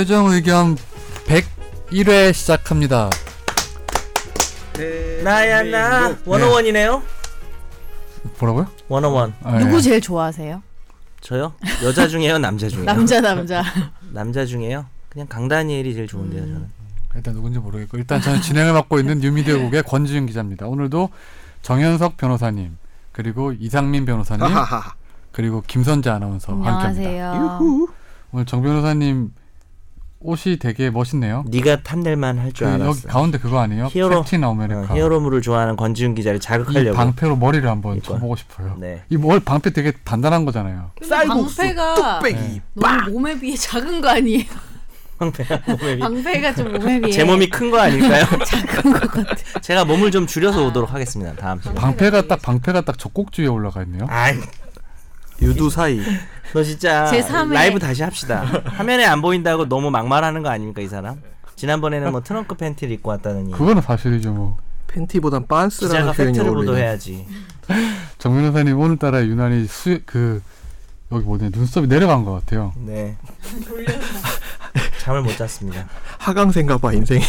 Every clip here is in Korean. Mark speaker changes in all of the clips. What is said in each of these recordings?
Speaker 1: 최종 의견 101회 시작합니다.
Speaker 2: 나야 나 원어원이네요.
Speaker 1: 뭐라고요?
Speaker 2: 원어원.
Speaker 1: 아,
Speaker 3: 누구
Speaker 1: 예.
Speaker 3: 제일 좋아하세요?
Speaker 2: 저요? 여자 중에요, 남자 중에요?
Speaker 3: 남자 남자.
Speaker 2: 남자 중에요? 그냥 강다니엘이 제일 좋은데요, 저는.
Speaker 1: 일단 누군지 모르겠고 일단 저는 진행을 맡고 있는 뉴미디어국의 권지윤 기자입니다. 오늘도 정현석 변호사님 그리고 이상민 변호사님. 그리고 김선재 아나운서 함께합니다.
Speaker 3: 안녕하세요.
Speaker 1: 오늘 정 변호사님 옷이 되게 멋있네요.
Speaker 2: 네가 탐낼만
Speaker 1: 할줄그
Speaker 2: 알았어.
Speaker 1: 여기 가운데 그거 아니에요?
Speaker 2: 히어로.
Speaker 1: 캡틴
Speaker 2: 어,
Speaker 1: 아메리카.
Speaker 2: 히어로물을 좋아하는 권지윤 기자를
Speaker 1: 이
Speaker 2: 자극하려고.
Speaker 1: 방패로 머리를 한번
Speaker 2: 이거.
Speaker 1: 쳐보고 싶어요.
Speaker 2: 네.
Speaker 1: 이 뭘 방패 되게 단단한 거잖아요.
Speaker 4: 쌀국수,
Speaker 3: 방패가
Speaker 4: 뚝배기.
Speaker 3: 너무 몸에 비해 작은 거 아니에요?
Speaker 2: 방패가 몸에 비-
Speaker 3: 방패가 좀 몸에 비해
Speaker 2: 제 몸이 큰 거 아닐까요?
Speaker 3: 작은 것 같아.
Speaker 2: 제가 몸을 좀 줄여서 오도록 하겠습니다. 다음 시간.
Speaker 1: 방패가 딱 방패가 딱 젖꼭지에 올라가 있네요.
Speaker 2: 아이,
Speaker 4: 유두 사이.
Speaker 2: 너 진짜
Speaker 3: 제 삼회.
Speaker 2: 라이브 다시 합시다. 화면에 안 보인다고 너무 막말하는 거 아닙니까, 이 사람? 지난번에는 뭐 트렁크 팬티를 입고 왔다느니.
Speaker 1: 그거는 사실이죠 뭐.
Speaker 4: 팬티보단 빤스라는 표현이
Speaker 2: 팩트를
Speaker 4: 어울리네.
Speaker 2: 보도해야지.
Speaker 1: 정 변호사님 오늘따라 유난히 수 그 여기 뭐냐 눈썹이 내려간 것 같아요.
Speaker 2: 네. 잠을 못 잤습니다.
Speaker 4: 하강세인가 봐 인생이.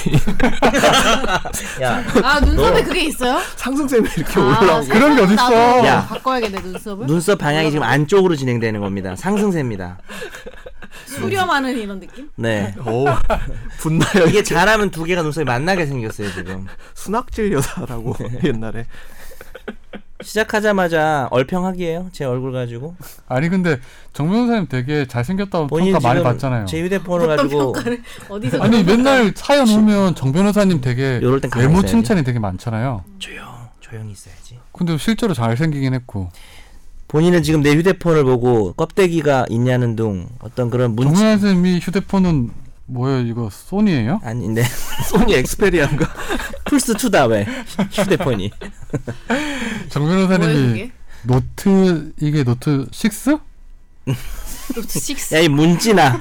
Speaker 2: 야,
Speaker 3: 아 눈썹에
Speaker 2: 너-
Speaker 3: 그게 있어요?
Speaker 4: 상승쌤이 이렇게
Speaker 3: 아,
Speaker 4: 올라오고.
Speaker 1: 그런 게 어딨어.
Speaker 2: 야.
Speaker 3: 바꿔야겠네 눈썹을.
Speaker 2: 눈썹 방향이 지금 안쪽으로 진행되는 겁니다. 상승세입니다.
Speaker 3: 수렴하는 이런 느낌?
Speaker 2: 네.
Speaker 4: 오. 분나요.
Speaker 2: 이게 잘하면 두 개가 눈썹이 만나게 생겼어요, 지금.
Speaker 4: 순학질 여사라고 옛날에.
Speaker 2: 시작하자마자 얼평하기예요. 제 얼굴 가지고.
Speaker 1: 아니 근데 정 변호사님 되게 잘생겼다고
Speaker 2: 본인
Speaker 1: 평가 많이 받잖아요.
Speaker 2: 제 휴대폰을 가지고
Speaker 3: 어디서?
Speaker 1: 아니 맨날 사연 오면 정 변호사님 되게
Speaker 2: 요럴 땐 가만히
Speaker 1: 외모
Speaker 2: 있어야지.
Speaker 1: 칭찬이 되게 많잖아요.
Speaker 2: 조용, 조용히 있어야지.
Speaker 1: 근데 실제로 잘생기긴 했고
Speaker 2: 본인은 지금 내 휴대폰을 보고 껍데기가 있냐는 둥 어떤 그런
Speaker 1: 정
Speaker 2: 문자
Speaker 1: 변호사님이 휴대폰은 뭐예요 이거 소니예요?
Speaker 2: 아닌데
Speaker 4: 소니 Xperia인가?
Speaker 2: 플스 2다 왜 휴대폰이
Speaker 1: 정 변호사님이? 노트 이게 노트 6?
Speaker 3: 노트 6
Speaker 2: 야이 문진아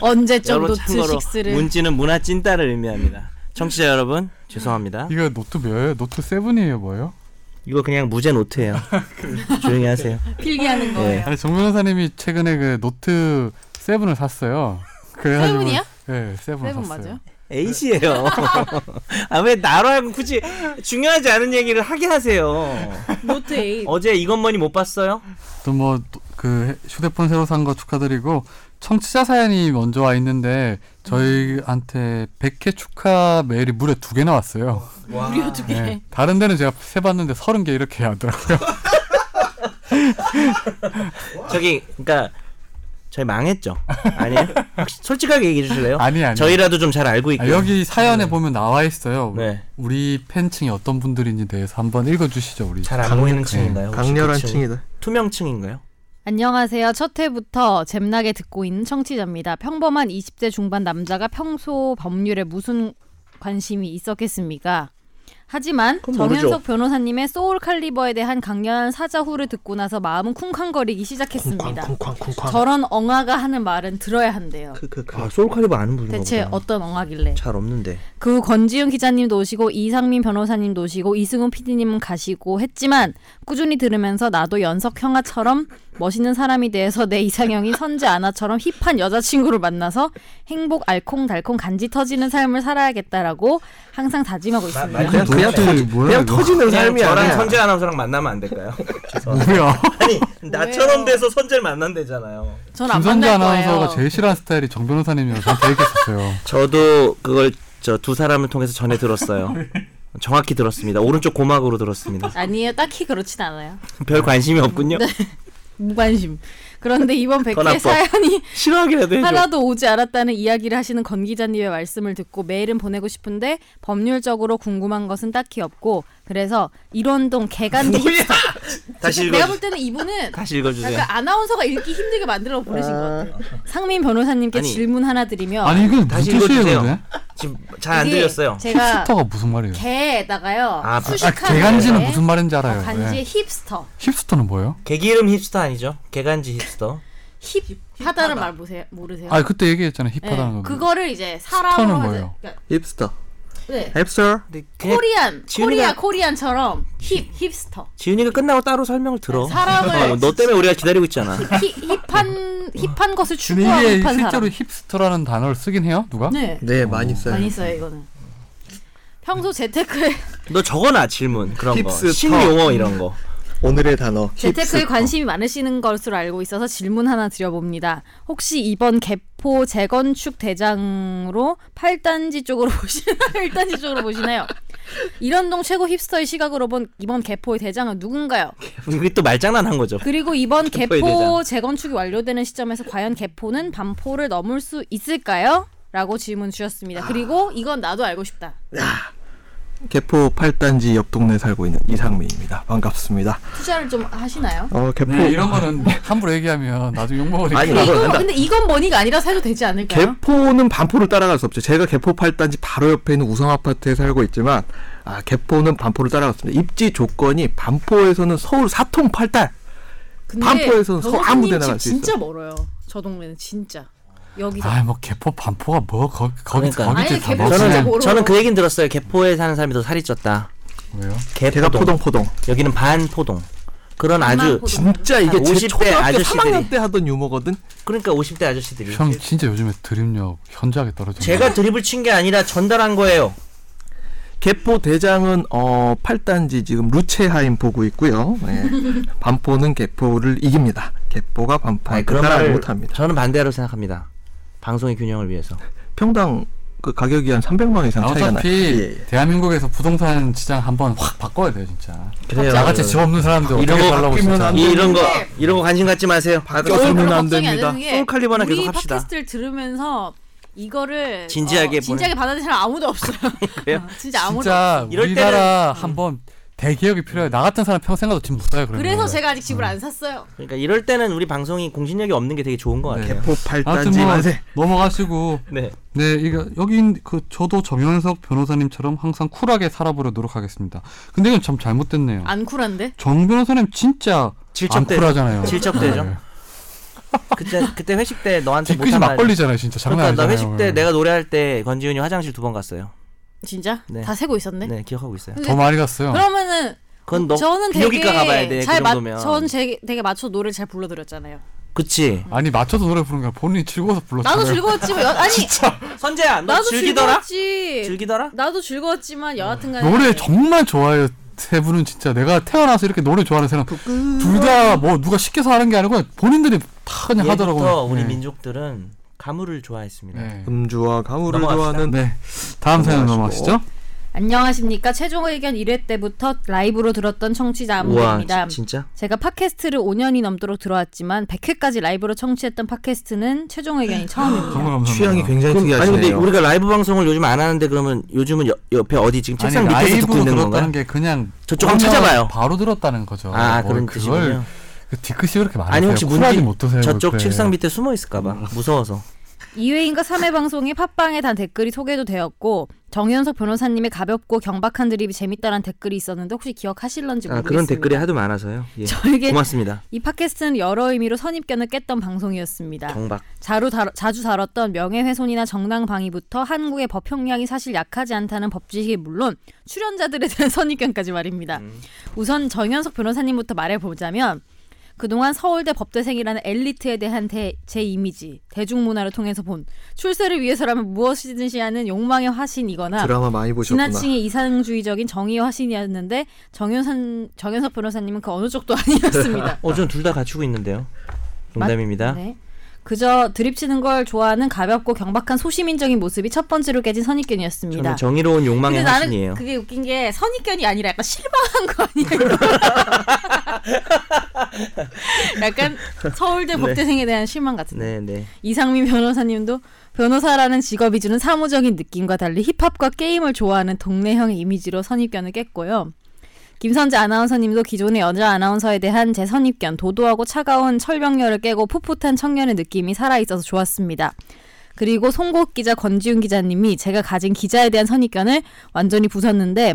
Speaker 3: 언제적
Speaker 2: 여러분
Speaker 3: 노트
Speaker 2: 참고로
Speaker 3: 6를
Speaker 2: 문진은 문화 찐따를 의미합니다 청취자 여러분 죄송합니다
Speaker 1: 이거 노트 몇예요? 노트 7이에요 뭐예요?
Speaker 2: 이거 그냥 무제 노트예요 조용히 하세요
Speaker 3: 필기하는 거예요.
Speaker 1: 아니 정 변호사님이 최근에 그 노트 7을 샀어요.
Speaker 3: 세븐이야?
Speaker 1: 네, 7을
Speaker 3: 세븐
Speaker 1: 샀어요.
Speaker 3: 맞아요?
Speaker 2: 에이시예요 아 왜 나로 하고 굳이 중요하지 않은 얘기를 하게 하세요
Speaker 3: 노트 8.
Speaker 2: 어제 이것머니 못 봤어요?
Speaker 1: 또 뭐 그 휴대폰 새로 산 거 축하드리고 청취자 사연이 먼저 와 있는데 저희한테 100회 축하 메일이 무려 두 개 나 왔어요.
Speaker 3: 무려 두 개.
Speaker 1: 네. 다른 데는 제가 세 봤는데 30개 이렇게 하더라고요.
Speaker 2: 저기 그러니까 저희 망했죠 아니에요? 혹시 솔직하게 얘기해 주실래요?
Speaker 1: 아니 아니.
Speaker 2: 저희라도 좀 잘 알고
Speaker 1: 아,
Speaker 2: 있고
Speaker 1: 여기 사연에 보면 나와 있어요.
Speaker 2: 네.
Speaker 1: 우리 팬층이 어떤 분들인지 대해서 한번 읽어 주시죠 우리.
Speaker 2: 잘 안 보이는 층인가요? 혹시
Speaker 4: 강렬한
Speaker 2: 그 층?
Speaker 4: 층이다.
Speaker 2: 투명층인가요?
Speaker 3: 안녕하세요. 첫 회부터 잼나게 듣고 있는 청취자입니다. 평범한 20대 중반 남자가 평소 법률에 무슨 관심이 있었겠습니까? 하지만 정현석
Speaker 2: 모르죠.
Speaker 3: 변호사님의 소울 칼리버에 대한 강렬한 사자후를 듣고 나서 마음은 쿵쾅거리기 시작했습니다.
Speaker 4: 쿵쾅 쿵쾅 쿵쾅.
Speaker 3: 저런 엉아가 하는 말은 들어야 한대요.
Speaker 4: 크크크.
Speaker 2: 아 소울 칼리버 아는 분인가
Speaker 3: 대체
Speaker 2: 보다.
Speaker 3: 어떤 엉아길래?
Speaker 2: 잘 없는데
Speaker 3: 그 권지윤 기자님도 오시고 이상민 변호사님도 오시고 이승훈 PD님은 가시고 했지만 꾸준히 들으면서 나도 연석 형아처럼 멋있는 사람이 돼서 내 이상형인 선재 아나처럼 힙한 여자친구를 만나서 행복 알콩달콩 간지 터지는 삶을 살아야겠다라고 항상 다짐하고 있습니다.
Speaker 2: 말-
Speaker 4: 그냥 그냥 터지,
Speaker 1: 뭐야,
Speaker 4: 그냥
Speaker 1: 이거?
Speaker 4: 터지는
Speaker 2: 그냥
Speaker 4: 삶이
Speaker 2: 저랑
Speaker 4: 아니야.
Speaker 2: 선재 아나운서랑 만나면 안 될까요?
Speaker 1: 뭐야?
Speaker 2: 아니 나처럼 돼서 선재를 만난대잖아요
Speaker 3: 전안
Speaker 1: 김선재
Speaker 3: 만날
Speaker 1: 아나운서가. 제일 싫어하는 스타일이 정 변호사님이라고 저한테 얘기했었어요.
Speaker 2: 저도 그걸 저 두 사람을 통해서 전해 들었어요 정확히 들었습니다 오른쪽 고막으로 들었습니다
Speaker 3: 아니에요. 딱히 그렇진 않아요.
Speaker 2: 별 관심이 없군요
Speaker 3: 무관심. 그런데 이번
Speaker 2: 더
Speaker 3: 100회
Speaker 2: 나빠.
Speaker 3: 사연이 하나도 오지 않았다는 이야기를 하시는 권 기자님의 말씀을 듣고 메일은 보내고 싶은데 법률적으로 궁금한 것은 딱히 없고 그래서 이런동 개간지 힙스터
Speaker 2: 다시
Speaker 3: 내가
Speaker 2: 읽어
Speaker 3: 볼 때는 이분은
Speaker 2: 다시 읽어주세요
Speaker 3: 약간 아나운서가 읽기 힘들게 만들어 보내신 것 같아요. 상민 변호사님께
Speaker 2: 아니,
Speaker 3: 질문 하나 드리며
Speaker 1: 아니 이건
Speaker 2: 다시
Speaker 1: 무슨
Speaker 2: 읽어주세요. 지금 잘 안
Speaker 3: 이게
Speaker 2: 들렸어요
Speaker 3: 제가
Speaker 1: hipster가 무슨 말이에요?
Speaker 3: 개에다가요
Speaker 2: 아,
Speaker 1: 아,
Speaker 3: 수식하는
Speaker 1: 개간지는
Speaker 3: 개,
Speaker 1: 무슨 말인지 알아요.
Speaker 3: 어, 간지의
Speaker 1: 네. Hipster hipster는 뭐예요?
Speaker 2: 개기름 힙스터 아니죠? 개간지 hipster
Speaker 3: hip 하다는 말 보세요 모르세요?
Speaker 1: 아 그때 얘기했잖아요.
Speaker 3: 네,
Speaker 1: hip하다는 거.
Speaker 3: 그거를 이제
Speaker 1: ster는
Speaker 3: 사람으로
Speaker 1: 뭐예요?
Speaker 3: 하자. 그러니까
Speaker 4: 힙스터.
Speaker 3: 네.
Speaker 2: 그냥
Speaker 3: Korean, Korea, Korean처럼 hip, hipster.
Speaker 2: 지훈이가 끝나고 따로 설명을 들어.
Speaker 3: 사람을
Speaker 2: 어, 너 때문에 우리가 기다리고 있잖아.
Speaker 3: Hip, hip한, hip한 것을 추구하고 hip한
Speaker 1: 실제로
Speaker 3: 사람.
Speaker 1: Hipster라는 단어를 쓰긴 해요 누가?
Speaker 3: 네.
Speaker 4: 네 많이 써요.
Speaker 3: 많이 써요, 이거는. 평소 재테크에,
Speaker 2: 너 적어놔 질문 그런 거.
Speaker 4: 힙스터.
Speaker 2: 신용어 이런 거.
Speaker 4: 오늘의 단어
Speaker 3: 재테크에
Speaker 4: 힙스터.
Speaker 3: 관심이 많으시는 것으로 알고 있어서 질문 하나 드려봅니다. 혹시 이번 개포 재건축 대장으로 8단지 쪽으로 보시나요? 1단지 쪽으로 보시나요? 이런동 최고 힙스터의 시각으로 본 이번 개포의 대장은 누군가요?
Speaker 2: 이게 또 말장난한 거죠.
Speaker 3: 그리고 이번
Speaker 2: 개포 대장.
Speaker 3: 재건축이 완료되는 시점에서 과연 개포는 반포를 넘을 수 있을까요? 라고 질문 주셨습니다. 그리고 이건 나도 알고 싶다.
Speaker 4: 개포 8단지 옆 동네 살고 있는 이상민입니다. 반갑습니다.
Speaker 3: 투자를 좀 하시나요?
Speaker 4: 어 개포
Speaker 1: 네, 이런 거는 함부로 얘기하면 나중에 욕먹으니까
Speaker 4: 아니,
Speaker 3: 근데
Speaker 4: 이건.
Speaker 3: 근데 이건 뭐니가 아니라서 해도 되지 않을까요?
Speaker 4: 개포는 반포를 따라갈 수 없죠. 제가 개포 8단지 바로 옆에 있는 우성 아파트에 살고 있지만 아 개포는 반포를 따라갔습니다. 입지 조건이 반포에서는 서울 사통 8달
Speaker 3: 근데
Speaker 4: 반포에서는 서- 아무 데나
Speaker 3: 집
Speaker 4: 갈수
Speaker 3: 진짜 멀어요. 저 동네는 진짜 여기서
Speaker 1: 아 뭐 개포 반포가 뭐 거기 거기
Speaker 2: 그러니까.
Speaker 1: 거기
Speaker 3: 아니, 개포. 진짜
Speaker 2: 저는. 저는 그 얘긴 들었어요. 개포에 사는 사람이 더 살이 쪘다.
Speaker 1: 왜요?
Speaker 4: 제가
Speaker 2: 개포동.
Speaker 4: 포동 포동
Speaker 2: 여기는 반 포동. 그런 아주
Speaker 3: 반포동.
Speaker 4: 진짜 이게
Speaker 2: 한
Speaker 4: 제
Speaker 2: 50대
Speaker 4: 초등학교
Speaker 2: 아저씨들이.
Speaker 4: 3학년 때 하던 유머거든.
Speaker 2: 그러니까 50대 아저씨들이.
Speaker 1: 형 진짜 요즘에 드립력 현저하게 떨어져.
Speaker 2: 제가 드립을 친 게 아니라 전달한 거예요.
Speaker 4: 개포 대장은 어 8단지 지금 루체하임 보고 있고요. 예. 반포는 개포를 이깁니다. 개포가 반포를 따라가지
Speaker 2: 말을
Speaker 4: 못합니다.
Speaker 2: 저는 반대로 생각합니다. 방송의 균형을 위해서.
Speaker 4: 평당 그 가격이 한 300만 원 이상 차이가 나요.
Speaker 1: 어차피
Speaker 4: 예, 예.
Speaker 1: 대한민국에서 부동산 시장 한번 확 바꿔야 돼요 진짜.
Speaker 2: 그래요.
Speaker 1: 나같이 집 없는 사람들
Speaker 2: 이런 거
Speaker 4: 바뀌면
Speaker 1: 진짜.
Speaker 4: 안
Speaker 2: 이- 이런 거 이런 거 관심 갖지 마세요.
Speaker 3: 별로
Speaker 4: 안 됩니다.
Speaker 2: 소울 칼리버나
Speaker 3: 우리
Speaker 2: 계속 합시다.
Speaker 3: 팟캐스트를 들으면서 이거를
Speaker 2: 진지하게
Speaker 3: 어, 진지하게 받아들이는 사람 아무도 없어요.
Speaker 2: 그래요?
Speaker 3: 어, 진짜 아무도
Speaker 1: 진짜
Speaker 2: 이럴
Speaker 1: 우리나라 한번 대기업이 필요해. 나 같은 사람 평생 가도 집 못 사요 그러면.
Speaker 3: 그래서 제가 아직 집을 안 샀어요.
Speaker 2: 그러니까 이럴 때는 우리 방송이 공신력이 없는 게 되게 좋은 것 같아요.
Speaker 4: 개포
Speaker 1: 아무튼
Speaker 4: 8단지
Speaker 1: 뭐
Speaker 4: 만세.
Speaker 1: 넘어가시고
Speaker 2: 네.
Speaker 1: 네 이거 여긴 그 저도 정현석 변호사님처럼 항상 쿨하게 살아보려 노력하겠습니다. 근데 이건 참 잘못됐네요.
Speaker 3: 안 쿨한데?
Speaker 1: 정 변호사님 진짜 안
Speaker 2: 질척대죠.
Speaker 1: 쿨하잖아요.
Speaker 2: 질척대죠.
Speaker 1: 네.
Speaker 2: 그때 그때 회식 때 너한테
Speaker 1: 뒤끝이
Speaker 2: 못한 말.
Speaker 1: 막걸리잖아요 진짜 장난
Speaker 2: 그러니까 나
Speaker 1: 아니잖아요.
Speaker 2: 회식 때 내가 노래할 때 건지훈이 화장실 두 번 갔어요.
Speaker 3: 진짜?
Speaker 2: 네.
Speaker 3: 다 세고 있었네.
Speaker 2: 네, 기억하고 있어요.
Speaker 1: 더 많이 갔어요.
Speaker 3: 그러면은
Speaker 2: 그건 너
Speaker 3: 저는
Speaker 2: 비뇨기과
Speaker 3: 되게
Speaker 2: 가봐야 돼.
Speaker 3: 잘
Speaker 2: 그
Speaker 3: 맞,
Speaker 2: 정도면.
Speaker 3: 전 제, 되게 맞춰 노래 잘 불러드렸잖아요.
Speaker 2: 그치.
Speaker 1: 아니 맞춰서 노래 부르는 거야 본인이 즐거워서 불렀잖아요.
Speaker 3: 나도 즐거웠지만 여, 아니
Speaker 2: 선재야, 너
Speaker 3: 나도
Speaker 2: 즐기더라?
Speaker 3: 즐거웠지.
Speaker 2: 즐기더라?
Speaker 3: 나도 즐거웠지만 여하튼간에
Speaker 1: 노래 정말 좋아해요. 세 분은 진짜 내가 태어나서 이렇게 노래 좋아하는 사람 둘 다 뭐 누가 시켜서 하는 게 아니고 본인들이 다 그냥 하더라고요.
Speaker 2: 우리
Speaker 1: 네.
Speaker 2: 민족들은 가물을 좋아했습니다.
Speaker 1: 네.
Speaker 4: 음주와 가물을
Speaker 2: 넘어갑시다.
Speaker 4: 좋아하는
Speaker 1: 네. 다음 사연. 넘어가시죠.
Speaker 3: 안녕하십니까 최종 의견 1회 때부터 라이브로 들었던 청취자.
Speaker 2: 지- 진짜?
Speaker 3: 제가 팟캐스트를 5년이 넘도록 들어왔지만 100회까지 라이브로 청취했던 팟캐스트는 최종 의견이 처음입니다.
Speaker 4: 취향이 굉장히
Speaker 2: 그럼, 아니 근데
Speaker 4: 특이하시네요.
Speaker 2: 우리가 라이브 방송을 요즘 안 하는데 그러면 요즘은 여, 옆에 어디 지금 책상
Speaker 1: 아니,
Speaker 2: 밑에서 듣고
Speaker 1: 라이브로
Speaker 2: 있는
Speaker 1: 들었다는
Speaker 2: 건가요?
Speaker 1: 게 그냥
Speaker 2: 저쪽 한번 찾아봐요.
Speaker 1: 바로 들었다는 거죠. 아뭘
Speaker 2: 그런
Speaker 1: 그걸
Speaker 2: 뜻이군요.
Speaker 1: 그 뒤끝이 왜 이렇게 많으세요?
Speaker 2: 아니 혹시 문디
Speaker 1: 못하세요?
Speaker 2: 저쪽
Speaker 1: 그래.
Speaker 2: 책상 밑에 숨어 있을까봐 무서워서.
Speaker 3: 2회인가 3회 방송에 팟빵에 단 댓글이 소개도 되었고 정현석 변호사님의 가볍고 경박한 드립이 재밌다는 댓글이 있었는데 혹시 기억하실런지
Speaker 2: 아
Speaker 3: 모르겠습니다.
Speaker 2: 그런 댓글이 하도 많아서요. 예.
Speaker 3: 저에게
Speaker 2: 고맙습니다.
Speaker 3: 이 팟캐스트는 여러 의미로 선입견을 깼던 방송이었습니다.
Speaker 2: 경박.
Speaker 3: 자루 다, 자주 다뤘던 명예훼손이나 정당방위부터 한국의 법 형량이 사실 약하지 않다는 법지식이 물론 출연자들에 대한 선입견까지 말입니다.
Speaker 2: 음.
Speaker 3: 우선 정현석 변호사님부터 말해보자면 그동안 서울대 법대생이라는 엘리트에 대한 대, 제 이미지, 대중문화를 통해서 본 출세를 위해서라면 무엇이든지 하는 욕망의 화신이거나
Speaker 4: 드라마 많이 보셨구나.
Speaker 3: 지나치게 이상주의적인 정의의 화신이었는데 정현선, 정현석 변호사님은 그 어느 쪽도 아니었습니다.
Speaker 2: 어, 전둘다 갖추고 있는데요. 농담입니다.
Speaker 3: 네. 그저 드립치는 걸 좋아하는 가볍고 경박한 소시민적인 모습이 첫 번째로 깨진 선입견이었습니다.
Speaker 2: 저는 정의로운 욕망의
Speaker 3: 근데 나는
Speaker 2: 화신이에요.
Speaker 3: 그게 웃긴 게 선입견이 아니라 약간 실망한 거 아니에요? 약간 서울대 법대생에 대한 실망 같은데.
Speaker 2: 네, 네.
Speaker 3: 이상민 변호사님도 변호사라는 직업이 주는 사무적인 느낌과 달리 힙합과 게임을 좋아하는 동네형 이미지로 선입견을 깼고요. 김선재 아나운서님도 기존의 여자 아나운서에 대한 제 선입견, 도도하고 차가운 철벽녀를 깨고 풋풋한 청년의 느낌이 살아있어서 좋았습니다. 그리고 송곡 기자 권지훈 기자님이 제가 가진 기자에 대한 선입견을 완전히 부쉈는데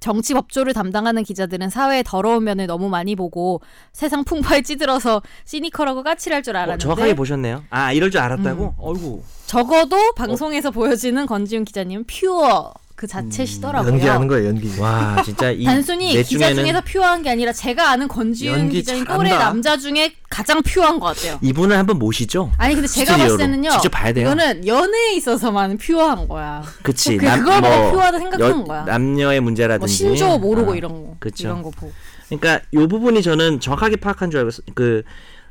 Speaker 3: 정치 법조를 담당하는 기자들은 사회의 더러운 면을 너무 많이 보고 세상 풍파에 찌들어서 시니컬하고 까칠할 줄
Speaker 2: 어,
Speaker 3: 알았는데
Speaker 2: 정확하게 보셨네요. 아, 이럴 줄 알았다고?
Speaker 3: 음.
Speaker 2: 어이구.
Speaker 3: 적어도 방송에서 보여지는 권지훈 기자님은 pure 그 자체시더라고요.
Speaker 4: 연기하는 거예요, 연기.
Speaker 2: 와 진짜 이
Speaker 3: 단순히
Speaker 2: 넷
Speaker 3: 기자
Speaker 2: 중에는
Speaker 3: 중에서 pure한 게 아니라 제가 아는 권지윤
Speaker 4: 잘한다.
Speaker 3: 또래 남자 중에 가장 pure한 것 같아요.
Speaker 2: 이분을 한번 모시죠.
Speaker 3: 아니 근데 제가. 봤을 때는요.
Speaker 2: 직접 봐야 돼요.
Speaker 3: 이거는 연애에 있어서만 퓨어한 거야.
Speaker 2: 그치.
Speaker 3: 그- 그걸 보고 퓨어하다 생각하는
Speaker 2: 여-
Speaker 3: 거야.
Speaker 2: 남녀의 문제라든지.
Speaker 3: 뭐 신조 모르고
Speaker 2: 아,
Speaker 3: 이런 거
Speaker 2: 그쵸.
Speaker 3: 이런 거 보고.
Speaker 2: 그러니까 요 부분이 저는 정확하게 파악한 줄 알고 그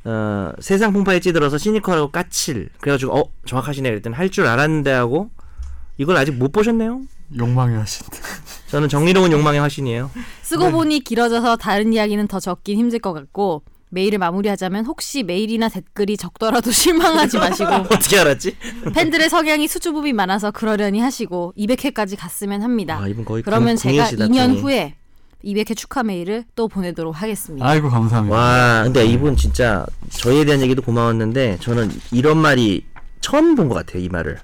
Speaker 2: 어, 세상 풍파에 찌들어서 시니컬하고 까칠 그래가지고 어 정확하시네 그랬더니 할 줄 알았는데 하고 이걸 아직 못 보셨네요.
Speaker 1: 욕망의 하신.
Speaker 2: 저는 정리로운 욕망의 화신이에요.
Speaker 3: 쓰고
Speaker 2: 네.
Speaker 3: 보니 길어져서 다른 이야기는 더 적긴 힘들 것 같고 메일을 마무리하자면 혹시 메일이나 댓글이 적더라도 실망하지 마시고
Speaker 2: 어떻게 알았지?
Speaker 3: 팬들의 성향이 수줍음이 많아서 그러려니 하시고 200회까지 갔으면 합니다.
Speaker 2: 아 이분 거의
Speaker 3: 그러면
Speaker 2: 궁-
Speaker 3: 제가
Speaker 2: 궁예시다,
Speaker 3: 2년
Speaker 2: 궁예.
Speaker 3: 후에 200회 축하 메일을 또 보내도록 하겠습니다.
Speaker 1: 아이고 감사합니다.
Speaker 2: 와 근데 이분 진짜 저희에 대한 얘기도 고마웠는데 저는 이런 말이 처음 본 것 같아요 이 말을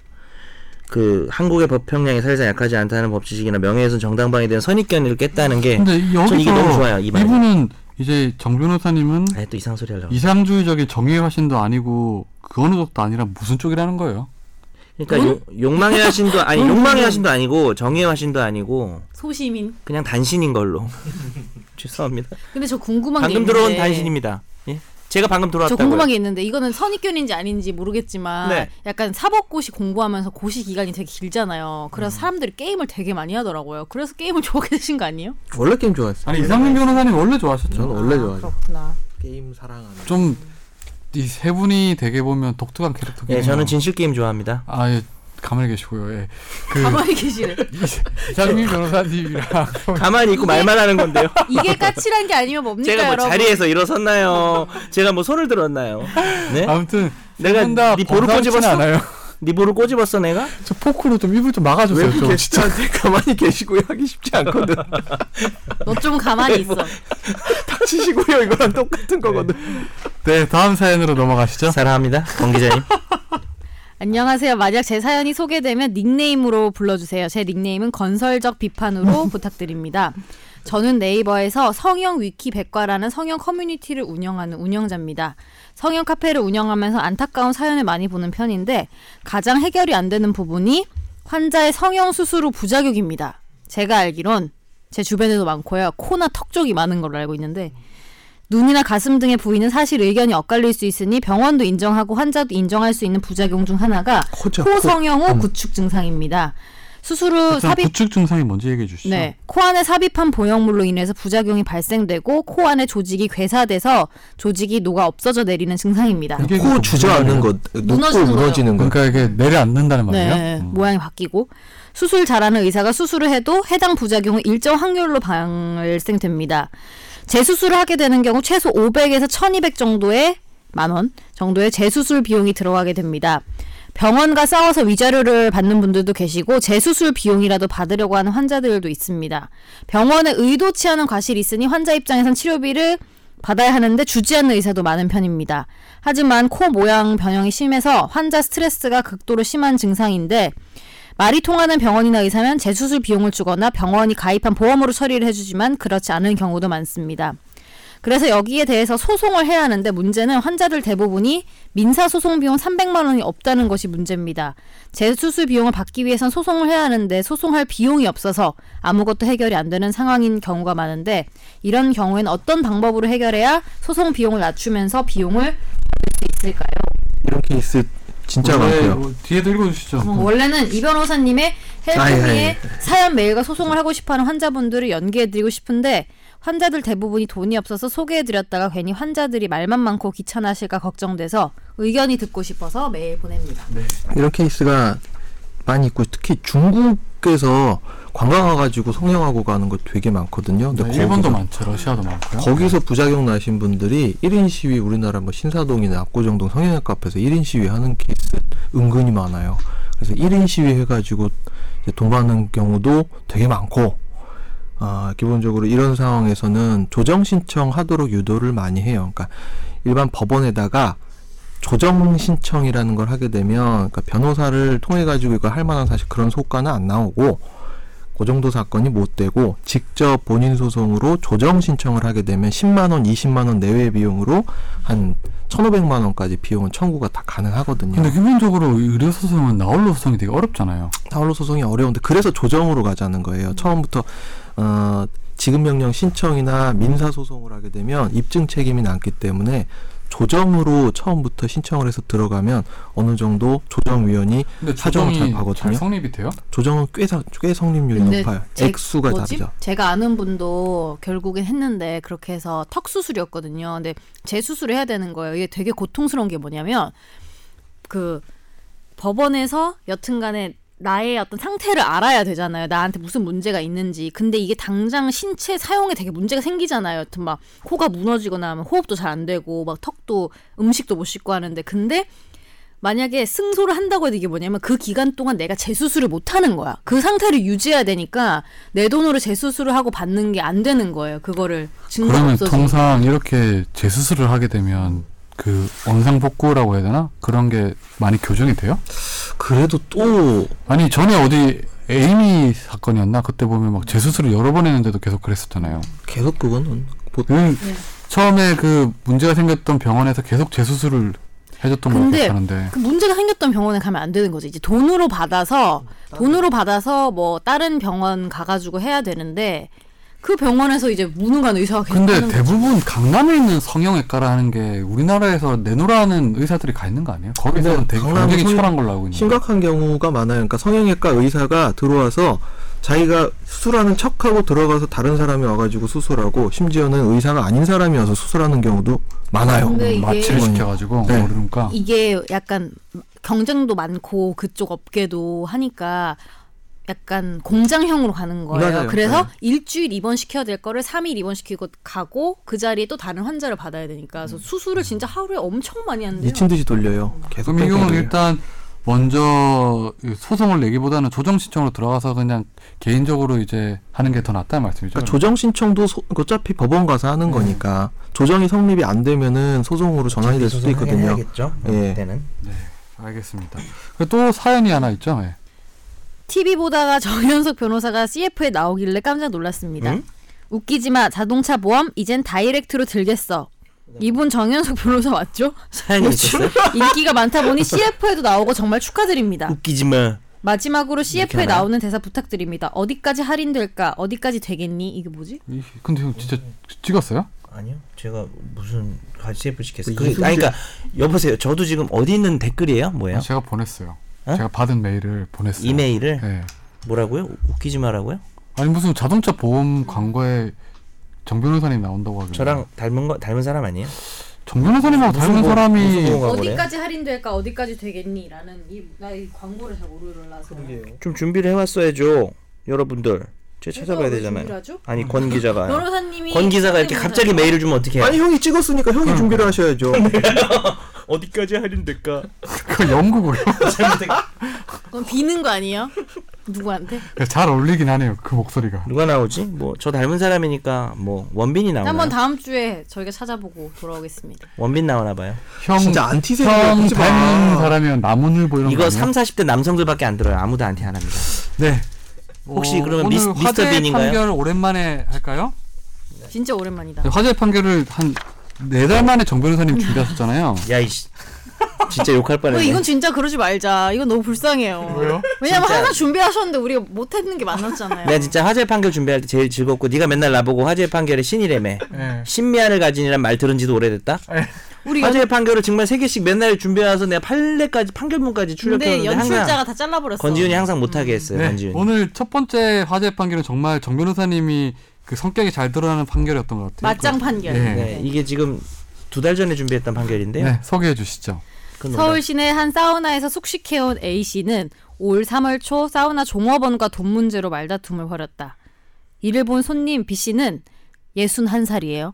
Speaker 2: 그 한국의 법 평량이 사실상 약하지 않다는 법지식이나 명예훼손 정당방에 대한 선입견을 깼다는 게
Speaker 1: 근데 이- 여기서
Speaker 2: 전 이게 너무 좋아요, 이 말이.
Speaker 1: 이분은 이제 정 변호사님은
Speaker 2: 아예 또 이상한 소리 하려고
Speaker 1: 이상주의적인 정의의 화신도 아니고 그 어느 쪽도 아니라 무슨 쪽이라는 거예요?
Speaker 2: 그러니까 용, 욕망의 화신도 아니
Speaker 3: 음.
Speaker 2: 욕망의 화신도 아니고 정의의 화신도 아니고
Speaker 3: 소시민.
Speaker 2: 그냥 단신인 걸로 죄송합니다
Speaker 3: 근데 저 궁금한 게
Speaker 2: 방금 들어온 단신입니다 예? 제가 방금
Speaker 3: 저
Speaker 2: 들어왔다고요
Speaker 3: 궁금한 게 있는데 이거는 선입견인지 아닌지 모르겠지만
Speaker 2: 네.
Speaker 3: 약간 사법고시 공부하면서 고시 기간이 되게 길잖아요. 그래서 사람들이 게임을 되게 많이 하더라고요. 그래서 게임을 좋아하게 되신 거 아니에요?
Speaker 4: 원래 게임 좋아했어요.
Speaker 1: 아니 이상민 변호사님 원래 좋아하셨죠?
Speaker 4: 저는 원래
Speaker 3: 아,
Speaker 4: 좋아하죠.
Speaker 3: 그렇구나.
Speaker 4: 게임 사랑하는.
Speaker 1: 좀 이 세 분이 되게 보면 독특한 캐릭터긴
Speaker 2: 예
Speaker 1: 해요.
Speaker 2: 저는 진실 게임 좋아합니다
Speaker 1: 아, 예, 가만히 계시고요. 예. 그
Speaker 3: 가만히 계시래.
Speaker 1: 이상민 변호사님이랑
Speaker 2: 가만히 있고 말만 하는 건데요
Speaker 3: 이게 까칠한 게 아니면 뭡니까
Speaker 2: 제가 뭐
Speaker 3: 여러분?
Speaker 2: 자리에서 일어섰나요 제가 뭐 손을 들었나요 네?
Speaker 1: 아무튼
Speaker 2: 내가 네 볼을 꼬집었어?
Speaker 1: 않아요.
Speaker 2: 네 볼을 꼬집었어 내가
Speaker 1: 저 포크로 좀 입을 좀 막아주세요. 좀.
Speaker 4: 게스트한테 가만히 계시고요 하기 쉽지 않거든.
Speaker 3: 너 좀 가만히 있어.
Speaker 4: 닥치시고요 이거랑 똑같은 거거든.
Speaker 1: 네, 다음 사연으로 넘어가시죠.
Speaker 2: 사랑합니다 권 기자님
Speaker 3: 안녕하세요. 만약 제 사연이 소개되면 닉네임으로 불러주세요. 제 닉네임은 건설적 비판으로 부탁드립니다. 저는 네이버에서 성형 위키 백과라는 성형 커뮤니티를 운영하는 운영자입니다. 성형 카페를 운영하면서 안타까운 사연을 많이 보는 편인데 가장 해결이 안 되는 부분이 환자의 성형 수술 후 부작용입니다. 제가 알기론 제 주변에도 많고요. 코나 턱 쪽이 많은 걸로 알고 있는데 눈이나 가슴 등의 부위는 사실 의견이 엇갈릴 수 있으니 병원도 인정하고 환자도 인정할 수 있는 부작용 중 하나가
Speaker 4: 코죠,
Speaker 3: 코
Speaker 4: 코.
Speaker 3: 성형 후 구축 증상입니다. 수술 후 삽입
Speaker 1: 구축 증상이 뭔지 얘기해 주시죠.
Speaker 3: 네, 코 안에 삽입한 보형물로 인해서 부작용이 발생되고 코 안에 조직이 괴사돼서 조직이 녹아 없어져 내리는 증상입니다.
Speaker 1: 이게 코그
Speaker 4: 주저앉는 거, 눕고
Speaker 3: 무너지는
Speaker 4: 무너지는 거.
Speaker 1: 그러니까 이게 내려앉는다는 말이에요.
Speaker 3: 네,
Speaker 1: 음.
Speaker 3: 모양이 바뀌고 수술 잘하는 의사가 수술을 해도 해당 부작용은 일정 확률로 발생됩니다. 재수술을 하게 되는 경우 최소 500에서 1200 정도의 만 원 정도의 재수술 비용이 들어가게 됩니다. 병원과 싸워서 위자료를 받는 분들도 계시고 재수술 비용이라도 받으려고 하는 환자들도 있습니다. 병원에 의도치 않은 과실이 있으니 환자 입장에선 치료비를 받아야 하는데 주지 않는 의사도 많은 편입니다. 하지만 코 모양 변형이 심해서 환자 스트레스가 극도로 심한 증상인데 말이 통하는 병원이나 의사면 재수술 비용을 주거나 병원이 가입한 보험으로 처리를 해주지만 그렇지 않은 경우도 많습니다. 그래서 여기에 대해서 소송을 해야 하는데 문제는 환자들 대부분이 민사 소송 비용 300만 원이 없다는 것이 문제입니다. 재수술 비용을 받기 위해선 소송을 해야 하는데 소송할 비용이 없어서 아무것도 해결이 안 되는 상황인 경우가 많은데 이런 경우에는 어떤 방법으로 해결해야 소송 비용을 낮추면서 비용을 줄일 수 있을까요?
Speaker 4: 이런 케이스 진짜 많고요.
Speaker 1: 뭐 뒤에도 읽어주시죠.
Speaker 3: 어, 원래는 이 변호사님의
Speaker 4: 아이.
Speaker 3: 사연 메일과 소송을 하고 싶어하는 환자분들을 연계해드리고 싶은데 환자들 대부분이 돈이 없어서 소개해드렸다가 괜히 환자들이 말만 많고 귀찮아하실까 걱정돼서 의견이 듣고 싶어서 메일 보냅니다.
Speaker 4: 이런 케이스가 많이 있고 특히 중국에서 관광 와가지고 성형하고 가는 거 되게 많거든요. 근데
Speaker 1: 네, 일본도
Speaker 4: 거기서-
Speaker 1: 많죠. 러시아도 많고요.
Speaker 4: 거기서 부작용 나신 분들이 1인 시위 우리나라 뭐 신사동이나 압구정동 성형외과 앞에서 1인 시위 하는 케이스 은근히 많아요. 그래서 1인 시위 해가지고 받는 경우도 되게 많고 아, 기본적으로 이런 상황에서는 조정 신청하도록 유도를 많이 해요. 그러니까 일반 법원에다가 조정 신청이라는 걸 하게 되면 그러니까 변호사를 통해 가지고 이거 할 만한 사실 그런 소가는 안 나오고 그 정도 사건이 못 되고 직접 본인 소송으로 조정 신청을 하게 되면 10만 원, 20만 원 내외 비용으로 한 1,500만 원까지 비용은 청구가 다 가능하거든요.
Speaker 1: 근데 기본적으로 의료 소송은 나홀로 소송이 되게 어렵잖아요.
Speaker 4: 나홀로 소송이 어려운데 그래서 조정으로 가자는 거예요. 처음부터 어 지급 명령 신청이나 민사 소송을 하게 되면 입증 책임이 남기 때문에 조정으로 처음부터 신청을 해서 들어가면 어느 정도 조정위원이 사정을 잘 봐거든요.
Speaker 1: 잘 성립이 돼요?
Speaker 4: 조정은 꽤, 사- 꽤 성립률이 높아요.
Speaker 3: 제-
Speaker 4: 액수가
Speaker 3: 뭐지?
Speaker 4: 다르죠.
Speaker 3: 제가 아는 분도 결국엔 했는데 그렇게 해서 턱 수술이었거든요. 근데 재수술을 해야 되는 거예요. 이게 되게 고통스러운 게 뭐냐면 그 법원에서 여튼간에 나의 어떤 상태를 알아야 되잖아요. 나한테 무슨 문제가 있는지. 근데 이게 당장 신체 사용에 되게 문제가 생기잖아요. 여튼 막 코가 무너지거나 하면 호흡도 잘 안 되고 막 턱도 음식도 못 씻고 하는데 근데 만약에 승소를 한다고 해도 이게 뭐냐면 그 기간 동안 내가 재수술을 못 하는 거야. 그 상태를 유지해야 되니까 내 돈으로 재수술을 하고 받는 게 안 되는 거예요. 그거를 증거
Speaker 1: 그러면
Speaker 3: 없어서.
Speaker 1: 통상 이렇게 재수술을 하게 되면 그 원상 복구라고 해야 되나? 그런 게 많이 교정이 돼요?
Speaker 4: 그래도 또
Speaker 1: 아니 전에 어디 에이미 사건이었나? 그때 보면 막 재수술을 여러 번 했는데도 계속 그랬었잖아요.
Speaker 4: 계속 그거는 보-
Speaker 1: 그
Speaker 3: 네.
Speaker 1: 처음에 그 문제가 생겼던 병원에서 계속 재수술을 해줬던 걸로
Speaker 3: 근데
Speaker 1: 기억하는데
Speaker 3: 그 문제가 생겼던 병원에 가면 안 되는 거지. 이제 돈으로 받아서 돈으로 받아서 뭐 다른 병원 가가지고 해야 되는데 그 병원에서 이제 무능한 의사가
Speaker 1: 근데. 대부분 강남에 있는 성형외과라 하는 게 우리나라에서 내노라는 의사들이 가 있는 거 아니에요? 거기서는 되게 굉장히
Speaker 4: 성-
Speaker 1: 치열한 걸로 알고 있는데
Speaker 4: 심각한 경우가 많아요. 그러니까 성형외과 의사가 들어와서 자기가 수술하는 척하고 들어가서 다른 사람이 와가지고 수술하고 심지어는 의사가 아닌 사람이 와서 수술하는 경우도 많아요.
Speaker 1: 마취를 시켜가지고
Speaker 4: 네.
Speaker 1: 모르니까
Speaker 3: 이게 약간 경쟁도 많고 그쪽 업계도 하니까 약간 공장형으로 가는 거예요.
Speaker 4: 맞아요.
Speaker 3: 그래서
Speaker 4: 네.
Speaker 3: 일주일 입원시켜야 될 거를 3일 입원시키고 가고 그 자리에 또 다른 환자를 받아야 되니까 그래서 수술을 진짜 하루에 엄청 많이 하는데요.
Speaker 4: 미친 듯이 돌려요. 계속
Speaker 1: 그럼 이 경우는
Speaker 4: 돌려요.
Speaker 1: 일단 먼저 이 소송을 내기보다는 조정 신청으로 들어가서 그냥 개인적으로 이제 하는 게 더 낫다는 말씀이죠.
Speaker 4: 그러니까 조정 신청도 소- 어차피 법원 가서 하는 거니까 조정이 성립이 안 되면은 소송으로 전환이 될 수도 있거든요.
Speaker 2: 해야겠죠.
Speaker 4: 예.
Speaker 2: 그때는.
Speaker 1: 알겠습니다. 그리고 또 사연이 하나 있죠. 예.
Speaker 3: TV 보다가 정현석 변호사가 CF에 나오길래 깜짝 놀랐습니다.
Speaker 2: 응?
Speaker 3: 웃기지 마. 자동차 보험 이젠 다이렉트로 들겠어. 이분 정현석 변호사 맞죠?
Speaker 2: 사연이 있었어요?
Speaker 3: 인기가 많다 보니 CF에도 나오고 정말 축하드립니다.
Speaker 2: 웃기지 마.
Speaker 3: 마지막으로 CF에
Speaker 2: 하나요?
Speaker 3: 나오는 대사 부탁드립니다. 어디까지 할인될까? 어디까지 되겠니? 이게 뭐지?
Speaker 1: 이- 근데 형 진짜 찍었어요?
Speaker 2: 아니요, 제가 무슨 CF 시켰어요.
Speaker 4: 그
Speaker 2: 아니, 그러니까 여보세요. 저도 지금 어디 있는 댓글이에요? 뭐예요?
Speaker 1: 제가 보냈어요.
Speaker 2: 어?
Speaker 1: 제가 받은 메일을 보냈어요.
Speaker 2: 이메일을
Speaker 1: 네.
Speaker 2: 뭐라고요? 웃기지 마라고요?
Speaker 1: 아니 무슨 자동차 보험 광고에 정 변호사님 나온다고 하길래
Speaker 2: 저랑 닮은 거 닮은 사람 아니에요?
Speaker 1: 정 변호사님하고
Speaker 2: 무슨
Speaker 1: 닮은
Speaker 2: 보-
Speaker 1: 사람이
Speaker 2: 보험가 그래?
Speaker 3: 어디까지 할인될까? 어디까지 되겠니?라는 이 나 이 광고를 잘 모르라서.
Speaker 2: 좀 준비를 해왔어야죠, 여러분들. 제가 찾아봐야 되잖아요. 아니 권 기자가
Speaker 3: 변호사님이
Speaker 2: 권 기자가 이렇게 갑자기 메일을 주면 어떻게 해요?
Speaker 4: 아니 형이 찍었으니까 형이 준비를 하셔야죠.
Speaker 2: 어디까지 할인될까?
Speaker 1: 그 영국어요.
Speaker 3: 그건 비는 거 아니에요? 누구한테?
Speaker 1: 잘 어울리긴 하네요. 그 목소리가.
Speaker 2: 누가 나오지? 뭐 저 닮은 사람이니까 뭐 원빈이 나오나?
Speaker 3: 한번 다음 주에 저희가 찾아보고 돌아오겠습니다.
Speaker 2: 원빈 나오나 봐요.
Speaker 1: 형,
Speaker 4: 진짜 안티세요.
Speaker 1: 형. 닮은 사람이면 나무늘보 이런 거
Speaker 2: 이거
Speaker 1: 아니에요?
Speaker 2: 3, 40대 남성들밖에 안 들어요. 아무도 안티 안 합니다.
Speaker 1: 네.
Speaker 2: 혹시
Speaker 1: 어,
Speaker 2: 그러면
Speaker 1: 오늘
Speaker 2: 미스- 미스터
Speaker 1: 화재
Speaker 2: 빈인가요?
Speaker 1: 판결 오랜만에 할까요?
Speaker 3: 진짜 오랜만이다.
Speaker 1: 네, 화재 판결을 한 네 달 만에 정 변호사님 준비하셨잖아요.
Speaker 2: 야 이씨. 진짜 욕할
Speaker 3: 어,
Speaker 2: 뻔했네.
Speaker 3: 이건 진짜 그러지 말자. 이건 너무 불쌍해요.
Speaker 1: 왜요?
Speaker 3: 왜냐면
Speaker 2: 진짜.
Speaker 3: 항상 준비하셨는데 우리가 못했는 게 많았잖아요.
Speaker 2: 내가 진짜 화재 판결 준비할 때 제일 즐겁고 네가 맨날 나보고 화재 판결의 신이래매.
Speaker 1: 네.
Speaker 2: 신미안을 가진이란 말 들은 지도 오래됐다.
Speaker 3: 우리
Speaker 2: 화재 판결을 정말 세 개씩 맨날 준비해와서 내가 판례까지 판결문까지
Speaker 3: 근데
Speaker 2: 출력했는데
Speaker 3: 연출자가 다 잘라버렸어.
Speaker 2: 건지훈이 항상 못하게 했어요.
Speaker 1: 네,
Speaker 2: 건지훈이.
Speaker 1: 오늘 첫 번째 화재 판결은 정말 정 변호사님이 그 성격이 잘 드러나는 판결이었던 것 같아요.
Speaker 3: 맞짱 판결.
Speaker 1: 네.
Speaker 2: 네, 이게 지금 두 달 전에 준비했던 판결인데요.
Speaker 1: 네, 소개해 주시죠.
Speaker 3: 서울 시내 한 사우나에서 숙식해온 A 씨는 올 3월 초 사우나 종업원과 돈 문제로 말다툼을 벌였다. 이를 본 손님 B 씨는 61살이에요.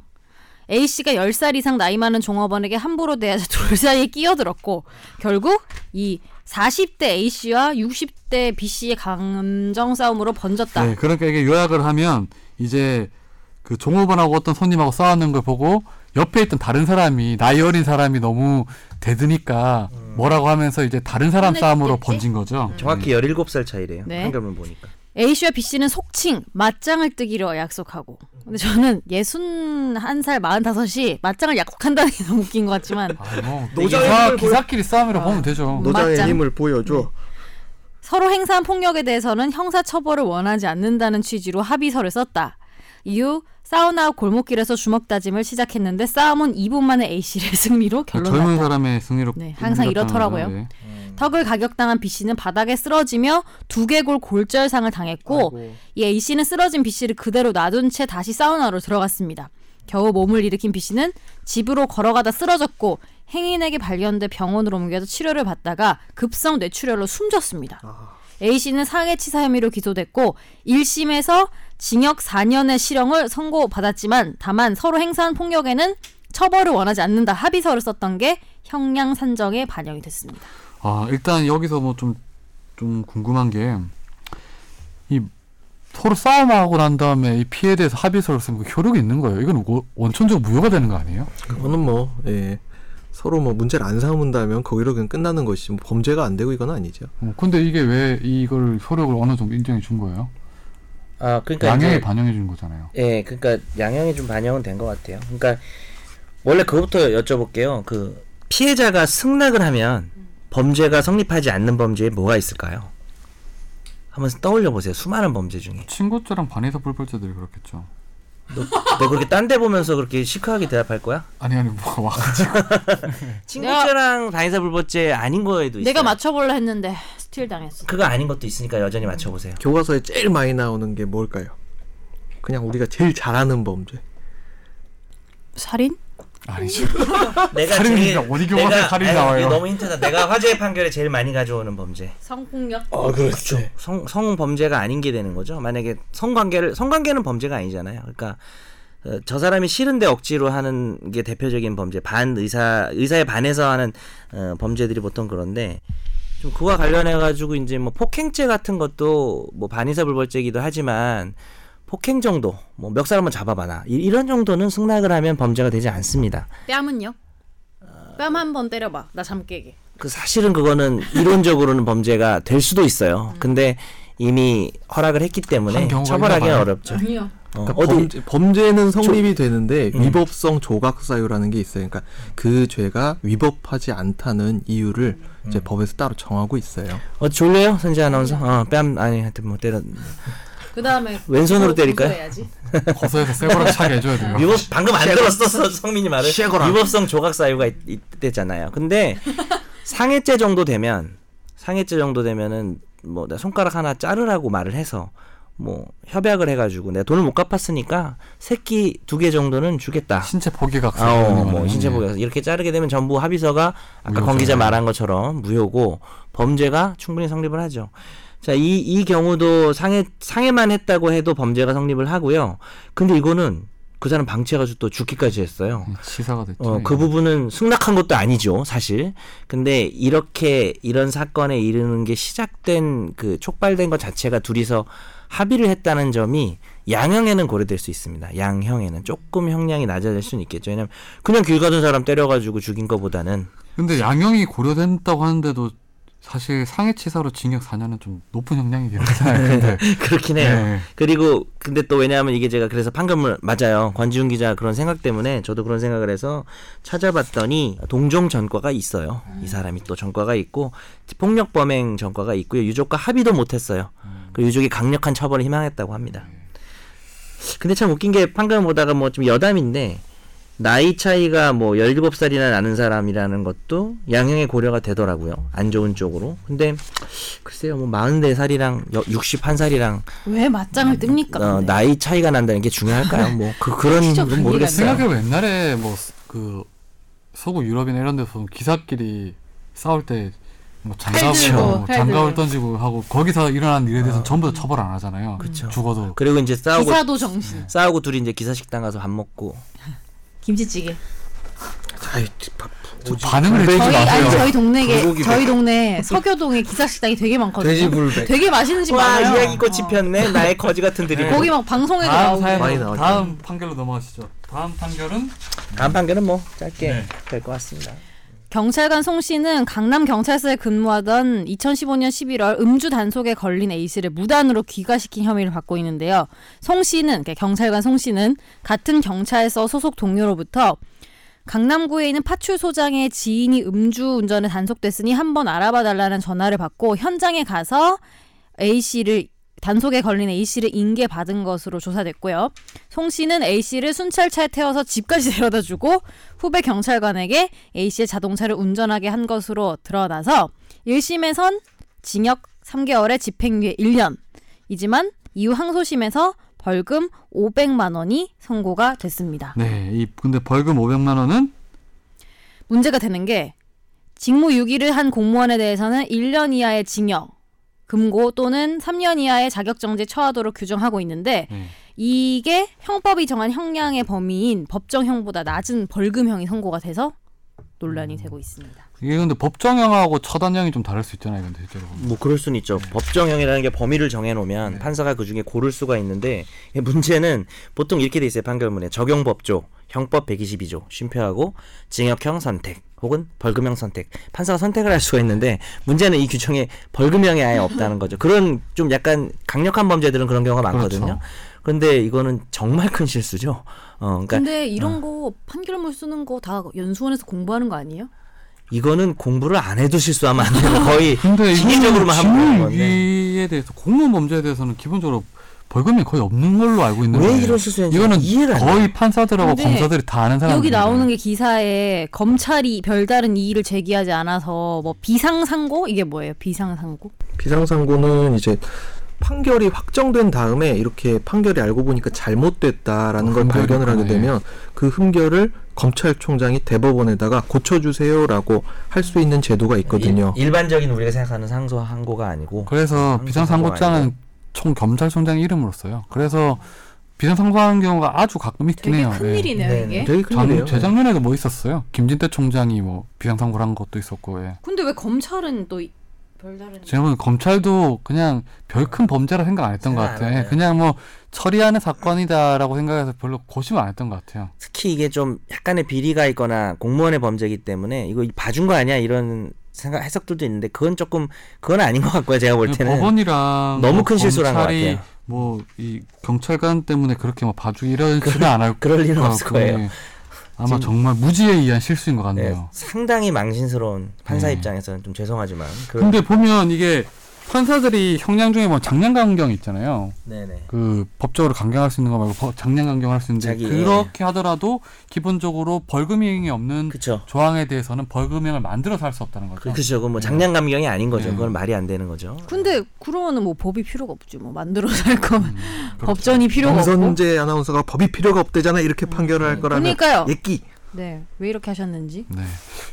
Speaker 3: A 씨가 10살 이상 나이 많은 종업원에게 함부로 대하자 둘 사이에 끼어들었고 결국 이 40대 A 씨와 60대 B 씨의 감정 싸움으로 번졌다.
Speaker 1: 네, 그러니까 이게 요약을 하면 이제 그 종업원하고 어떤 손님하고 싸우는 걸 보고 옆에 있던 다른 사람이 나이 어린 사람이 너무 대드니까 뭐라고 하면서 이제 다른 사람 싸움으로? 번진 거죠.
Speaker 2: 정확히 17살 차이래요.
Speaker 3: 네.
Speaker 2: 판결문 보니까.
Speaker 3: A 씨와 B 씨는 속칭 맞짱을 뜨기로 약속하고. 근데 저는 예순 한살 마흔다섯이 맞짱을 약속한다는 게 너무 웃긴 것 같지만
Speaker 1: 아, 뭐 기사, 기사끼리 싸움이라 보면 되죠.
Speaker 5: 노장의
Speaker 3: 맞짱.
Speaker 5: 힘을 보여줘.
Speaker 3: 서로 행사한 폭력에 대해서는 형사 처벌을 원하지 않는다는 취지로 합의서를 썼다. 이후 사우나 골목길에서 주먹 다짐을 시작했는데 싸움은 2분 만에 A 씨의 승리로
Speaker 1: 젊은
Speaker 3: 결론났다.
Speaker 1: 사람의 승리로
Speaker 3: 네, 항상 이렇더라고요.
Speaker 1: 예.
Speaker 3: 턱을 가격당한 B 씨는 바닥에 쓰러지며 두개골 골절상을 당했고 이 A 씨는 쓰러진 B 씨를 그대로 놔둔 채 다시 사우나로 들어갔습니다. 겨우 몸을 일으킨 B 씨는 집으로 걸어가다 쓰러졌고 행인에게 발견돼 병원으로 옮겨져 치료를 받다가 급성 뇌출혈로 숨졌습니다. A 씨는 상해치사 혐의로 기소됐고 1심에서 징역 4년의 실형을 선고받았지만 다만 서로 행사한 폭력에는 처벌을 원하지 않는다 합의서를 썼던 게 형량 산정에 반영이 됐습니다.
Speaker 1: 아 일단 여기서 뭐 좀 좀 궁금한 게 이 서로 싸움하고 난 다음에 이 피해에 대해서 합의서를 쓰면 그 효력이 있는 거예요. 이건 원- 원천적으로 무효가 되는 거 아니에요?
Speaker 4: 그거는 뭐 예. 서로 뭐 문제를 안 삼은다면 거기로 그냥 끝나는 것이 뭐 범죄가 안 되고 이건 아니죠.
Speaker 1: 어, 근데 이게 왜 이걸 효력을 어느 정도 인정해 준 거예요?
Speaker 2: 아 그러니까
Speaker 1: 양형에 반영해 준 거잖아요.
Speaker 2: 예, 그러니까 양형이 좀 반영은 된 것 같아요. 그러니까 원래 그것부터 여쭤볼게요. 그 피해자가 승낙을 하면 범죄가 성립하지 않는 범죄에 뭐가 있을까요? 한번 떠올려 보세요. 수많은 범죄 중에.
Speaker 1: 친고죄랑 반의사 불벌죄들이 그렇겠죠.
Speaker 2: 너 그렇게 딴 데 보면서 그렇게 시크하게 대답할 거야?
Speaker 1: 아니 아니 뭐 와가지고
Speaker 2: 친고죄랑 반의사 불법죄 아닌 거에도 있어요.
Speaker 3: 내가 맞춰볼라 했는데 steal 당했어.
Speaker 2: 그거 아닌 것도 있으니까 여전히 맞춰보세요.
Speaker 4: 교과서에 제일 많이 나오는 게 뭘까요? 그냥 우리가 제일 잘하는 범죄.
Speaker 3: 살인?
Speaker 1: 아니죠.
Speaker 2: 내가
Speaker 1: 살인이
Speaker 2: 제일
Speaker 1: 어디 교과서에
Speaker 2: 내가-
Speaker 1: 살인이 나와요?
Speaker 2: 이게 너무 힌트다. 내가 화재의 판결에 제일 많이 가져오는 범죄.
Speaker 3: 성폭력?
Speaker 4: 아 그렇죠.
Speaker 2: 성, 성 범죄가 아닌 게 되는 거죠. 만약에 성관계를 성관계는 범죄가 아니잖아요. 그러니까 어, 저 사람이 싫은데 억지로 하는 게 대표적인 범죄. 반 의사 의사에 반해서 하는 어, 범죄들이 보통 그런데 좀 그와 관련해 가지고 이제 뭐 폭행죄 같은 것도 뭐 반의사 불벌죄이기도 하지만 폭행 정도 뭐 멱살 한번 잡아봐라 이- 이런 정도는 승낙을 하면 범죄가 되지 않습니다.
Speaker 3: 뺨은요? 뺨 한 번 때려봐. 나 잠 깨게.
Speaker 2: 그 사실은 그거는 이론적으로는 범죄가 될 수도 있어요. 근데 이미 허락을 했기
Speaker 1: 한
Speaker 2: 때문에
Speaker 1: 봐요.
Speaker 2: 어렵죠.
Speaker 3: 아니요.
Speaker 2: 어,
Speaker 4: 그러니까
Speaker 2: 어디
Speaker 4: 범죄, 범죄는 성립이 되는데
Speaker 2: 음.
Speaker 4: 위법성 조각 사유라는 게 있어요. 그러니까 그 죄가 위법하지 않다는 이유를 이제
Speaker 2: 음.
Speaker 4: 법에서 따로 정하고 있어요.
Speaker 2: 어 졸려요, 선지 아나운서? 어, 뺨 아니 하여튼 뭐 때려
Speaker 3: 그 다음에
Speaker 2: 왼손으로 때릴까요?
Speaker 3: 해야지.
Speaker 1: 거서에서 쇠고랑 차게 해줘야 돼요.
Speaker 2: 위법 방금 안 들었어 성민이 말을
Speaker 4: 쉐거라.
Speaker 2: 위법성 조각 사유가 있, 있대잖아요. 근데 상해죄 정도 되면 상해죄 정도 되면은 뭐 내가 손가락 하나 자르라고 말을 해서 뭐 협약을 해가지고 내가 돈을 못 갚았으니까 새끼 두 개 정도는 주겠다.
Speaker 1: 신체 포기각서.
Speaker 2: 아, 어, 뭐 신체
Speaker 1: 거.
Speaker 2: 보호해서 이렇게 자르게 되면 전부 합의서가 아까
Speaker 1: 무효죠.
Speaker 2: 권 기자 말한 것처럼 무효고 범죄가 충분히 성립을 하죠. 자, 이, 이 경우도 상해, 상해만 했다고 해도 범죄가 성립을 하고요. 근데 이거는 그 사람 방치해가지고 또 죽기까지 했어요.
Speaker 1: 치사가 됐죠.
Speaker 2: 어, 그 부분은 승낙한 것도 아니죠, 사실. 근데 이렇게 이런 사건에 이르는 게 시작된 그 촉발된 것 자체가 둘이서 합의를 했다는 점이 양형에는 고려될 수 있습니다. 양형에는 조금 형량이 낮아질 수는 있겠죠. 왜냐면 그냥 길 가던 사람 때려가지고 죽인 것보다는
Speaker 1: 근데 양형이 고려된다고 하는데도 사실 상해치사로 징역 4년은 좀 높은 형량이 되잖아요. 근데
Speaker 2: 그렇긴 해요.
Speaker 1: 네.
Speaker 2: 그리고 근데 또 왜냐하면 이게 제가 그래서 판결문 맞아요. 권지훈 기자 그런 생각 때문에 저도 그런 생각을 해서 찾아봤더니 동종 전과가 있어요. 이 사람이 또 전과가 있고 폭력 범행 전과가 있고요. 유족과 합의도 못했어요. 그 유족이 강력한 처벌을 희망했다고 합니다. 근데 참 웃긴 게 판결 보다가 뭐 좀 여담인데 나이 차이가 뭐 17살이나 나는 사람이라는 것도 양형의 고려가 되더라고요. 안 좋은 쪽으로. 근데 글쎄요. 뭐 44살이랑 61살이랑
Speaker 3: 왜 맞짱을 뜹니까?
Speaker 2: 어? 나이 차이가 난다는 게 중요할까요? 뭐 그 그런 건 모르겠어요.
Speaker 1: 생각해보면 옛날에 뭐 그 서구 유럽이나 이런 데서 기사끼리 싸울 때 뭐 장갑,
Speaker 3: 들고, 뭐팔
Speaker 1: 장갑을. 던지고 하고 거기서 일어난 일에 대해서 는 전부 다 처벌 안 하잖아요.
Speaker 2: 그쵸.
Speaker 1: 죽어도.
Speaker 2: 그리고 이제 싸우고
Speaker 3: 기사도 정신.
Speaker 2: 싸우고 둘이 이제 기사 식당 가서 밥 먹고
Speaker 3: 김치찌개.
Speaker 4: 아이,
Speaker 1: 좀 반응을
Speaker 3: 저희
Speaker 1: 마세요.
Speaker 3: 아니 저희 동네에 저희 동네 서교동에 기사 식당이 되게 많거든요.
Speaker 4: 돼지불백.
Speaker 3: 되게 맛있는 집
Speaker 2: 와
Speaker 3: 많아요.
Speaker 2: 이야기꽃이
Speaker 3: 어.
Speaker 2: 폈네 나의 거지 같은 드립.
Speaker 3: 거기 막 방송에도
Speaker 1: 다음
Speaker 3: 나오고.
Speaker 4: 많이 나왔죠.
Speaker 1: 다음 판결로 넘어가시죠. 다음 판결은
Speaker 2: 다음 판결은 뭐 짧게
Speaker 1: 네.
Speaker 2: 될것 같습니다.
Speaker 3: 경찰관 송 씨는 강남 경찰서에 근무하던 2015년 11월 음주 단속에 걸린 A 씨를 무단으로 귀가시킨 혐의를 받고 있는데요. 송 씨는 경찰관 송 씨는 같은 경찰서 소속 동료로부터 강남구에 있는 파출소장의 지인이 음주 운전에 단속됐으니 한번 알아봐 달라는 전화를 받고 현장에 가서 A 씨를 단속에 걸린 A 씨를 인계 받은 것으로 조사됐고요. 송 씨는 A 씨를 순찰차에 태워서 집까지 데려다 주고 후배 경찰관에게 A 씨의 자동차를 운전하게 한 것으로 드러나서 1심에선 징역 3개월에 집행유예 1년 이지만 이후 항소심에서 벌금 500만 원이 선고가 됐습니다.
Speaker 1: 네, 이 근데 벌금 500만 원은
Speaker 3: 문제가 되는 게 직무 유기를 한 공무원에 대해서는 1년 이하의 징역, 금고 또는 3년 이하의 자격정지 처하도록 규정하고 있는데
Speaker 1: 네.
Speaker 3: 이게 형법이 정한 형량의 범위인 법정형보다 낮은 벌금형이 선고가 돼서 논란이 되고 있습니다.
Speaker 1: 이게 근데 법정형하고 처단형이 좀 다를 수 있잖아요, 근데 실제로.
Speaker 2: 뭐 그럴 수는 있죠. 법정형이라는 게 범위를 정해놓으면
Speaker 1: 네.
Speaker 2: 판사가 그 중에 고를 수가 있는데 이 문제는 보통 이렇게 돼 있어요. 판결문에 적용법조, 형법 122조 쉼표하고 징역형 선택 혹은 벌금형 선택. 판사가 선택을 할 수가 있는데 문제는 이 규정에 벌금형이 아예 없다는 거죠. 그런 좀 약간 강력한 범죄들은 그런 경우가 많거든요.
Speaker 1: 그렇죠.
Speaker 2: 그런데 이거는 정말 큰 실수죠. 어, 그러니까
Speaker 3: 근데 이런 거 판결문 쓰는 거 다 연수원에서 공부하는 거 아니에요?
Speaker 2: 이거는 공부를 안 해도 실수하면 안 되는 거의
Speaker 1: 근데
Speaker 2: 기계적으로만 하면 되는 건데.
Speaker 1: 직무유기에 대해서 공무원 범죄에 대해서는 기본적으로 벌금이 거의 없는 걸로 알고 있는
Speaker 2: 왜. 이런 실수했는지
Speaker 1: 이거는
Speaker 2: 해요.
Speaker 1: 거의 판사들하고 검사들이 다 아는 사람.
Speaker 3: 여기 나오는 게 기사에 검찰이 별다른 이의를 제기하지 않아서 뭐 비상상고 이게 뭐예요? 비상상고?
Speaker 4: 비상상고는 이제 판결이 확정된 다음에 이렇게 판결이 알고 보니까 잘못됐다라는
Speaker 1: 어,
Speaker 4: 걸 발견을 하게. 되면 그 흠결을 검찰총장이 대법원에다가 고쳐주세요라고 할 수 있는 제도가 있거든요.
Speaker 2: 일, 반적인 우리가 생각하는 상소 항고가 아니고
Speaker 1: 그래서
Speaker 2: 상고
Speaker 1: 비상상고장은. 총 검찰총장 이름으로 써요. 그래서 비상상고하는 경우가 아주 가끔 있긴
Speaker 3: 되게
Speaker 1: 해요. 예.
Speaker 3: 큰일이네요
Speaker 2: 네,
Speaker 3: 이게.
Speaker 4: 되게 큰일이에요.
Speaker 1: 재작년에도 뭐 있었어요. 김진태 총장이 뭐 비상상고를 한 것도 있었고. 예.
Speaker 3: 근데 왜 검찰은 또 이- 별다른
Speaker 1: 보기엔 검찰도 그냥 별 큰 범죄라 생각 안 했던 것
Speaker 2: 생각 안
Speaker 1: 같아요. 예,
Speaker 2: 하네요.
Speaker 1: 그냥 뭐 처리하는 사건이다라고 생각해서 별로 고심을 안 했던 것 같아요.
Speaker 2: 특히 이게 좀 약간의 비리가 있거나 공무원의 범죄이기 때문에 이거 봐준 거 아니야 이런 생각 해석들도 있는데 그건 조금 그건 아닌 것 같고요 제가 볼 때는
Speaker 1: 법원이랑
Speaker 2: 너무 뭐큰 한것
Speaker 1: 검찰이
Speaker 2: 같아요.
Speaker 1: 뭐이 경찰관 때문에 그렇게 뭐 봐주기 이런 실은 안할
Speaker 2: 그럴 일은 없을 거예요.
Speaker 1: 아마
Speaker 2: 지금-
Speaker 1: 정말 무지에 의한 실수인 것
Speaker 2: 네,
Speaker 1: 같네요.
Speaker 2: 상당히 망신스러운 판사
Speaker 1: 네.
Speaker 2: 입장에서는 좀 죄송하지만 그,
Speaker 1: 근데 보면 이게 판사들이 형량 중에 뭐 장량 강경 있잖아요.
Speaker 2: 네네.
Speaker 1: 그 법적으로 강경할 수 있는 거 말고 법- 장량 강경할 수 있는데
Speaker 2: 자기,
Speaker 1: 그렇게 하더라도 기본적으로 벌금형이 없는
Speaker 2: 그쵸.
Speaker 1: 조항에 대해서는 벌금형을 만들어서 할 수 없다는 거죠.
Speaker 2: 그, 그죠. 그뭐 장량 감경이 아닌 거죠.
Speaker 1: 네.
Speaker 2: 그건 말이 안 되는 거죠.
Speaker 3: 근데 그러면은 뭐 법이 필요가 없지 뭐 만들어서 할 거면
Speaker 1: 음, 그렇죠.
Speaker 3: 법전이 필요가 없고.
Speaker 4: 정선재 아나운서가 법이 필요가 없대잖아. 이렇게 판결을 할 거라면
Speaker 3: 그러니까요.
Speaker 4: 예끼
Speaker 3: 네 왜 이렇게 하셨는지
Speaker 1: 네,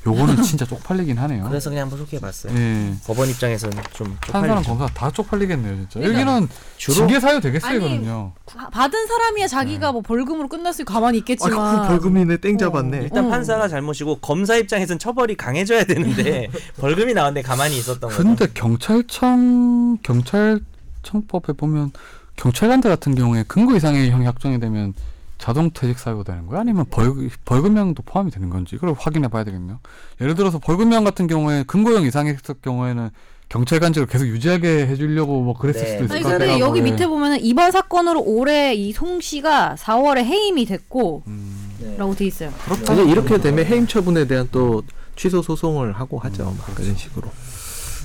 Speaker 1: 요거는 진짜 쪽팔리긴 하네요.
Speaker 2: 그래서 그냥 한번 소개해봤어요
Speaker 1: 예.
Speaker 2: 법원 입장에서는 좀
Speaker 1: 판사랑
Speaker 2: 쪽팔리죠
Speaker 1: 검사 다 쪽팔리겠네요, 진짜. 여기는
Speaker 2: 주로
Speaker 1: 징계 사유 되겠어요,
Speaker 3: 아니,
Speaker 1: 이거는요.
Speaker 3: 가- 받은 사람이야 자기가 뭐 벌금으로 끝났을 가만히
Speaker 4: 아,
Speaker 3: 있겠지만
Speaker 4: 그 벌금이네 땡 잡았네.
Speaker 2: 일단
Speaker 3: 어.
Speaker 2: 판사가 잘못이고 검사 입장에서는 처벌이 강해져야 되는데 벌금이 나왔는데 가만히 있었던 거죠
Speaker 1: 근데 경찰청 경찰청법에 보면 경찰관들 같은 경우에 근거 이상의 형이 확정이 되면 자동 퇴직 사유가 되는 거야? 아니면 벌, 벌금형도 포함이 되는 건지 이걸 확인해 봐야 되겠네요. 예를 들어서 벌금형 같은 경우에 근거형 이상했을 경우에는 경찰관직을 계속 유지하게 해주려고 뭐 그랬을
Speaker 2: 네.
Speaker 1: 수도 있을
Speaker 3: 아니
Speaker 1: 것
Speaker 3: 근데
Speaker 1: 같아요.
Speaker 3: 여기 밑에 보면은 이번 사건으로 올해 이송 씨가 4월에 해임이 됐고
Speaker 1: 음,
Speaker 2: 네.
Speaker 3: 라고 돼 있어요.
Speaker 4: 이제 이렇게 되면 해임 처분에 대한 또 취소 소송을 하고 하죠. 막 그런 식으로.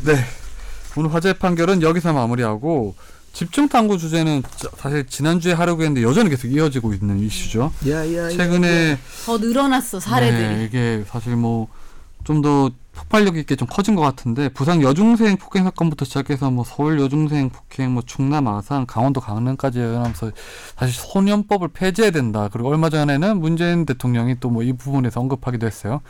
Speaker 1: 네. 오늘 화재 판결은 여기서 마무리하고 집중 탐구 주제는 저- 사실 지난주에 하려고 했는데 여전히 계속 이어지고 있는 이슈죠.
Speaker 4: 야 야.
Speaker 1: 최근에
Speaker 3: 더 늘어났어 사례들이.
Speaker 1: 네, 이게 사실 뭐 좀 더 폭발력 있게 좀 커진 것 같은데 부산 여중생 폭행 사건부터 시작해서 뭐 서울 여중생 폭행, 뭐 충남 아산, 강원도 강릉까지 하면서 사실 소년법을 폐지해야 된다. 그리고 얼마 전에는 문재인 대통령이 또 뭐 이 부분에서 언급하기도 했어요.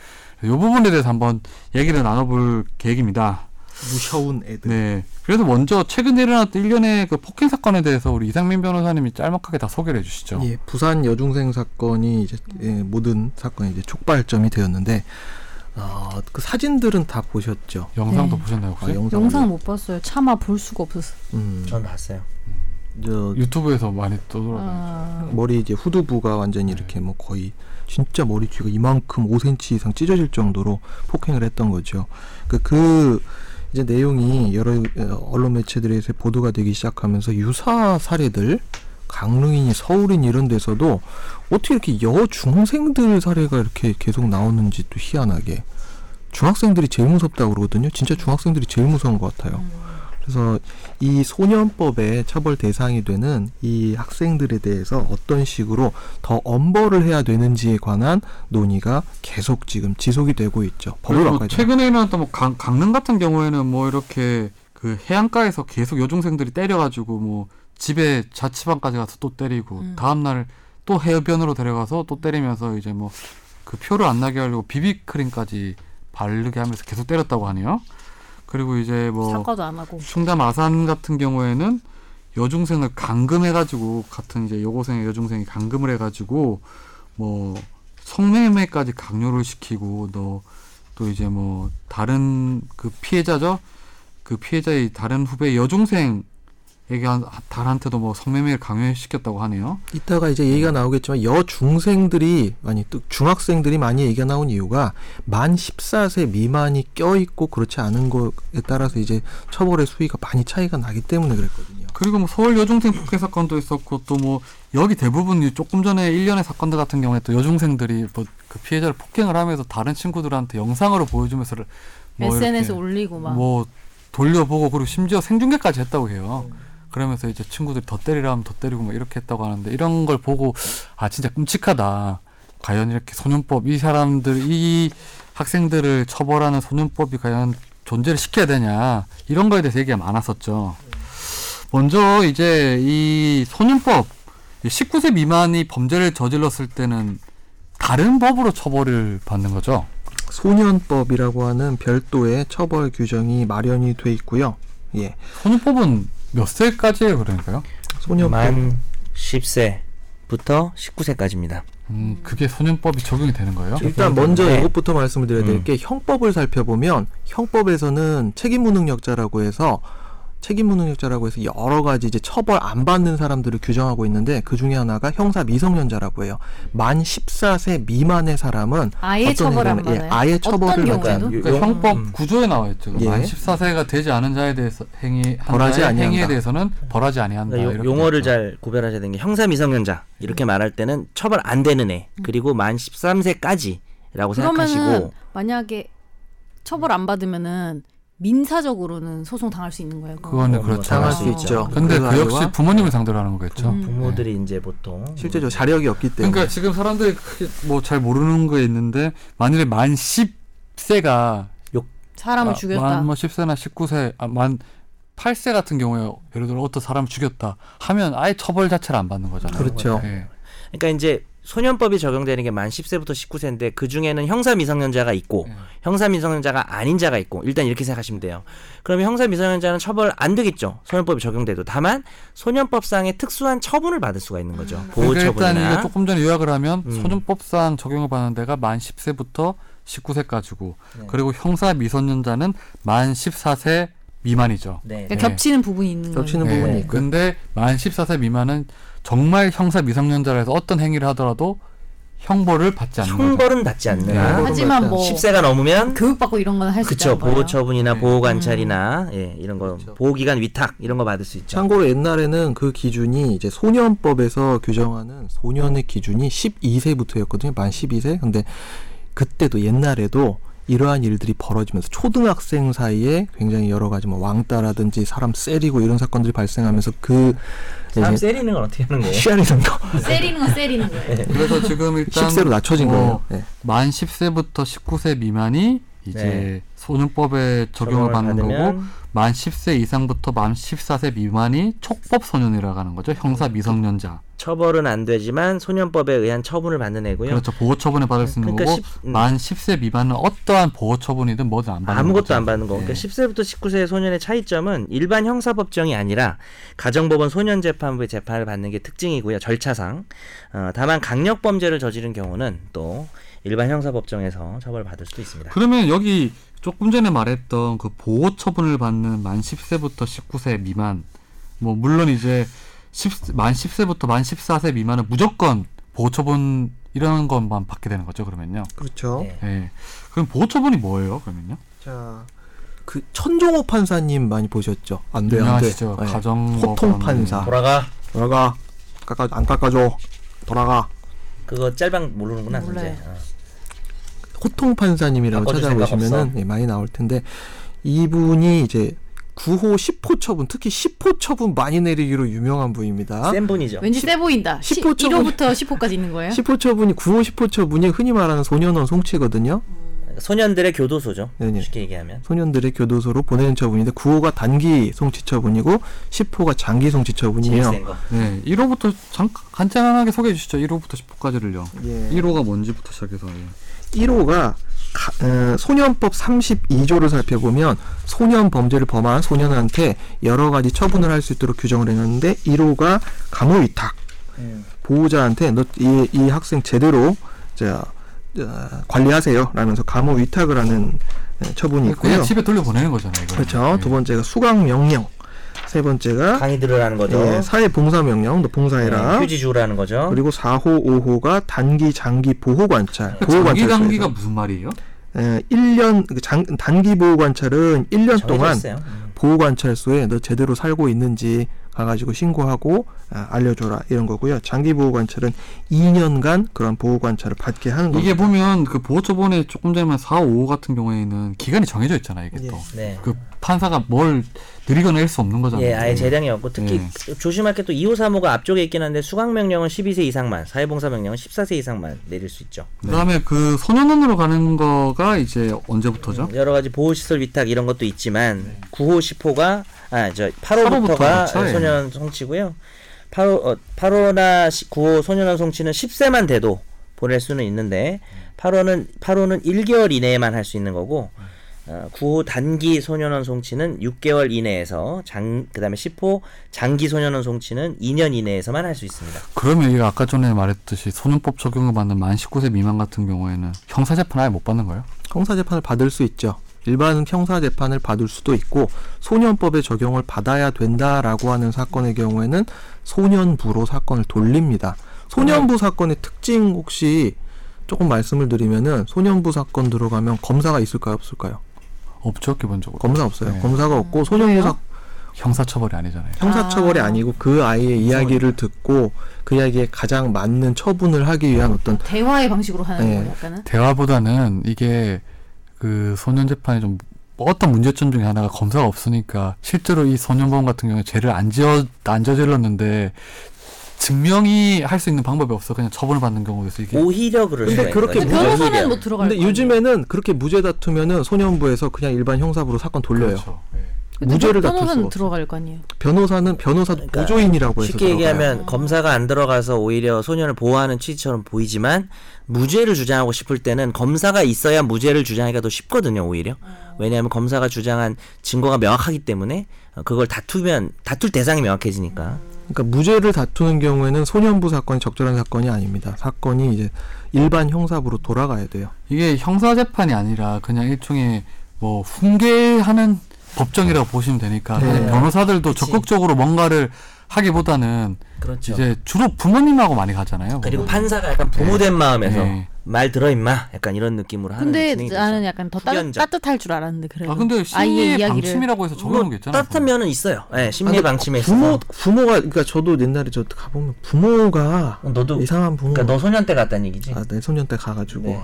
Speaker 1: 이 부분에 대해서 한번 얘기를 나눠볼 계획입니다.
Speaker 4: 무서운 애들.
Speaker 1: 네. 그래서 먼저 최근에 일어났던 일련의 그 폭행 사건에 대해서 우리 이상민 변호사님이 짤막하게 다 소개를 해주시죠.
Speaker 4: 예, 부산 여중생 사건이 이제 예, 모든 사건이 이제 촉발점이 되었는데 어, 그 사진들은 다 보셨죠?
Speaker 1: 영상도
Speaker 3: 네.
Speaker 1: 보셨나요 혹시?
Speaker 4: 아, 영상.
Speaker 3: 영상 못 봤어요. 차마 볼 수가 없었어.
Speaker 4: 음.
Speaker 2: 전 봤어요
Speaker 4: 저
Speaker 1: 유튜브에서 많이 떠돌아.
Speaker 3: 어,
Speaker 4: 머리 이제 후두부가 완전히 이렇게 뭐 거의 진짜 머리 뒤가 이만큼 5cm 이상 찢어질 정도로 폭행을 했던 거죠. 그, 그 이제 내용이 여러 어, 언론 매체들에서 보도가 되기 시작하면서 유사 사례들 강릉이니 서울인 이런 데서도 어떻게 이렇게 여중생들 사례가 이렇게 계속 나오는지 또 희한하게 중학생들이 제일 무섭다고 그러거든요. 진짜 중학생들이 제일 무서운 것 같아요. 그래서 이 소년법의 처벌 대상이 되는 이 학생들에 대해서 어떤 식으로 더 엄벌을 해야 되는지에 관한 논의가 계속 지금 지속이 되고 있죠. 법을 돼요.
Speaker 1: 최근에는 또 뭐 강릉 같은 경우에는 뭐 이렇게 그 해안가에서 계속 여중생들이 때려가지고 뭐 집에 자취방까지 가서 또 때리고
Speaker 3: 음.
Speaker 1: 다음 날 또 해변으로 데려가서 또 때리면서 이제 뭐 그 표를 안 나게 하려고 비비크림까지 바르게 하면서 계속 때렸다고 하네요. 그리고 이제 뭐
Speaker 3: 사과도 안 하고.
Speaker 1: 충남 아산 같은 경우에는 여중생을 감금해가지고 같은 이제 여고생의 여중생이 감금을 해가지고 뭐 성매매까지 강요를 시키고 너 또 이제 뭐 다른 그 피해자죠 그 피해자의 다른 후배 여중생 에게 한 달한테도 뭐 성매매를 강요시켰다고 하네요.
Speaker 4: 이따가 이제 얘기가 나오겠지만 여중생들이 아니 또 중학생들이 많이 얘기가 나온 이유가 만 14세 미만이 껴 있고 그렇지 않은 것에 따라서 이제 처벌의 수위가 많이 차이가 나기 때문에 그랬거든요.
Speaker 1: 그리고 뭐 서울 여중생 폭행 사건도 있었고 또 뭐 여기 대부분 이 조금 전에 일련의 사건들 같은 경우에 또 여중생들이 뭐 그 피해자를 폭행을 하면서 다른 친구들한테 영상으로 보여주면서 뭐
Speaker 3: SNS 올리고 막.
Speaker 1: 뭐 돌려보고 그리고 심지어 생중계까지 했다고 해요. 그러면서 이제 친구들이 더 때리라면 더 때리고 뭐 이렇게 했다고 하는데 이런 걸 보고 아 진짜 끔찍하다. 과연 이렇게 소년법 이 사람들 이 학생들을 처벌하는 소년법이 과연 존재를 시켜야 되냐 이런 거에 대해서 얘기가 많았었죠. 먼저 이제 이 소년법 19세 미만이 범죄를 저질렀을 때는 다른 법으로 처벌을 받는 거죠.
Speaker 4: 소년법이라고 하는 별도의 처벌 규정이 마련이 돼 있고요. 예.
Speaker 1: 소년법은 몇 세까지예요, 그러니까요?
Speaker 4: 소년법
Speaker 2: 만 10세부터 19세까지입니다.
Speaker 1: 음, 그게 소년법이 적용이 되는 거예요?
Speaker 4: 일단 먼저
Speaker 2: 네.
Speaker 4: 이것부터 말씀을 드려야 될
Speaker 2: 음.
Speaker 4: 게 형법을 살펴보면 형법에서는 책임 무능력자라고 해서 책임 무능력자라고 해서 여러 가지 이제 처벌 안 받는 사람들을 규정하고 있는데 그 중에 하나가 형사 미성년자라고 해요. 만 14세 미만의 사람은
Speaker 3: 아예 처벌 안
Speaker 4: 예,
Speaker 3: 받아요.
Speaker 4: 아예 처벌을? 않아요.
Speaker 1: 그러니까
Speaker 2: 용-
Speaker 1: 형법
Speaker 2: 음.
Speaker 1: 구조에 나와 있죠.
Speaker 4: 예.
Speaker 1: 만 14세가 되지 않은 자에 대해서 행위 한
Speaker 4: 벌하지 아니한다.
Speaker 1: 행위에 대해서는 벌하지 아니한다.
Speaker 2: 그러니까 용어를
Speaker 1: 돼 있죠.
Speaker 2: 잘 구별하셔야 되는 게 형사 미성년자 이렇게 말할 때는 처벌 안 되는 애 그리고 만 13세까지라고
Speaker 3: 그러면은
Speaker 2: 생각하시고
Speaker 3: 만약에 처벌 안 받으면은 민사적으로는 소송 당할 수 있는 거예요. 그거.
Speaker 1: 그거는
Speaker 2: 어,
Speaker 1: 그렇죠.
Speaker 4: 당할 수수
Speaker 2: 있죠.
Speaker 4: 있죠.
Speaker 1: 근데 그 역시 부모님을 상대로 하는 거겠죠.
Speaker 3: 음.
Speaker 2: 부모들이 이제 보통
Speaker 4: 실제로 자력이 없기 때문에
Speaker 1: 그러니까 지금 사람들이 뭐잘 모르는 거 있는데 만일에 만 10세가
Speaker 3: 사람을 죽였다.
Speaker 1: 만뭐 10세나 19세, 아, 만 8세 같은 경우에 예를 들어 어떤 사람을 죽였다 하면 아예 처벌 자체를 안 받는 거잖아요.
Speaker 4: 그렇죠.
Speaker 1: 예.
Speaker 2: 그러니까 이제 소년법이 적용되는 게 만 10세부터 19세인데 그 중에는 형사 미성년자가 있고
Speaker 1: 예.
Speaker 2: 형사 미성년자가 아닌 자가 있고 일단 이렇게 생각하시면 돼요. 그러면 형사 미성년자는 처벌 안 되겠죠. 소년법이 적용돼도 다만 소년법상의 특수한 처분을 받을 수가 있는 거죠. 보호
Speaker 1: 그러니까 일단
Speaker 2: 처분이나
Speaker 1: 이거 조금 전에 요약을 하면
Speaker 2: 음.
Speaker 1: 소년법상 적용을 받는 데가 만 10세부터 19세까지고
Speaker 2: 네.
Speaker 1: 그리고 형사 미성년자는 만 14세 미만이죠.
Speaker 2: 네.
Speaker 3: 그러니까
Speaker 1: 네.
Speaker 3: 겹치는 부분이 있는 거예요.
Speaker 4: 겹치는
Speaker 1: 네.
Speaker 4: 부분이 있고
Speaker 1: 근데 만 14세 미만은 정말 형사 미성년자라서 어떤 행위를 하더라도 형벌을 받지 않는 거죠.
Speaker 2: 형벌은 받지
Speaker 1: 네.
Speaker 2: 않느나
Speaker 3: 하지만 뭐
Speaker 2: 10세가 넘으면
Speaker 3: 교육받고 이런 건 할 수
Speaker 2: 그쵸
Speaker 3: 거예요.
Speaker 2: 보호 처분이나
Speaker 1: 네.
Speaker 2: 보호 관찰이나
Speaker 3: 음.
Speaker 2: 예 이런 거
Speaker 4: 그쵸.
Speaker 2: 보호 기간 위탁 이런 거 받을 수 있죠.
Speaker 4: 참고로 옛날에는 그 기준이 이제 소년법에서 규정하는 소년의 기준이 12세부터였거든요. 만 12세. 근데 그때도 옛날에도 이러한 일들이 벌어지면서 초등학생 사이에 굉장히 여러 가지 뭐 왕따라든지 사람 세리고 이런 사건들이 발생하면서 그
Speaker 2: 사람 세리는 건 어떻게 하는 거예요?
Speaker 4: 시야리는 거
Speaker 3: 세리는 건 세리는 거예요.
Speaker 1: 그래서 지금 일단
Speaker 4: 10세로 낮춰진
Speaker 1: 어,
Speaker 4: 거예요. 네.
Speaker 1: 만 10세부터 19세 미만이 이제
Speaker 2: 네.
Speaker 1: 소년법에 적용을 받는 거고 만 10세 이상부터 만 14세 미만이 촉법 소년이라고 하는 거죠. 형사 미성년자.
Speaker 2: 처벌은 안 되지만 소년법에 의한 처분을 받는 애고요.
Speaker 1: 그렇죠. 보호 처분을 받을 수 있는
Speaker 2: 그러니까
Speaker 1: 거고
Speaker 2: 십- 음.
Speaker 1: 만 10세 미만은 어떠한 보호 처분이든 뭐든 안 받는
Speaker 2: 아무것도
Speaker 1: 거죠.
Speaker 2: 안 받는 거.
Speaker 1: 네.
Speaker 2: 그러니까 10세부터 19세의 소년의 차이점은 일반 형사 법정이 아니라 가정법원 소년 재판부의 재판을 받는 게 특징이고요. 절차상. 어, 다만 강력 범죄를 저지른 경우는 또 일반 형사 법정에서 처벌받을 수도 있습니다.
Speaker 1: 그러면 여기 조금 전에 말했던 그 보호 처분을 받는 만 10세부터 19세 미만 뭐 물론 이제 10, 만 10세부터 만 14세 미만은 무조건 보호처분 이런 것만 받게 되는 거죠, 그러면요.
Speaker 4: 그렇죠.
Speaker 2: 네.
Speaker 1: 예. 그럼 보호처분이 뭐예요, 그러면요?
Speaker 4: 자, 그 천종호 판사님 많이 보셨죠? 안 돼, 안 돼.
Speaker 1: 유명하시죠.
Speaker 4: 네.
Speaker 1: 가정
Speaker 4: 호통 판사.
Speaker 2: 돌아가.
Speaker 4: 돌아가. 깎아 안 깎아줘. 돌아가.
Speaker 2: 그거 짤방 모르는구나.
Speaker 3: 몰라요.
Speaker 2: 이제. 어.
Speaker 4: 호통 판사님이라고
Speaker 2: 바꿔줄 생각
Speaker 4: 찾아보시면은
Speaker 2: 없어?
Speaker 4: 네, 많이 나올 텐데 이분이 이제 9호 10호 처분, 특히 10호 처분 많이 내리기로 유명한 분입니다.
Speaker 2: 센 분이죠.
Speaker 3: 왠지 세 보인다.
Speaker 4: 10호 처분.
Speaker 3: 1호부터 10호까지 있는 거예요?
Speaker 4: 10호 처분이 9호 10호 처분이 흔히 말하는 소년원 송치거든요.
Speaker 2: 소년들의 교도소죠.
Speaker 4: 네네.
Speaker 2: 쉽게 얘기하면.
Speaker 4: 소년들의 교도소로 보내는 처분인데 9호가 단기 송치 처분이고 10호가 장기 송치 처분이에요.
Speaker 1: 네, 1호부터 잠깐 간단하게 소개해 주시죠. 1호부터 10호까지를요.
Speaker 4: 예.
Speaker 1: 1호가 뭔지부터 시작해서. 예.
Speaker 4: 1호가 소년법 32조를 살펴보면 소년 범죄를 범한 소년한테 여러 가지 처분을 할 수 있도록 규정을 해놨는데 1호가 감호 위탁 보호자한테 너이 이 학생 제대로 자 어, 관리하세요 라면서 감호 위탁을 하는 예, 처분이 있고요.
Speaker 1: 그냥 집에 돌려보내는 거잖아요. 이거는.
Speaker 4: 그렇죠.
Speaker 1: 예.
Speaker 4: 두 번째가 수강 명령. 세 번째가
Speaker 2: 강의 들으라는 거죠.
Speaker 4: 예, 사회 봉사 명령, 너 봉사해라.
Speaker 2: 네, 휴지 주라는 거죠.
Speaker 4: 그리고 4호, 5호가 단기, 장기 보호 관찰. 보호
Speaker 1: 장기
Speaker 4: 관찰.
Speaker 1: 단기가 무슨 말이에요?
Speaker 4: 예, 1년 그 장, 단기 보호 관찰은 1년 동안
Speaker 2: 정해졌어요. 음.
Speaker 4: 보호 관찰소에 너 제대로 살고 있는지 가가지고 신고하고 아, 알려줘라 이런 거고요. 장기 보호 관찰은 2년간 그런 보호 관찰을 받게 하는 겁니다.
Speaker 1: 이게 보면 그 보호처분에 조금 전에 4, 5 같은 경우에는 기간이 정해져 있잖아요. 이게
Speaker 4: 예.
Speaker 1: 또.
Speaker 2: 네.
Speaker 1: 그 판사가 뭘 할 수 없는 거잖아요.
Speaker 2: 예, 아예 재량이 없고 특히
Speaker 1: 네.
Speaker 2: 조심할 게 또 2호 3호가 앞쪽에 있긴 한데 수강 명령은 12세 이상만, 사회봉사 명령은 14세 이상만 내릴 수 있죠.
Speaker 1: 그다음에 그 소년원으로 가는 거가 이제 언제부터죠?
Speaker 2: 여러 가지 보호 시설 위탁 이런 것도 있지만
Speaker 1: 네.
Speaker 2: 9호 10호가 아 저
Speaker 1: 8호부터
Speaker 2: 8호부터가
Speaker 1: 그렇죠, 예.
Speaker 2: 소년 송치고요. 8호 어, 8호나 9호 소년원 송치는 10세만 돼도 보낼 수는 있는데 8호는 8호는 1개월 이내에만 할 수 있는 거고 어, 9호 단기 소년원 송치는 6개월 이내에서 장 그다음에 10호 장기 소년원 송치는 2년 이내에서만 할 수 있습니다.
Speaker 1: 그러면 이게 아까 전에 말했듯이 소년법 적용을 받는 만 19세 미만 같은 경우에는 형사 재판 아예 못 받는 거예요?
Speaker 4: 형사 재판을 받을 수 있죠. 일반 형사 재판을 받을 수도 있고 소년법의 적용을 받아야 된다라고 하는 사건의 경우에는 소년부로 사건을 돌립니다. 소년부 사건의 특징 혹시 조금 말씀을 드리면은 소년부 사건 들어가면 검사가 있을까요, 없을까요?
Speaker 1: 없죠 기본적으로.
Speaker 4: 검사 없어요.
Speaker 1: 네.
Speaker 4: 검사가 없고 소년부
Speaker 3: 그래요?
Speaker 4: 사
Speaker 1: 형사처벌이 아니잖아요.
Speaker 4: 형사처벌이
Speaker 3: 아.
Speaker 4: 아니고 그 아이의 이야기를 듣고 그 이야기에 가장 맞는 처분을 하기 위한 어떤
Speaker 3: 대화의 방식으로 하는
Speaker 4: 네.
Speaker 3: 거예요, 약간은.
Speaker 1: 대화보다는 이게 그 소년 재판에 좀 어떤 문제점 중에 하나가 검사가 없으니까 실제로 이 소년범 같은 경우에 죄를 안 지어 안 저질렀는데 증명이 할 수 있는 방법이 없어 그냥 처벌을 받는 경우도 있어 이게
Speaker 2: 오히려 그럴
Speaker 4: 근데 그렇게.
Speaker 3: 변호사는
Speaker 2: 오히려.
Speaker 3: 못 들어갈
Speaker 4: 근데
Speaker 3: 거
Speaker 4: 요즘에는 그렇게 무죄 다투면은 소년부에서 그냥 일반 형사부로 사건 돌려요.
Speaker 1: 그렇죠. 예.
Speaker 3: 근데
Speaker 4: 무죄를 다툴
Speaker 3: 변호사는
Speaker 4: 수가 없어.
Speaker 3: 들어갈 거 아니에요.
Speaker 4: 변호사는 변호사도
Speaker 2: 그러니까
Speaker 4: 보조인이라고 해서
Speaker 2: 쉽게
Speaker 4: 들어가요.
Speaker 2: 얘기하면 검사가 안 들어가서 오히려 소년을 보호하는 취지처럼 보이지만 무죄를 주장하고 싶을 때는 검사가 있어야 무죄를 주장하기가 더 쉽거든요 오히려 왜냐하면 검사가 주장한 증거가 명확하기 때문에 어, 그걸 다투면 다툴 대상이 명확해지니까
Speaker 4: 그러니까 무죄를 다투는 경우에는 소년부 사건이 적절한 사건이 아닙니다. 사건이 이제 일반 형사부로 돌아가야 돼요.
Speaker 1: 이게 형사 재판이 아니라 그냥 일종의 뭐 훈계하는 법정이라고 보시면 되니까
Speaker 4: 네.
Speaker 1: 변호사들도
Speaker 2: 그치.
Speaker 1: 적극적으로 뭔가를 하기보다는
Speaker 2: 그렇죠
Speaker 1: 이제 주로 부모님하고 많이 가잖아요.
Speaker 2: 그리고
Speaker 1: 보면.
Speaker 2: 판사가 약간 부모된 마음에서
Speaker 1: 네.
Speaker 2: 말 들어 임마 약간 이런 느낌으로 하는
Speaker 3: 근데. 나는 약간 더 따,
Speaker 2: 후견자.
Speaker 3: 따뜻할 줄 알았는데 그래도
Speaker 1: 아 근데
Speaker 3: 아이의
Speaker 1: 심리의
Speaker 3: 이야기를
Speaker 1: 방침이라고 해서 적용한 게 있잖아요.
Speaker 2: 따뜻한 면은 있어요 예 심리
Speaker 4: 근데
Speaker 2: 방침에
Speaker 4: 부모
Speaker 2: 있어서
Speaker 4: 부모가 그러니까 저도 옛날에 저 가보면 부모가
Speaker 2: 어, 너도
Speaker 4: 이상한 부모.
Speaker 2: 그러니까 너 소년 때 갔다는 얘기지
Speaker 4: 아, 내 소년 때 가가지고
Speaker 2: 네.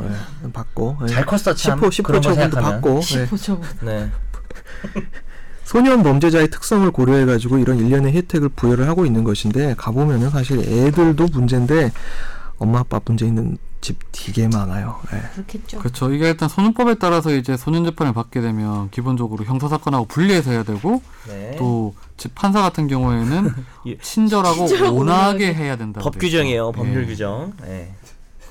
Speaker 4: 예, 받고 예.
Speaker 2: 잘 컸어 참
Speaker 4: 10호 10호
Speaker 2: 그런 거
Speaker 4: 처분도
Speaker 2: 생각하면.
Speaker 4: 받고 예.
Speaker 3: 보죠.
Speaker 2: 네
Speaker 4: 소년 범죄자의 특성을 고려해가지고 이런 일련의 혜택을 부여를 하고 있는 것인데 가보면은 사실 애들도 문제인데 엄마 아빠 문제 있는 집 되게 많아요. 예.
Speaker 3: 그렇겠죠.
Speaker 1: 그렇죠. 이게 일단 소년법에 따라서 이제 소년 재판을 받게 되면 기본적으로 형사 사건하고 분리해서 해야 되고
Speaker 2: 네.
Speaker 1: 또집 판사 같은 경우에는
Speaker 2: 예.
Speaker 1: 친절하고 온화하게. 해야 된다.
Speaker 2: 법 규정이에요 법률
Speaker 1: 예.
Speaker 2: 규정 예.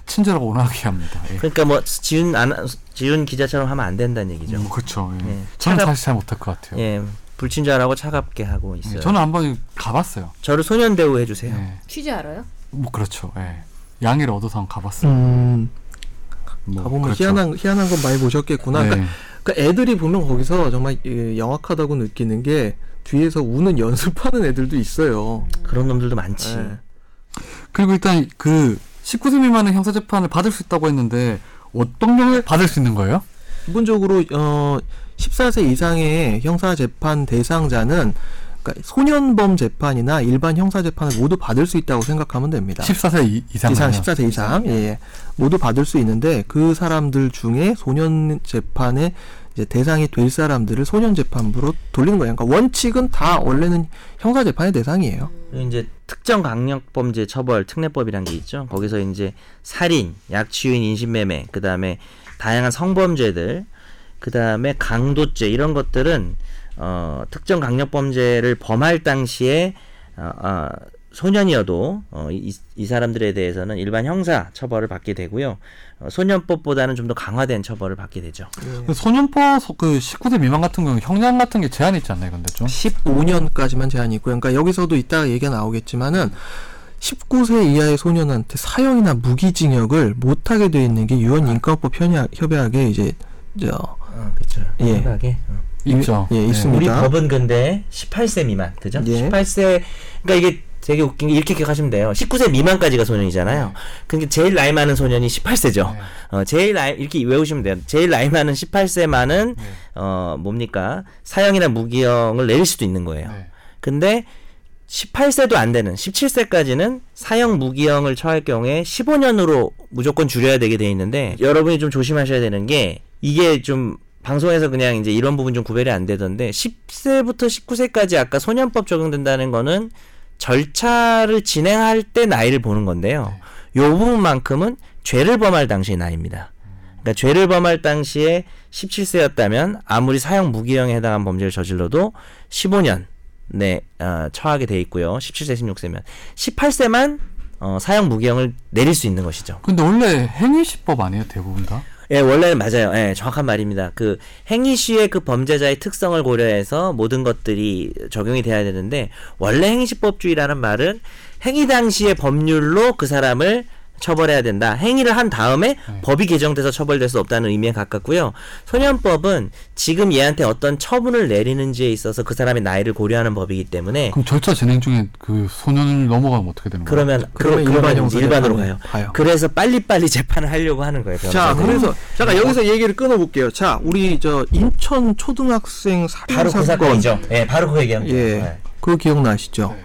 Speaker 1: 친절하고 온화하게 합니다. 예.
Speaker 2: 그러니까 뭐 지훈 안 지훈 기자처럼 하면 안 된다는 얘기죠.
Speaker 1: 음, 그렇죠. 예.
Speaker 2: 예.
Speaker 1: 저는
Speaker 2: 차갑-
Speaker 1: 사실 잘 못할 것 같아요.
Speaker 2: 예, 불친절하고 차갑게 하고
Speaker 1: 예,
Speaker 2: 있어요.
Speaker 1: 저는 한번 가봤어요.
Speaker 2: 저를 소년 대우 해주세요.
Speaker 1: 예.
Speaker 3: 취재 알아요?
Speaker 1: 뭐 그렇죠. 예. 양해를 얻어서 한번 가봤어요.
Speaker 4: 음,
Speaker 1: 뭐
Speaker 4: 가보면
Speaker 1: 그렇죠.
Speaker 4: 희한한 희한한 건 많이 보셨겠구나.
Speaker 1: 네.
Speaker 4: 그러니까, 그러니까 애들이 보면 거기서 정말 예, 영악하다고 느끼는 게 뒤에서 우는 연습하는 애들도 있어요.
Speaker 2: 그런 놈들도 많지.
Speaker 4: 네.
Speaker 1: 그리고 일단 그 19세 미만의 형사 재판을 받을 수 있다고 했는데 어떤 경우에 받을 수 있는 거예요?
Speaker 4: 기본적으로 어 14세 이상의 형사 재판 대상자는 그러니까 소년범 재판이나 일반 형사 재판을 모두 받을 수 있다고 생각하면 됩니다.
Speaker 1: 14세 이, 이상
Speaker 4: 이상 14세 이상 예, 예. 모두 받을 수 있는데 그 사람들 중에 소년 재판의 이제 대상이 될 사람들을 소년 재판부로 돌리는 거예요. 그러니까 원칙은 다 원래는 형사 재판의 대상이에요.
Speaker 2: 이제 특정 강력 범죄 처벌 특례법이란 게 있죠. 거기서 이제 살인, 약취유인 인신매매, 그 다음에 다양한 성범죄들, 그 다음에 강도죄 이런 것들은 어, 특정 강력 범죄를 범할 당시에 어, 어, 소년이어도 어, 이, 이 사람들에 대해서는 일반 형사 처벌을 받게 되고요. 어, 소년법보다는 좀 더 강화된 처벌을 받게 되죠.
Speaker 1: 그 소년법 소- 그 19세 미만 같은 경우 형량 같은 게 제한이 있지 않나요, 근데 좀?
Speaker 4: 15년까지만 제한이 있고요. 그러니까 여기서도 이따가 얘기가 나오겠지만은 19세 이하의 소년한테 사형이나 무기징역을 못하게 돼 있는 게 유엔 인권법 협약, 협약에 이제 저
Speaker 2: 어, 그렇죠.
Speaker 4: 예.
Speaker 2: 생각에. 어.
Speaker 1: 있죠.
Speaker 4: 예,
Speaker 1: 네.
Speaker 4: 있습니다.
Speaker 2: 우리 법은 근데 18세 미만, 그죠?
Speaker 4: 예.
Speaker 2: 18세, 그러니까 이게 되게 웃긴 게 이렇게 기억하시면 돼요. 19세 미만까지가 소년이잖아요. 그러니까 제일 나이 많은 소년이 18세죠.
Speaker 1: 네.
Speaker 2: 어, 제일 나이, 이렇게 외우시면 돼요. 제일 나이 많은 18세만은,
Speaker 1: 네.
Speaker 2: 어, 뭡니까? 사형이나 무기형을 내릴 수도 있는 거예요.
Speaker 1: 네.
Speaker 2: 근데 18세도 안 되는 17세까지는 사형 무기형을 처할 경우에 15년으로 무조건 줄여야 되게 돼 있는데 여러분이 좀 조심하셔야 되는 게 이게 좀 방송에서 그냥 이제 이런 부분 좀 구별이 안 되던데 10세부터 19세까지 아까 소년법 적용된다는 거는 절차를 진행할 때 나이를 보는 건데요. 요 부분만큼은 죄를 범할 당시의 나이입니다. 그러니까 죄를 범할 당시에 17세였다면 아무리 사형 무기형에 해당한 범죄를 저질러도 15년 네, 어, 처하게 돼 있고요. 17세, 16세면 18세만 어, 사형 무기형을 내릴 수 있는 것이죠.
Speaker 1: 근데 원래 행위시법 아니에요, 대부분 다?
Speaker 2: 예, 원래는 맞아요. 예, 정확한 말입니다. 그 행위 시의 그 범죄자의 특성을 고려해서 모든 것들이 적용이 돼야 되는데 원래 행위시법주의라는 말은 행위 당시의 법률로 그 사람을 처벌해야 된다. 행위를 한 다음에 법이 개정돼서 처벌될 수 없다는 의미에 가깝고요. 소년법은 지금 얘한테 어떤 처분을 내리는지에 있어서 그 사람의 나이를 고려하는 법이기 때문에
Speaker 1: 그럼 절차 진행 중에 그 소년을 넘어가면 어떻게 되는 거예요?
Speaker 2: 그러면
Speaker 4: 그러면
Speaker 2: 그러,
Speaker 4: 일반
Speaker 2: 일반으로 가요.
Speaker 4: 가요.
Speaker 2: 그래서 빨리빨리 재판을 하려고 하는 거예요.
Speaker 4: 자. 그래서 잠깐 여기서 얘기를 끊어 볼게요. 자, 우리 저 인천 초등학생 살인
Speaker 2: 바로 그
Speaker 4: 사건,
Speaker 2: 사건이죠. 예, 바로 그 돼요.
Speaker 4: 예,
Speaker 2: 네.
Speaker 4: 그거 기억나시죠?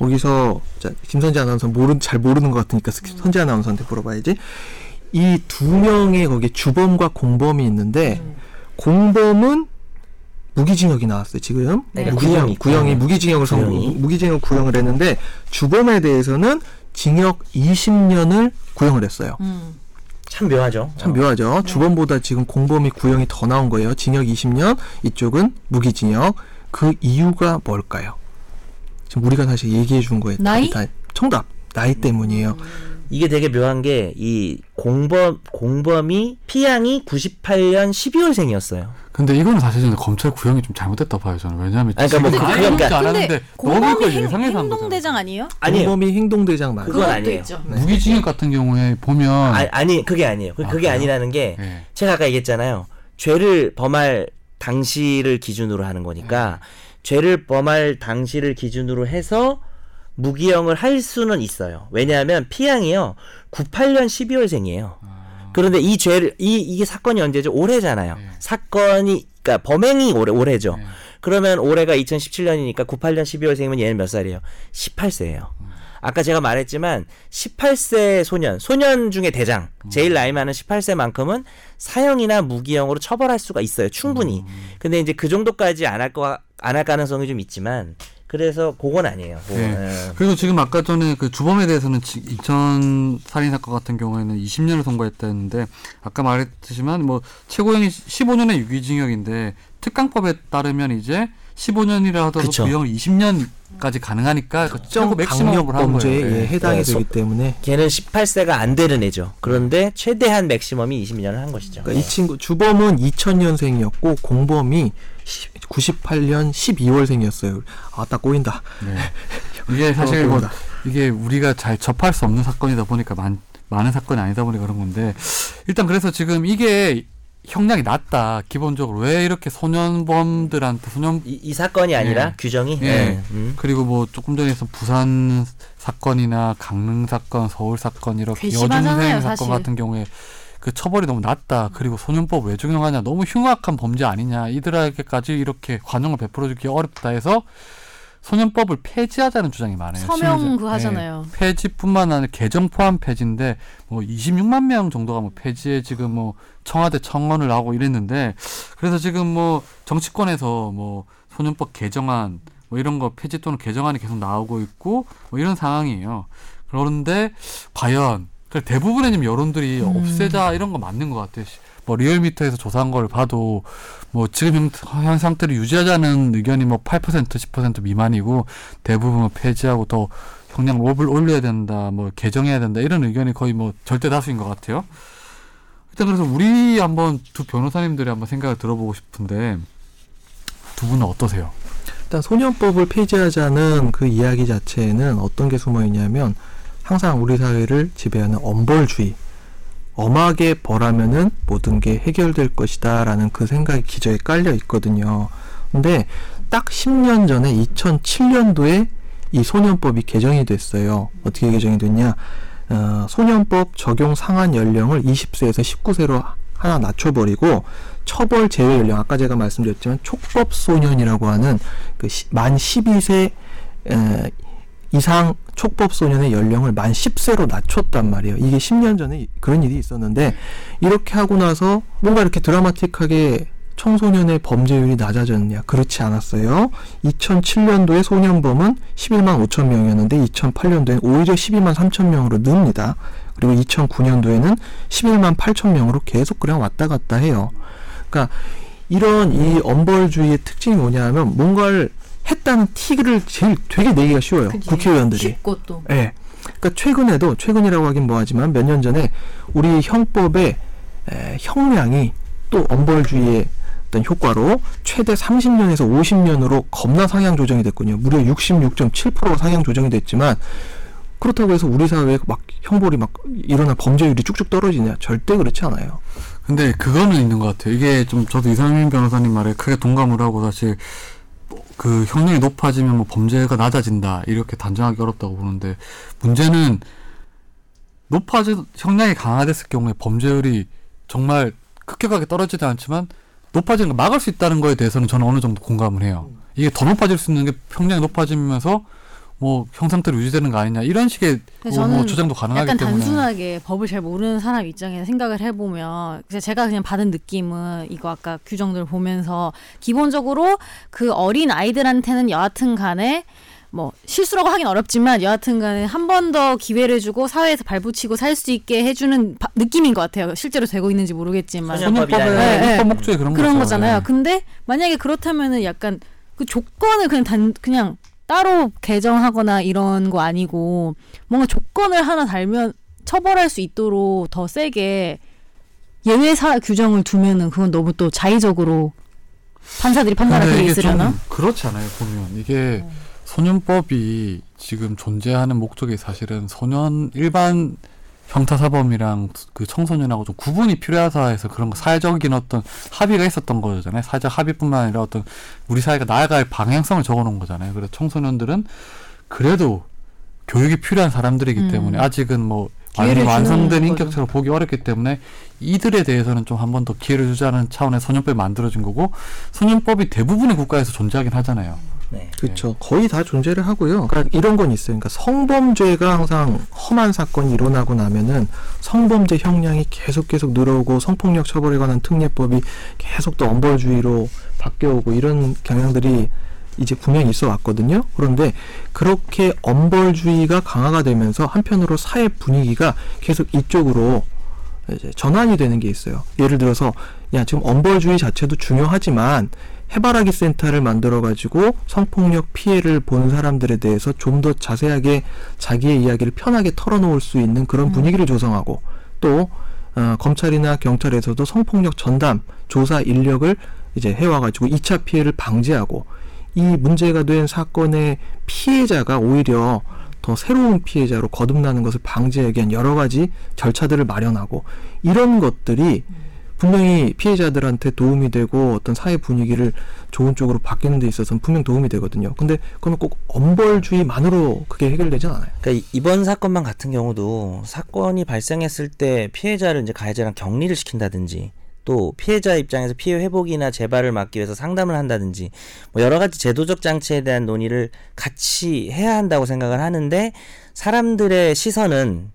Speaker 1: 네.
Speaker 4: 거기서 자, 김선재 아나운서 모른 잘 모르는 것 같으니까 선재 아나운서한테 물어봐야지. 이 두 명의 거기 주범과 공범이 있는데 공범은 무기징역이 나왔어요 지금
Speaker 3: 네.
Speaker 4: 무기징역,
Speaker 2: 구형이
Speaker 4: 무기징역을 선
Speaker 2: 구형이.
Speaker 4: 무기징역 구형을 했는데 주범에 대해서는 징역 20년을 구형을 했어요.
Speaker 3: 음.
Speaker 2: 참 묘하죠.
Speaker 4: 참
Speaker 2: 어.
Speaker 4: 묘하죠. 주범보다 지금 공범이 구형이 더 나온 거예요. 징역 20년, 이쪽은 무기징역. 그 이유가 뭘까요? 지금 우리가 다시 얘기해 준 거에
Speaker 3: 나이?
Speaker 4: 다 정답. 나이 때문이에요.
Speaker 2: 이게 되게 묘한 게 이 공범 공범이 피양이 98년 12월생이었어요.
Speaker 1: 근데 이거는 사실 저는 검찰 구형이 좀 잘못됐다 봐요, 저는. 왜냐하면
Speaker 2: 아니, 그러니까 뭐
Speaker 1: 지금
Speaker 2: 그-
Speaker 1: 아예
Speaker 2: 그러니까-
Speaker 3: 근데
Speaker 1: 너무
Speaker 3: 행,
Speaker 1: 예상해서 한
Speaker 3: 행동대장
Speaker 1: 거잖아요.
Speaker 3: 아니에요?
Speaker 2: 아니에요.
Speaker 4: 공범이 행동대장 맞아요.
Speaker 2: 그건 아니에요.
Speaker 3: 있죠.
Speaker 1: 무기징역 같은 경우에 보면
Speaker 2: 아니, 아니 그게 아니에요. 그,
Speaker 1: 아,
Speaker 2: 그게
Speaker 1: 그래요?
Speaker 2: 아니라는 게
Speaker 1: 예.
Speaker 2: 제가 아까 얘기했잖아요. 죄를 범할 당시를 기준으로 하는 거니까 죄를 범할 당시를 기준으로 해서 무기형을 할 수는 있어요. 왜냐하면 피양이요 98년 12월생이에요. 그런데 이 죄를 이 이게 사건이 언제죠? 올해잖아요.
Speaker 1: 네.
Speaker 2: 사건이 그러니까 범행이 올해 올해죠.
Speaker 1: 네.
Speaker 2: 그러면 올해가 2017년이니까 98년 12월생이면 얘는 몇 살이에요? 18세예요. 아까 제가 말했지만 18세 소년, 소년 중에 대장, 제일 나이 많은 18세만큼은 사형이나 무기형으로 처벌할 수가 있어요. 충분히. 근데 이제 그 정도까지 안 할 거 안 할 가능성이 좀 있지만 그래서 그건 아니에요. 그건.
Speaker 1: 네.
Speaker 2: 예.
Speaker 1: 그리고 지금 아까 전에 그 주범에 대해서는 지- 인천 살인 사건 같은 경우에는 20년을 선고했다는데 아까 말했지만 뭐 최고형이 15년의 유기징역인데 특강법에 따르면 이제 15년이라 하더라도
Speaker 2: 그쵸.
Speaker 1: 구형을 20년까지 가능하니까 그 최고
Speaker 4: 정
Speaker 1: 맥시멈으로 한 거예요.
Speaker 4: 예,
Speaker 1: 네.
Speaker 4: 해당이
Speaker 2: 네,
Speaker 4: 되기
Speaker 2: 소-
Speaker 4: 때문에
Speaker 2: 걔는 18세가 안 되는 애죠. 그런데 최대한 맥시멈이 20년을 한 것이죠.
Speaker 4: 그러니까 이 친구 주범은 2000년생이었고 공범이 98년 12월생이었어요. 아딱 꼬인다.
Speaker 1: 네. 이게 사실 뭐
Speaker 4: 그렇습니다.
Speaker 1: 이게 우리가 잘 접할 수 없는 사건이다 보니까 많, 많은 사건이 아니다 보니까 그런 건데 일단 그래서 지금 이게 형량이 낮다. 기본적으로 왜 이렇게 소년범들한테 소년
Speaker 2: 이, 이 사건이 아니라
Speaker 1: 예.
Speaker 2: 규정이.
Speaker 1: 예.
Speaker 2: 네. 음.
Speaker 1: 그리고 뭐 조금 전에 있었 부산 사건이나 강릉 사건, 서울 사건 이렇게 여중생 사건
Speaker 3: 사실.
Speaker 1: 같은 경우에 그 처벌이 너무 낮다. 그리고 소년법 왜 적용하냐? 너무 흉악한 범죄 아니냐? 이들에게까지 이렇게 관용을 베풀어 주기 어렵다 해서 소년법을 폐지하자는 주장이 많아요.
Speaker 3: 서명. 그 하잖아요.
Speaker 1: 예, 폐지뿐만 아니라 개정 포함 폐지인데 뭐 26만 명 정도가 뭐 폐지에 지금 뭐 청와대 청원을 하고 이랬는데 그래서 지금 뭐 정치권에서 뭐 소년법 개정안 뭐 이런 거 폐지 또는 개정안이 계속 나오고 있고 뭐 이런 상황이에요. 그런데 과연 그 대부분의 지금 여론들이
Speaker 3: 음.
Speaker 1: 없애자 이런 거 맞는 것 같아요. 뭐 리얼미터에서 조사한 걸 봐도 뭐 지금 형, 현 상태를 유지하자는 의견이 뭐 8% 10% 미만이고 대부분 뭐 폐지하고 더 형량 롭을 올려야 된다, 뭐 개정해야 된다 이런 의견이 거의 뭐 절대 다수인 것 같아요. 일단 그래서 우리 한번 두 변호사님들이 한번 생각을 들어보고 싶은데 두 분은 어떠세요?
Speaker 4: 일단 소년법을 폐지하자는 그 이야기 자체에는 어떤 게 숨어 있냐면 항상 우리 사회를 지배하는 엄벌주의. 엄하게 벌하면은 모든 게 해결될 것이다 라는 그 생각이 기저에 깔려 있거든요. 근데 딱 10년 전에 2007년도에 이 소년법이 개정이 됐어요. 어떻게 개정이 됐냐? 어, 소년법 적용 상한 연령을 20세에서 19세로 하나 낮춰버리고 처벌 제외 연령 아까 제가 말씀드렸지만 촉법 소년이라고 하는 그만 12세 에, 이상 촉법 소년의 연령을 만 10세로 낮췄단 말이에요. 이게 10년 전에 그런 일이 있었는데 이렇게 하고 나서 뭔가 이렇게 드라마틱하게 청소년의 범죄율이 낮아졌냐? 그렇지 않았어요. 2007년도에 소년범은 11만 5천 명이었는데 2008년도엔 오히려 12만 3천 명으로 늡니다. 그리고 2009년도에는 11만 8천 명으로 계속 그냥 왔다 갔다 해요. 그러니까 이런 이 엄벌주의의 특징이 뭐냐면 뭔가를 했다는 티를 제일 되게 내기가 쉬워요.
Speaker 3: 그지.
Speaker 4: 국회의원들이.
Speaker 3: 쉽고 또.
Speaker 4: 예. 그러니까 최근에도 최근이라고 하긴 뭐하지만 몇 년 전에 우리 형법의 에, 형량이 또 엄벌주의의 어떤 효과로 최대 30년에서 50년으로 겁나 상향 조정이 됐군요. 무려 66.7%가 상향 조정이 됐지만 그렇다고 해서 우리 사회에 막 형벌이 막 일어나 범죄율이 쭉쭉 떨어지냐? 절대 그렇지 않아요.
Speaker 1: 근데 그거는 있는 것 같아요. 이게 좀 저도 이상민 변호사님 말에 크게 동감을 하고 사실 그 형량이 높아지면 뭐 범죄가 낮아진다 이렇게 단정하기 어렵다고 보는데 문제는 높아진 형량이 강화됐을 경우에 범죄율이 정말 급격하게 떨어지지 않지만 높아지는 걸 막을 수 있다는 거에 대해서는 저는 어느 정도 공감을 해요. 이게 더 높아질 수 있는 게 형량이 높아지면서 뭐 형상태로 유지되는 거 아니냐 이런 식의 뭐, 뭐
Speaker 3: 저는
Speaker 1: 주장도 가능하기
Speaker 3: 약간
Speaker 1: 때문에
Speaker 3: 단순하게 법을 잘 모르는 사람 입장에서 생각을 해보면 제가 그냥 받은 느낌은 이거 아까 규정들 보면서 기본적으로 그 어린 아이들한테는 여하튼 간에 뭐 실수라고 하긴 어렵지만 여하튼 간에 한 번 더 기회를 주고 사회에서 발붙이고 살 수 있게 해주는 바- 느낌인 것 같아요. 실제로 되고 있는지 모르겠지만
Speaker 2: 소년-
Speaker 1: 소년법의
Speaker 3: 네, 네.
Speaker 1: 목적이 그런,
Speaker 3: 그런. 거잖아요.
Speaker 1: 네.
Speaker 3: 근데 만약에 그렇다면은 약간 그 조건을 그냥 단 그냥 따로 개정하거나 이런 거 아니고 뭔가 조건을 하나 달면 처벌할 수 있도록 더 세게 예외 사 규정을 두면은 그건 너무 또 자의적으로 판사들이 판단할
Speaker 1: 이게
Speaker 3: 있으려나?
Speaker 1: 않아요 보면 이게 소년법이 지금 존재하는 목적이 사실은 소년 일반 형사사범이랑 그 청소년하고 좀 구분이 필요하다 해서 그런 거 사회적인 어떤 합의가 있었던 거잖아요. 사회적 합의뿐만 아니라 어떤 우리 사회가 나아갈 방향성을 적어놓은 거잖아요. 그래서 청소년들은 그래도 교육이 필요한 사람들이기
Speaker 3: 음.
Speaker 1: 때문에 아직은 뭐 완전 완성된 인격체로 보기 어렵기 때문에 이들에 대해서는 좀 한 번 더 기회를 주자는 차원의 소년법이 만들어진 거고 소년법이 대부분의 국가에서 존재하긴 하잖아요.
Speaker 2: 네.
Speaker 4: 그렇죠. 거의 다 존재를 하고요. 그러니까 이런 건 있어요. 그러니까 성범죄가 항상 험한 사건이 일어나고 나면은 성범죄 형량이 계속 계속 늘어오고 성폭력 처벌에 관한 특례법이 계속 또 엄벌주의로 바뀌어오고 이런 경향들이 이제 분명히 있어 왔거든요. 그런데 그렇게 엄벌주의가 강화가 되면서 한편으로 사회 분위기가 계속 이쪽으로 이제 전환이 되는 게 있어요. 예를 들어서 야 지금 엄벌주의 자체도 중요하지만 해바라기 센터를 만들어 가지고 성폭력 피해를 본 사람들에 대해서 좀 더 자세하게 자기의 이야기를 편하게 털어놓을 수 있는 그런 분위기를 조성하고 또 어, 검찰이나 경찰에서도 성폭력 전담 조사 인력을 이제 해와가지고 2차 피해를 방지하고 이 문제가 된 사건의 피해자가 오히려 더 새로운 피해자로 거듭나는 것을 방지하기 위한 여러 가지 절차들을 마련하고 이런 것들이 분명히 피해자들한테 도움이 되고 어떤 사회 분위기를 좋은 쪽으로 바뀌는 데 있어서는 분명 도움이 되거든요. 근데 그건 꼭 엄벌주의만으로 그게 해결되진 않아요.
Speaker 2: 그러니까 이- 이번 사건만 같은 경우도 사건이 발생했을 때 피해자를 이제 가해자랑 격리를 시킨다든지 또 피해자 입장에서 피해 회복이나 재발을 막기 위해서 상담을 한다든지 뭐 여러 가지 제도적 장치에 대한 논의를 같이 해야 한다고 생각을 하는데 사람들의 시선은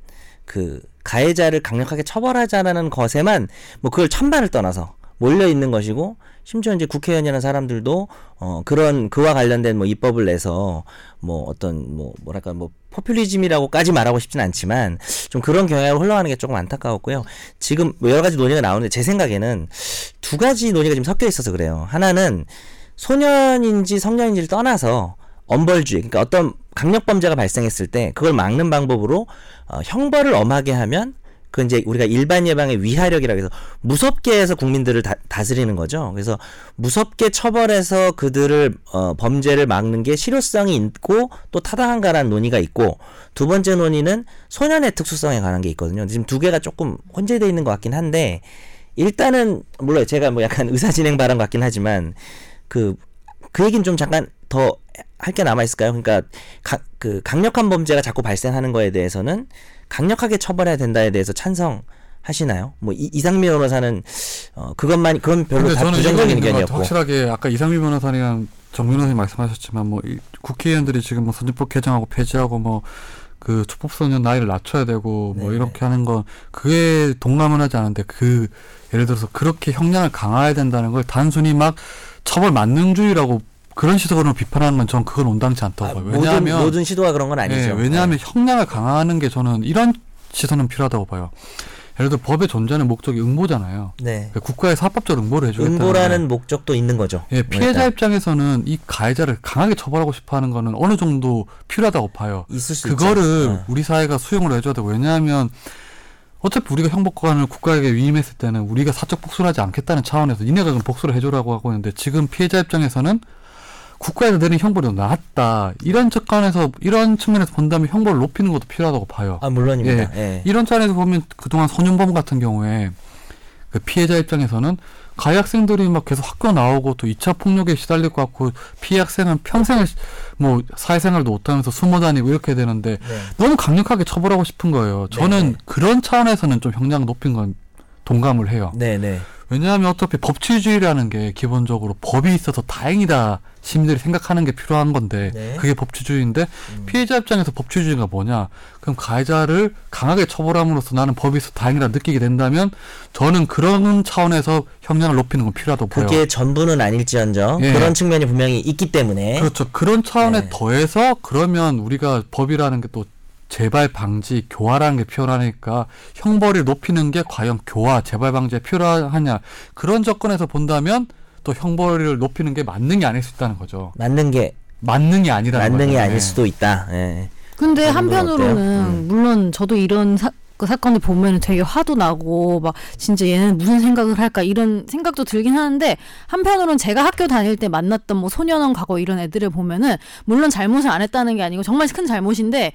Speaker 2: 그 가해자를 강력하게 처벌하자라는 것에만 뭐 그걸 천반을 떠나서 몰려 있는 것이고 심지어 이제 국회의원이라는 사람들도 어 그런 그와 관련된 뭐 입법을 내서 뭐 어떤 뭐 뭐랄까 뭐 포퓰리즘이라고까지 말하고 싶진 않지만 좀 그런 경향으로 흘러가는 게 조금 안타까웠고요. 지금 뭐 여러 가지 논의가 나오는데 제 생각에는 두 가지 논의가 지금 섞여 있어서 그래요. 하나는 소년인지 성년인지를 떠나서 엄벌주의, 그러니까 어떤 강력 범죄가 발생했을 때 그걸 막는 방법으로 어, 형벌을 엄하게 하면 그 이제 우리가 일반 예방의 위하력이라고 해서 무섭게 해서 국민들을 다, 다스리는 거죠. 그래서 무섭게 처벌해서 그들을 어, 범죄를 막는 게 실효성이 있고 또 타당한가라는 논의가 있고 두 번째 논의는 소년의 특수성에 관한 게 있거든요. 지금 두 개가 조금 혼재되어 있는 것 같긴 한데 일단은 물론 제가 뭐 약간 의사 진행 발언 같긴 하지만 그그 얘기는 좀 잠깐 더 할 게 남아 있을까요? 그러니까 가, 그 강력한 범죄가 자꾸 발생하는 거에 대해서는 강력하게 처벌해야 된다에 대해서 찬성하시나요? 뭐 이, 이상미 변호사는 어 그것만 그건 별로 다 부정적인. 의견이었고
Speaker 1: 확실하게 아까 이상미 변호사랑 정 변호사님 말씀하셨지만 뭐 이 국회의원들이 지금 뭐 선진법 개정하고 폐지하고 뭐그 초법소년 나이를 낮춰야 되고 뭐
Speaker 2: 네네.
Speaker 1: 이렇게 하는 건 그게 동감은 하지 않은데 그 예를 들어서 그렇게 형량을 강화해야 된다는 걸 단순히 막 처벌 만능주의라고 그런 시각으로 비판하는 건전 그건 온당치 않다고
Speaker 2: 아,
Speaker 1: 봐요.
Speaker 2: 모든
Speaker 1: 왜냐하면
Speaker 2: 모든 시도가 그런 건 아니죠.
Speaker 1: 예, 왜냐하면 형량을 강화하는 게 저는 이런 시선은 필요하다고 봐요. 예를 들어 법의 존재하는 목적이 응보잖아요.
Speaker 2: 네.
Speaker 1: 그 국가에 사법적 응보를 해주겠다는
Speaker 2: 응보라는 목적도 있는 거죠.
Speaker 1: 예, 피해자
Speaker 2: 일단
Speaker 1: 입장에서는 이 가해자를 강하게 처벌하고 싶어 하는 거는 어느 정도 필요하다고 봐요.
Speaker 2: 있을 수
Speaker 1: 그거를
Speaker 2: 있죠. 네.
Speaker 1: 우리 사회가 수용을 해줘야 되고, 왜냐하면 어차피 우리가 형법권을 국가에게 위임했을 때는 우리가 사적 복수를 하지 않겠다는 차원에서 니네가 그럼 복수를 해줘라고 하고 있는데 지금 피해자 입장에서는 국가에서 내린 형벌이 더 나았다. 이런 측면에서, 이런 측면에서 본다면 형벌을 높이는 것도 필요하다고 봐요.
Speaker 2: 아 물론입니다. 예.
Speaker 1: 이런 차원에서 보면 그동안 소년범 같은 경우에 그 피해자 입장에서는 가해 학생들이 막 계속 학교 나오고 또 2차 폭력에 시달릴 것 같고 피해 학생은 평생을 뭐 사회생활도 못하면서 숨어 다니고 이렇게 되는데
Speaker 2: 네.
Speaker 1: 너무 강력하게 처벌하고 싶은 거예요. 저는
Speaker 2: 네.
Speaker 1: 그런 차원에서는 좀 형량 높인 건 동감을 해요.
Speaker 2: 네, 네.
Speaker 1: 왜냐하면 어차피 법치주의라는 게 기본적으로 법이 있어서 다행이다 시민들이 생각하는 게 필요한 건데
Speaker 2: 네.
Speaker 1: 그게 법치주의인데
Speaker 2: 음.
Speaker 1: 피해자 입장에서 법치주의가 뭐냐 그럼 가해자를 강하게 처벌함으로써 나는 법이 있어 다행이다 느끼게 된다면 저는 그런 차원에서 형량을 높이는 건 필요하다고 봐요.
Speaker 2: 그게 전부는 아닐지언정
Speaker 1: 예.
Speaker 2: 그런 측면이 분명히 있기 때문에
Speaker 1: 그렇죠. 그런 차원에
Speaker 2: 네.
Speaker 1: 더해서 그러면 우리가 법이라는 게또 재발 방지, 교화라는 게 필요하니까 형벌을 높이는 게 과연 교화, 재발 방지에 필요하냐 그런 접근에서 본다면 또 형벌을 높이는 게 만능이 아닐 수 있다는 거죠.
Speaker 2: 맞는 게
Speaker 1: 만능이 아니라는
Speaker 2: 만능이
Speaker 1: 거죠.
Speaker 2: 아닐
Speaker 1: 네.
Speaker 2: 수도 있다. 예.
Speaker 3: 근데 한편으로는?
Speaker 2: 음.
Speaker 3: 물론 저도 이런 사, 그 사건을 보면 되게 화도 나고 막 진짜 얘는 무슨 생각을 할까 이런 생각도 들긴 하는데 한편으로는 제가 학교 다닐 때 만났던 뭐 소년원 과거 이런 애들을 보면은 물론 잘못을 안 했다는 게 아니고 정말 큰 잘못인데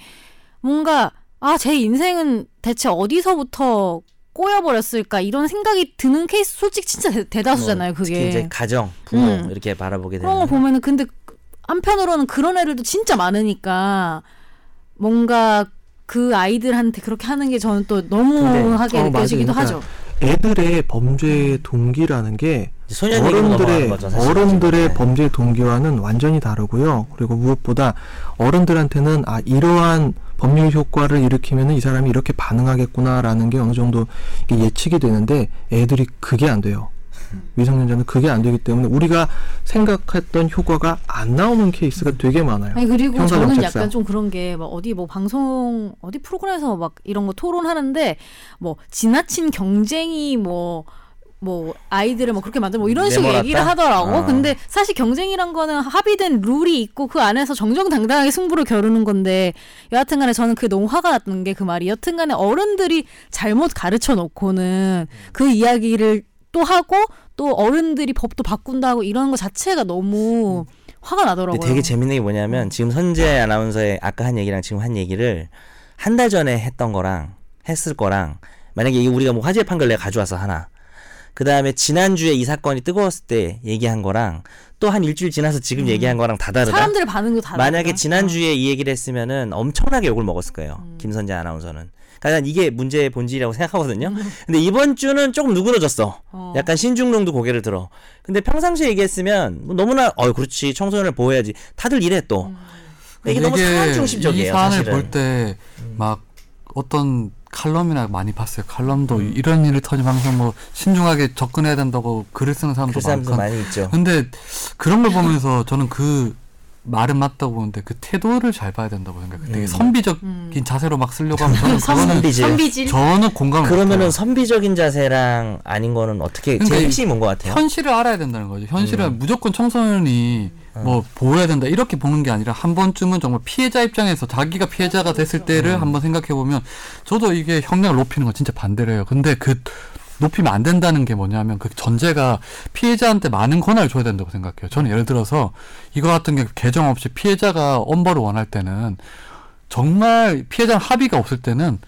Speaker 3: 뭔가 아 제 인생은 대체 어디서부터 꼬여버렸을까 이런 생각이 드는 케이스 솔직히 진짜 대, 대다수잖아요
Speaker 2: 뭐
Speaker 3: 그게
Speaker 2: 이제 가정, 부모
Speaker 3: 음.
Speaker 2: 이렇게 바라보게
Speaker 3: 그런 거
Speaker 2: 되는.
Speaker 3: 보면은 근데 한편으로는 그런 애들도 진짜 많으니까 뭔가 그 아이들한테 그렇게 하는 게 저는 또 너무하게
Speaker 4: 어,
Speaker 3: 느껴지기도
Speaker 4: 맞아요.
Speaker 3: 하죠.
Speaker 4: 애들의 범죄 동기라는 게 어른들의
Speaker 2: 거죠. 사실.
Speaker 4: 어른들의
Speaker 2: 네.
Speaker 4: 범죄 동기와는 완전히 다르고요. 그리고 무엇보다 어른들한테는 아 이러한 법률 효과를 일으키면은 이 사람이 이렇게 반응하겠구나라는 게 어느 정도 예측이 되는데 애들이 그게 안 돼요. 미성년자는 그게 안 되기 때문에 우리가 생각했던 효과가 안 나오는 케이스가 되게 많아요.
Speaker 3: 아니 그리고 저는
Speaker 4: 책상.
Speaker 3: 약간 좀 그런 게 막 어디 뭐 방송 어디 프로그램에서 막 이런 거 토론하는데 뭐 지나친 경쟁이 뭐 뭐 아이들을 뭐 그렇게 만들고 뭐 이런 식의
Speaker 2: 내몰았다?
Speaker 3: 얘기를 하더라고.
Speaker 2: 아.
Speaker 3: 근데 사실 경쟁이란 거는 합의된 룰이 있고 그 안에서 정정당당하게 승부를 겨루는 건데 여하튼간에 저는 그게 너무 화가 났던 게 그 말이 여튼간에 어른들이 잘못 가르쳐 놓고는 그 이야기를 또 하고 또 어른들이 법도 바꾼다고 이런 거 자체가 너무 화가 나더라고요.
Speaker 2: 되게 재밌는 게 뭐냐면 지금 선재 아나운서의 아까 한 얘기랑 지금 한 얘기를 한 달 전에 했던 거랑 했을 거랑 만약에 이게 우리가 뭐 화재 판결 내가 가져와서 하나 그 다음에 지난주에 이 사건이 뜨거웠을 때 얘기한 거랑 또 한 일주일 지나서 지금 얘기한 거랑 다 다르다.
Speaker 3: 사람들의 반응도 다르다.
Speaker 2: 만약에 지난주에 이 얘기를 했으면은 엄청나게 욕을 먹었을 거예요.
Speaker 3: 음.
Speaker 2: 김선재 아나운서는. 그러니까 난 이게 문제의 본질이라고 생각하거든요. 근데 이번 주는 조금 누그러졌어.
Speaker 3: 어.
Speaker 2: 약간 신중롱도 고개를 들어. 근데 평상시에 얘기했으면 뭐 너무나 어 그렇지 청소년을 보호해야지. 다들 이래 또.
Speaker 3: 음.
Speaker 2: 이게 너무 사안
Speaker 1: 이
Speaker 2: 중심적이에요.
Speaker 1: 사안을
Speaker 2: 사실은.
Speaker 1: 볼때 막 어떤 칼럼이나 많이 봤어요. 칼럼도 이런 일을 터지면 항상 뭐 신중하게 접근해야 된다고 글을 쓰는 사람도
Speaker 2: 그 사람도
Speaker 1: 많고.
Speaker 2: 많이 있죠.
Speaker 1: 근데 그런 걸 보면서 저는 그 말은 맞다고 보는데 그 태도를 잘 봐야 된다고 생각해요. 되게
Speaker 2: 음.
Speaker 1: 선비적인 자세로 막 쓰려고 하면 저는 그거는
Speaker 2: 선비질.
Speaker 3: 선비질.
Speaker 1: 저는 공감을
Speaker 2: 그러면은. 선비적인 자세랑 아닌 거는 어떻게
Speaker 1: 그러니까
Speaker 2: 제일
Speaker 1: 이
Speaker 2: 핵심이 뭔 것 같아요?
Speaker 1: 현실을 알아야 된다는 거죠. 현실은
Speaker 2: 음.
Speaker 1: 무조건 청소년이
Speaker 2: 어.
Speaker 1: 뭐 보호해야 된다 이렇게 보는 게 아니라 한 번쯤은 정말 피해자 입장에서 자기가 피해자가 됐을 때를
Speaker 2: 음.
Speaker 1: 한번 생각해 보면 저도 이게 형량을 높이는 건 진짜 반대를 해요. 근데 그 높이면 안 된다는 게 뭐냐면 그 전제가 피해자한테 많은 권한을 줘야 된다고 생각해요. 저는 예를 들어서 이거 같은 게 개정 없이 피해자가 엄벌을 원할 때는 정말 피해자 합의가 없을 때는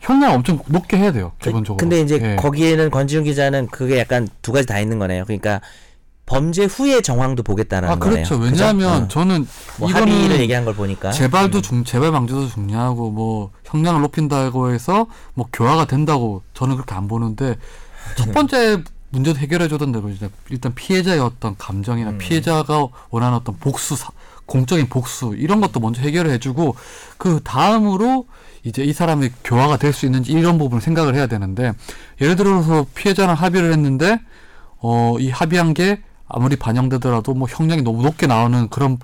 Speaker 1: 형량 엄청 높게 해야 돼요. 기본적으로.
Speaker 2: 근데 이제
Speaker 1: 예.
Speaker 2: 거기에는 권지훈 기자는 그게 약간 두 가지 다 있는 거네요. 그러니까 범죄 후의 정황도 보겠다는
Speaker 1: 아
Speaker 2: 거네요.
Speaker 1: 그렇죠.
Speaker 2: 그죠?
Speaker 1: 왜냐하면
Speaker 2: 어.
Speaker 1: 저는
Speaker 2: 뭐
Speaker 1: 이거는
Speaker 2: 합의를 얘기한 걸 보니까
Speaker 1: 재발도 중 재발 방지도 중요하고 뭐 형량을 높인다고 해서 뭐 교화가 된다고 저는 그렇게 안 보는데 첫 번째 문제도 해결해 주던 대로 이제 일단 피해자의 어떤 감정이나
Speaker 2: 음.
Speaker 1: 피해자가 원하는 어떤 복수 사- 공적인 복수 이런 것도 먼저 해결을 해주고 그 다음으로 이제 이 사람이 교화가 될 수 있는지 이런 부분을 생각을 해야 되는데 예를 들어서 피해자랑 합의를 했는데 어 이 합의한 게 아무리 반영되더라도 뭐 형량이 너무 높게 나오는 그런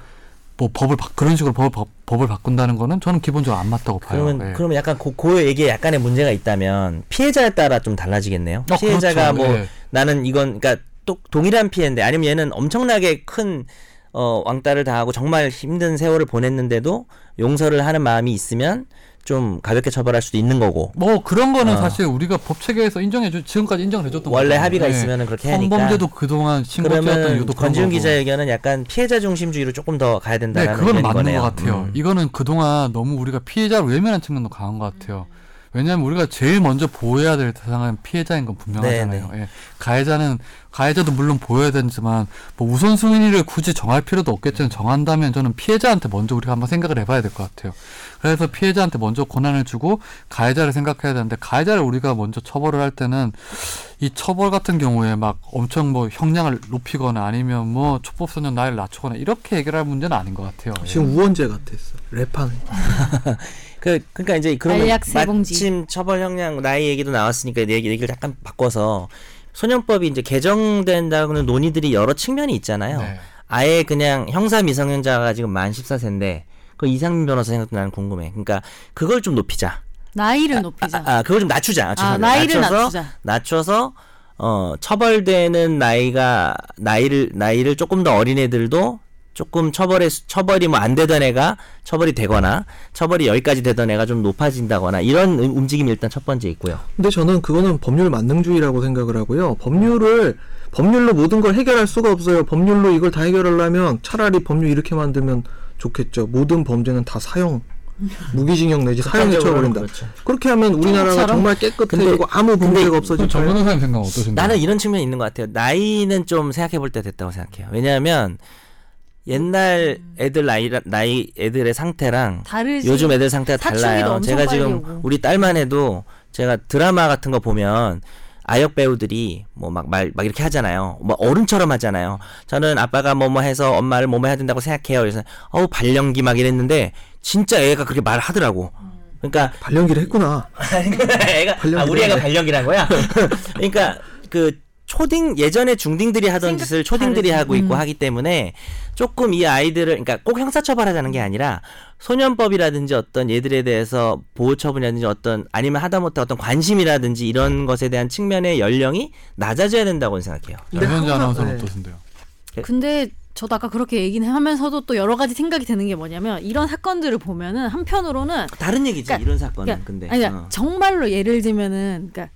Speaker 1: 뭐 법을 바, 그런 식으로 법을, 바, 법을 바꾼다는 거는 저는 기본적으로 안 맞다고 봐요.
Speaker 2: 그러면
Speaker 1: 예.
Speaker 2: 그러면 약간 그, 그 얘기에 약간의 문제가 있다면 피해자에 따라 좀 달라지겠네요.
Speaker 1: 어,
Speaker 2: 피해자가
Speaker 1: 그렇죠.
Speaker 2: 뭐
Speaker 1: 예.
Speaker 2: 나는 이건 그러니까 또 동일한 피해인데 아니면 얘는 엄청나게 큰 어, 왕따를 당하고 정말 힘든 세월을 보냈는데도 용서를 하는 마음이 있으면 좀 가볍게 처벌할 수도 있는 거고
Speaker 1: 뭐 그런 거는
Speaker 2: 어.
Speaker 1: 사실 우리가 법 체계에서 인정해줘 지금까지 인정을 해줬던
Speaker 2: 원래
Speaker 1: 거잖아요.
Speaker 2: 합의가
Speaker 1: 예.
Speaker 2: 있으면은 그렇게 하니까
Speaker 1: 성범죄도 그동안
Speaker 2: 그러면
Speaker 1: 이유도
Speaker 2: 권지훈. 기자 의견은 약간 피해자 중심주의로 조금 더 가야
Speaker 1: 네,
Speaker 2: 된다는
Speaker 1: 그건
Speaker 2: 의견인
Speaker 1: 맞는
Speaker 2: 거네요.
Speaker 1: 것 같아요.
Speaker 2: 음.
Speaker 1: 이거는 그동안 너무 우리가 피해자를 외면한 측면도 강한 것 같아요. 왜냐하면 우리가 제일 먼저 보호해야 될 대상은 피해자인 건 분명하잖아요.
Speaker 2: 네,
Speaker 1: 예. 가해자는 가해자도 물론 보호해야 되지만 뭐 우선순위를 굳이 정할 필요도 없겠지만 정한다면 저는 피해자한테 먼저 우리가 한번 생각을 해봐야 될 것 같아요. 그래서 피해자한테 먼저 권한을 주고 가해자를 생각해야 되는데 가해자를 우리가 먼저 처벌을 할 때는 이 처벌 같은 경우에 막 엄청 뭐 형량을 높이거나 아니면 뭐 촉법소년 나이를 낮추거나 이렇게 해결할 문제는 아닌 것 같아요. 예.
Speaker 4: 지금 우원재 같았어. 랩하는.
Speaker 2: 그 그러니까 이제 그러면. 마침 처벌 형량 나이 얘기도 나왔으니까 얘기 얘기를 약간 바꿔서 소년법이 이제 개정된다는 논의들이 여러 측면이 있잖아요.
Speaker 1: 네.
Speaker 2: 아예 그냥 형사 미성년자가 지금 만 14세인데 그 이상민 변호사 생각도 나는 궁금해. 그러니까 그걸 좀 높이자.
Speaker 3: 나이를 높이자.
Speaker 2: 아, 아, 그걸 좀 낮추자.
Speaker 3: 아,
Speaker 2: 죄송합니다.
Speaker 3: 나이를
Speaker 2: 낮춰서,
Speaker 3: 낮추자.
Speaker 2: 낮춰서 어 처벌되는 나이가 나이를 나이를 조금 더 어린 애들도 조금 처벌에 처벌이 뭐 안 되던 애가 처벌이 되거나 처벌이 여기까지 되던 애가 좀 높아진다거나 이런 음- 움직임이 일단 첫 번째 있고요.
Speaker 4: 근데 저는 그거는 법률 만능주의라고 생각을 하고요. 법률을 법률로 모든 걸 해결할 수가 없어요. 법률로 이걸 다 해결하려면 차라리 법률 이렇게 만들면 좋겠죠. 모든 범죄는 다 사형, 무기징역 내지 사형에 처벌한다.
Speaker 2: 그렇죠.
Speaker 4: 그렇게 하면 우리나라가? 정말 깨끗해지고 아무 범죄가 없어질
Speaker 1: 정. 변호사님 생각 은 어떠신가요?
Speaker 2: 나는 이런 측면이 있는 것 같아요. 나이는 좀 생각해 볼 때 됐다고 생각해요. 왜냐하면 옛날 애들 나이 나이 애들의 상태랑
Speaker 3: 다르지.
Speaker 2: 요즘 애들 상태가 달라요. 제가 지금
Speaker 3: 오고.
Speaker 2: 우리 딸만 해도 제가 드라마 같은 거 보면 아역 배우들이 뭐 막 말 막 이렇게 하잖아요. 뭐 어른처럼 하잖아요. 저는 아빠가 뭐뭐 해서 엄마를 뭐뭐 해야 된다고 생각해요. 그래서 어우 발령기 막 이랬는데 진짜 애가 그렇게 말하더라고. 그러니까
Speaker 4: 발령기를 했구나.
Speaker 2: 애가 아, 우리 애가
Speaker 4: 하네.
Speaker 2: 발령이란 거야. 그러니까 그 초딩 예전에 중딩들이 하던 짓을 초딩들이
Speaker 3: 다르지.
Speaker 2: 하고 있고
Speaker 3: 음.
Speaker 2: 하기 때문에 조금 이 아이들을 그러니까 꼭 형사 처벌하자는 게 아니라 소년법이라든지 어떤 얘들에 대해서 보호 처분이라든지 어떤 아니면 하다못해 어떤 관심이라든지 이런 것에 대한 측면의 연령이 낮아져야 된다고 생각해요.
Speaker 4: 항상-
Speaker 1: 아나운서는
Speaker 4: 네.
Speaker 1: 어떠신데요?
Speaker 3: 근데 저도 아까 그렇게 얘기는 하면서도 또 여러 가지 생각이 드는 게 뭐냐면 이런 사건들을 보면은 한편으로는
Speaker 2: 다른 얘기지
Speaker 3: 그러니까-
Speaker 2: 이런 사건은
Speaker 3: 그러니까,
Speaker 2: 근데
Speaker 3: 아니 그러니까
Speaker 2: 어.
Speaker 3: 정말로 예를 들면은 그러니까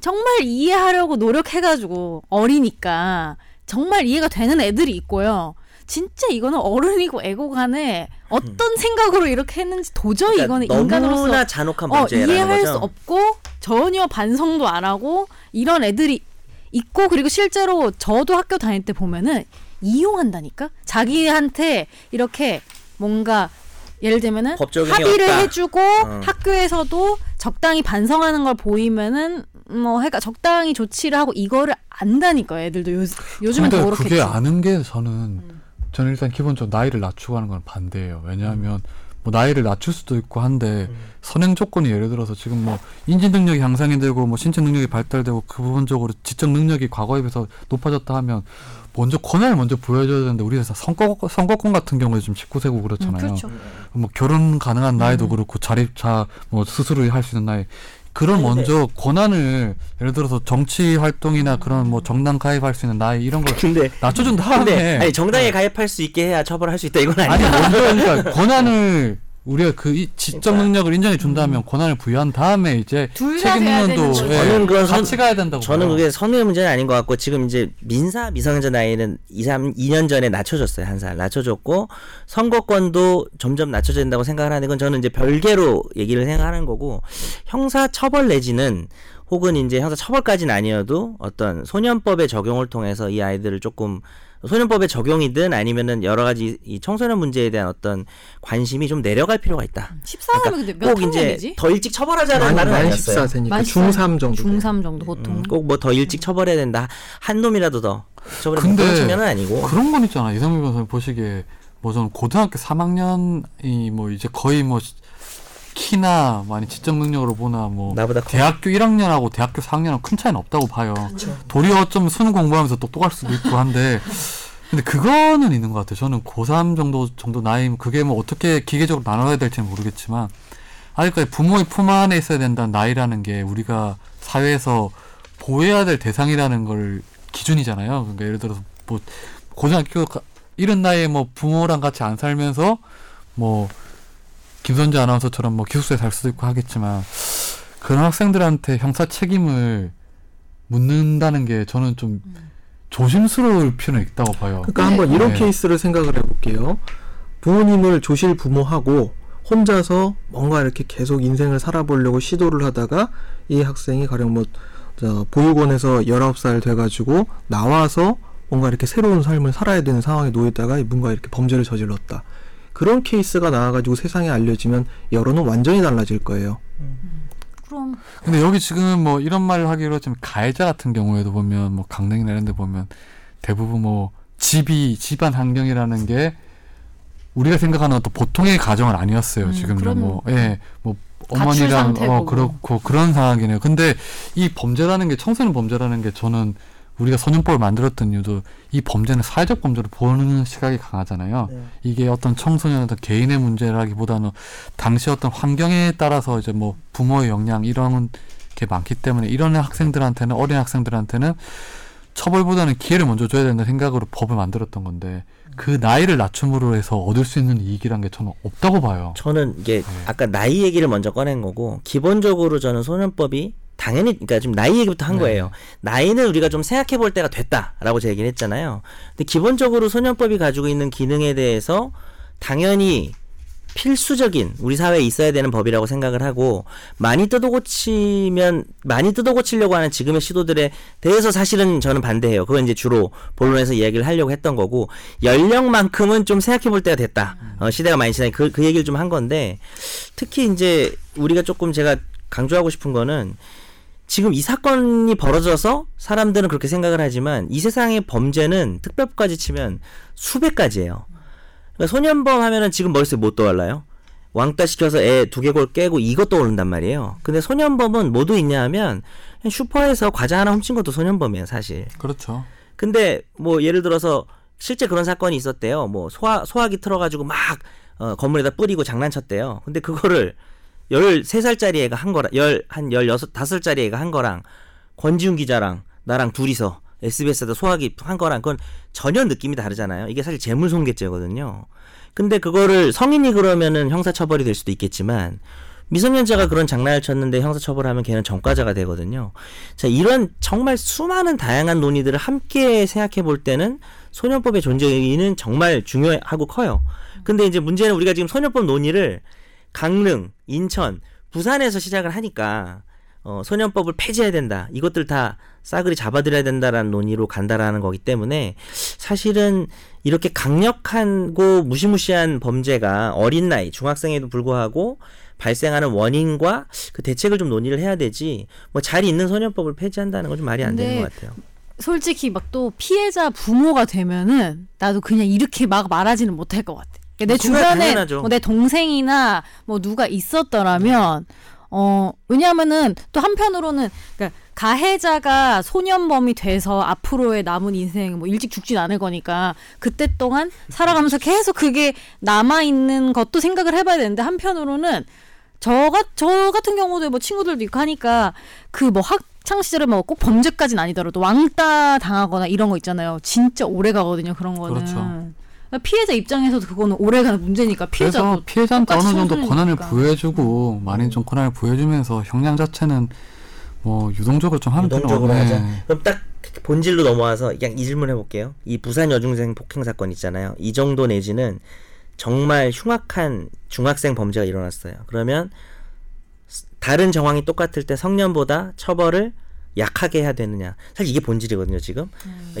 Speaker 3: 정말 이해하려고 노력해가지고 어리니까 정말 이해가 되는 애들이 있고요. 진짜 이거는 어른이고 애고 간에 어떤 생각으로 이렇게 했는지 도저히
Speaker 2: 그러니까
Speaker 3: 이거는
Speaker 2: 너무나
Speaker 3: 인간으로서
Speaker 2: 잔혹한
Speaker 3: 어,
Speaker 2: 문제라는
Speaker 3: 이해할
Speaker 2: 거죠.
Speaker 3: 수 없고 전혀 반성도 안 하고 이런 애들이 있고 그리고 실제로 저도 학교 다닐 때 보면은 이용한다니까 자기한테 이렇게 뭔가 예를 들면은 합의를
Speaker 2: 없다.
Speaker 3: 해주고
Speaker 2: 어.
Speaker 3: 학교에서도 적당히 반성하는 걸 보이면은 뭐 해가 적당히 조치를 하고 이거를 안다니까 애들도 요, 요즘은 더 그렇겠지.
Speaker 1: 그게 아는 게 저는 저는 일단 기본적으로 나이를 낮추고 하는 건 반대예요. 왜냐하면 뭐 나이를 낮출 수도 있고 한데 선행 조건이 예를 들어서 지금 뭐 인지 능력이 향상이 되고 뭐 신체 능력이 발달되고 그 부분적으로 지적 능력이 과거에 비해서 높아졌다 하면 먼저 권한을 먼저 보여줘야 되는데 우리가 선거 선거권 같은 경우에 좀 19세고
Speaker 3: 음,
Speaker 1: 그렇잖아요.
Speaker 3: 그렇죠.
Speaker 1: 뭐 결혼 가능한 나이도 그렇고 자립 자 뭐 스스로 할 수 있는 나이 그런 먼저 권한을 예를 들어서 정치 활동이나 그런 뭐 정당 가입할 수 있는 나이 이런 걸
Speaker 2: 근데
Speaker 1: 낮춰준 다음에
Speaker 2: 근데 아니 정당에 가입할 수 있게 해야 처벌할 수 있다 이건
Speaker 1: 아니
Speaker 2: 아니야.
Speaker 1: 먼저 그러니까 권한을 우리가 그 이- 지적 능력을 인정해 준다면 권한을 부여한 다음에 이제
Speaker 3: 둘다
Speaker 1: 책임
Speaker 3: 돼야
Speaker 1: 능력도
Speaker 3: 되는 거죠.
Speaker 2: 저는 선-
Speaker 1: 같이 가야 된다고
Speaker 2: 저는
Speaker 1: 봐요.
Speaker 2: 그게 선의의 문제는 아닌 것 같고 지금 이제 민사 미성년자 나이는 2, 3, 2년 전에 낮춰줬어요 한 살 낮춰줬고 선거권도 점점 낮춰져 된다고 생각을 하는 건 저는 이제 별개로 얘기를 생각하는 거고 형사 처벌 내지는 혹은 이제 형사 처벌까지는 아니어도 어떤 소년법의 적용을 통해서 이 아이들을 조금 소년법의 적용이든 아니면은 여러 가지 이 청소년 문제에 대한 어떤 관심이 좀 내려갈 필요가 있다.
Speaker 3: 14살이면 근데
Speaker 2: 몇꼭 이제? 더 일찍 처벌하자는
Speaker 4: 만,
Speaker 2: 말은
Speaker 4: 만
Speaker 2: 아니었어요.
Speaker 4: 14세니까
Speaker 3: 만
Speaker 4: 중3 정도. 돼요.
Speaker 3: 중3 정도 보통.
Speaker 2: 꼭뭐 더 일찍 처벌해야 된다. 한 놈이라도 더 처벌해
Speaker 1: 근데
Speaker 2: 그런 측면은 아니고.
Speaker 1: 그런 건 있잖아 이상민 변호사님 보시기에 뭐 저는 고등학교 3학년이 뭐 이제 거의 뭐 시- 키나 많이 지적 능력으로 보나 뭐
Speaker 2: 나보다 커.
Speaker 1: 대학교 1학년하고 대학교 4학년하고 큰 차이는 없다고 봐요. 도리어 어쩌면 수능 공부하면서 똑똑할 수도 있고 한데 근데 그거는 있는 것 같아요. 저는 고3 정도 정도 나이 그게 뭐 어떻게 기계적으로 나눠야 될지는 모르겠지만 아직까지 부모의 품 안에 있어야 된다는 나이라는 게 우리가 사회에서 보호해야 될 대상이라는 걸 기준이잖아요. 그러니까 예를 들어서 뭐 고등학교 가- 이런 나이에 뭐 부모랑 같이 안 살면서 뭐 김선재 아나운서처럼 뭐 기숙사에 살 수도 있고 하겠지만 그런 학생들한테 형사 책임을 묻는다는 게 저는 좀 조심스러울 필요는 있다고 봐요.
Speaker 4: 그러니까 한번 이런
Speaker 1: 네.
Speaker 4: 케이스를 생각을 해볼게요. 부모님을 조실 부모하고 혼자서 뭔가 이렇게 계속 인생을 살아보려고 시도를 하다가 이 학생이 가령 뭐 저, 보육원에서 19살 돼가지고 나와서 뭔가 이렇게 새로운 삶을 살아야 되는 상황에 놓였다가 뭔가 이렇게 범죄를 저질렀다. 그런 케이스가 나와가지고 세상에 알려지면 여론은 완전히 달라질 거예요.
Speaker 3: 그럼
Speaker 1: 근데 여기 지금 뭐 이런 말을 하기로 했지만 가해자 같은 경우에도 보면 뭐 강릉이나 이런 데 보면 대부분 뭐 집이 집안 환경이라는 게 우리가 생각하는 어떤 보통의 가정은 아니었어요.
Speaker 3: 음,
Speaker 1: 지금 뭐 예. 뭐 어머니랑 어
Speaker 3: 뭐.
Speaker 1: 그렇고 그런 상황이네요. 근데 이 범죄라는 게 청소년 범죄라는 게 저는 우리가 소년법을 만들었던 이유도 이 범죄는 사회적 범죄로 보는 시각이 강하잖아요.
Speaker 2: 네.
Speaker 1: 이게 어떤 청소년 어떤 개인의 문제라기보다는 당시 어떤 환경에 따라서 이제 뭐 부모의 영향 이런 게 많기 때문에 이런 학생들한테는 어린 학생들한테는 처벌보다는 기회를 먼저 줘야 된다는 생각으로 법을 만들었던 건데 그 나이를 낮춤으로 해서 얻을 수 있는 이익이란 게 저는 없다고 봐요.
Speaker 2: 저는 이게
Speaker 1: 네.
Speaker 2: 아까 나이 얘기를 먼저 꺼낸 거고 기본적으로 저는 소년법이 당연히 그러니까 지금 나이 얘기부터 한
Speaker 1: 네.
Speaker 2: 거예요. 나이는 우리가 좀 생각해 볼 때가 됐다라고 제가 얘기를 했잖아요. 근데 기본적으로 소년법이 가지고 있는 기능에 대해서 당연히 필수적인 우리 사회에 있어야 되는 법이라고 생각을 하고 많이 뜯어고치면 많이 뜯어고치려고 하는 지금의 시도들에 대해서 사실은 저는 반대해요. 그건 이제 주로 본론에서 이야기를 하려고 했던 거고 연령만큼은 좀 생각해 볼 때가 됐다. 어, 시대가 많이 지나니 그, 그 얘기를 좀 한 건데 특히 이제 우리가 조금 제가 강조하고 싶은 거는 지금 이 사건이 벌어져서 사람들은 그렇게 생각을 하지만 이 세상의 범죄는 특별법까지 치면 수백 가지예요. 그러니까 소년범 하면은 지금 머릿속에 못 떠올라요. 왕따 시켜서 애 두개골 깨고 이것 떠오른단 말이에요. 근데 소년범은 뭐도 있냐 하면 슈퍼에서 과자 하나 훔친 것도 소년범이에요, 사실.
Speaker 1: 그렇죠.
Speaker 2: 근데 뭐 예를 들어서 실제 그런 사건이 있었대요. 뭐 소화 소화기 틀어 가지고 막 어, 건물에다 뿌리고 장난쳤대요. 근데 그거를 13살짜리 애가 한 거랑 열한 16, 5살짜리 애가 한 거랑 권지훈 기자랑 나랑 둘이서 SBS에다 소화기 한 거랑 그건 전혀 느낌이 다르잖아요. 이게 사실 재물손괴죄거든요. 근데 그거를 성인이 그러면은 형사처벌이 될 수도 있겠지만 미성년자가 그런 장난을 쳤는데 형사처벌하면 걔는 전과자가 되거든요. 자, 이런 정말 수많은 다양한 논의들을 함께 생각해 볼 때는 소년법의 존재 의의는 정말 중요하고 커요. 근데 이제 문제는 우리가 지금 소년법 논의를 강릉, 인천, 부산에서 시작을 하니까 어, 소년법을 폐지해야 된다. 이것들 다 싸그리 잡아들여야 된다라는 논의로 간다라는 거기 때문에 사실은 이렇게 강력한고 무시무시한 범죄가 어린 나이 중학생에도 불구하고 발생하는 원인과 그 대책을 좀 논의를 해야 되지 뭐잘 있는 소년법을 폐지한다는 건 좀 말이 안 되는 것 같아요.
Speaker 3: 솔직히 막 또 피해자 부모가 되면은 나도 그냥 이렇게 막 말하지는 못할 것 같아. 내
Speaker 2: 그거야
Speaker 3: 주변에
Speaker 2: 당연하죠.
Speaker 3: 뭐내 동생이나 뭐 누가 있었더라면 어 왜냐하면은 또 한편으로는 그러니까 가해자가 소년범이 돼서 앞으로의 남은 인생 뭐 일찍 죽진 않을 거니까 그때 동안 살아가면서 계속 그게 남아 있는 것도 생각을 해봐야 되는데 한편으로는 저가 저 같은 경우도 뭐 친구들도 있고 하니까 그 뭐 학창 시절에 뭐 꼭 범죄까지는 아니더라도 왕따 당하거나 이런 거 있잖아요. 진짜 오래 가거든요. 그런 거는.
Speaker 1: 그렇죠.
Speaker 3: 피해자 입장에서도 그거는 오래 가는 문제니까
Speaker 1: 그래서
Speaker 3: 피해자도
Speaker 1: 피해자한테 어느 정도. 권한을 부여해주고 많이 좀 권한을 부여해주면서 형량 자체는 뭐 유동적으로 좀 하면
Speaker 2: 유동적으로 하자.
Speaker 1: 네.
Speaker 2: 그럼 딱 본질로 넘어와서 그냥 이 질문 해볼게요. 이 부산 여중생 폭행 사건 있잖아요. 이 정도 내지는 정말 흉악한 중학생 범죄가 일어났어요. 그러면 스- 다른 정황이 똑같을 때 성년보다 처벌을 약하게 해야 되느냐. 사실 이게 본질이거든요, 지금.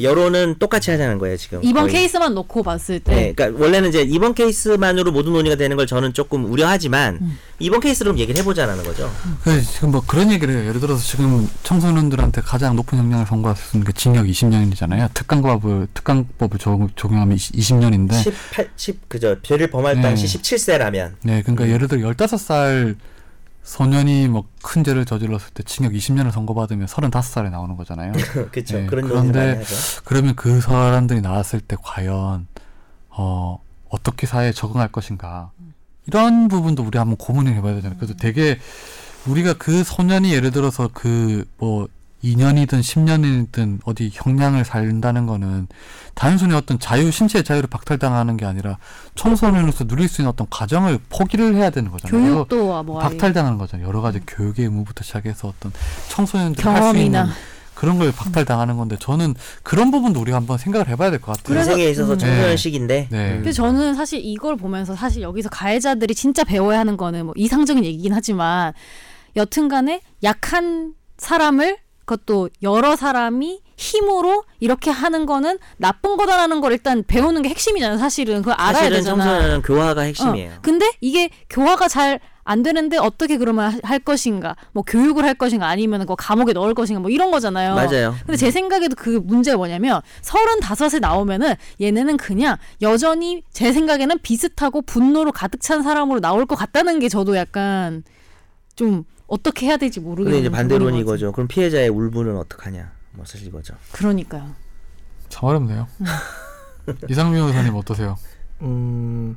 Speaker 2: 여론은 똑같이 하자는 거예요, 지금.
Speaker 3: 음. 이번
Speaker 2: 거의.
Speaker 3: 케이스만 놓고 봤을 때
Speaker 2: 네, 그러니까 원래는 이제 이번 케이스만으로 모든 논의가 되는 걸 저는 조금 우려하지만
Speaker 3: 음.
Speaker 2: 이번 케이스로 좀 얘기를 해보자는 거죠.
Speaker 1: 그래서 지금 뭐 그런 얘기를 해요. 예를 들어서 지금 청소년들한테 가장 높은 형량을 선고할 수 있는 게 징역 20년이잖아요. 특강법을 특강법을 적용, 적용하면 20 년인데
Speaker 2: 18, 10 그죠. 죄를 범할
Speaker 1: 네.
Speaker 2: 당시 17세라면
Speaker 1: 네, 그러니까 예를 들어 15살 소년이 뭐 큰 죄를 저질렀을 때 징역 20년을 선고받으면 35살에 나오는 거잖아요.
Speaker 2: 그렇죠.
Speaker 1: 네,
Speaker 2: 그런
Speaker 1: 그런데. 그러면 그 사람들이 나왔을 때 과연 어 어떻게 사회에 적응할 것인가 이런 부분도 우리 한번 고민을 해봐야 되잖아요. 그래서 되게 우리가 그 소년이 예를 들어서 그 뭐 2년이든 10년이든 어디 형량을 살린다는 거는 단순히 어떤 자유 신체의 자유를 박탈당하는 게 아니라 청소년으로서 누릴 수 있는 어떤 과정을 포기를 해야 되는 거잖아요.
Speaker 3: 교육도 뭐
Speaker 1: 박탈당하는 거잖아요. 여러 가지 교육의 의무부터 시작해서 어떤 청소년들이 할 수 있는
Speaker 3: 경험이나
Speaker 1: 그런 걸 박탈당하는 건데 저는 그런 부분도 우리가 한번 생각을 해봐야 될 것 같아요.
Speaker 3: 그래서-
Speaker 2: 인생에 있어서
Speaker 3: 음.
Speaker 2: 청소년 시기인데
Speaker 1: 네.
Speaker 2: 음.
Speaker 3: 근데 저는 사실 이걸 보면서 사실 여기서 가해자들이 진짜 배워야 하는 거는 뭐 이상적인 얘기긴 하지만 여튼간에 약한 사람을 그것도 여러 사람이 힘으로 이렇게 하는 거는 나쁜 거다라는 걸 일단 배우는 게 핵심이잖아요. 사실은 그걸 알아야
Speaker 2: 사실은
Speaker 3: 되잖아.
Speaker 2: 청소년은 교화가 핵심이에요.
Speaker 3: 어, 근데 이게 교화가 잘 안 되는데 어떻게 그러면 하- 할 것인가? 뭐 교육을 할 것인가 아니면 그 감옥에 넣을 것인가? 뭐 이런 거잖아요.
Speaker 2: 맞아요.
Speaker 3: 근데 제 생각에도 그 문제가 뭐냐면 서른다섯에 나오면은 얘네는 그냥 여전히 제 생각에는 비슷하고 분노로 가득 찬 사람으로 나올 것 같다는 게 저도 약간 좀 어떻게 해야 될지 모르겠는
Speaker 2: 근데 이제
Speaker 3: 같아요.
Speaker 2: 이거죠. 그럼 피해자의 울분은 어떡하냐. 뭐 사실 이거죠.
Speaker 3: 그러니까요.
Speaker 1: 참 어렵네요. 이상민 의사님 어떠세요?
Speaker 4: 음,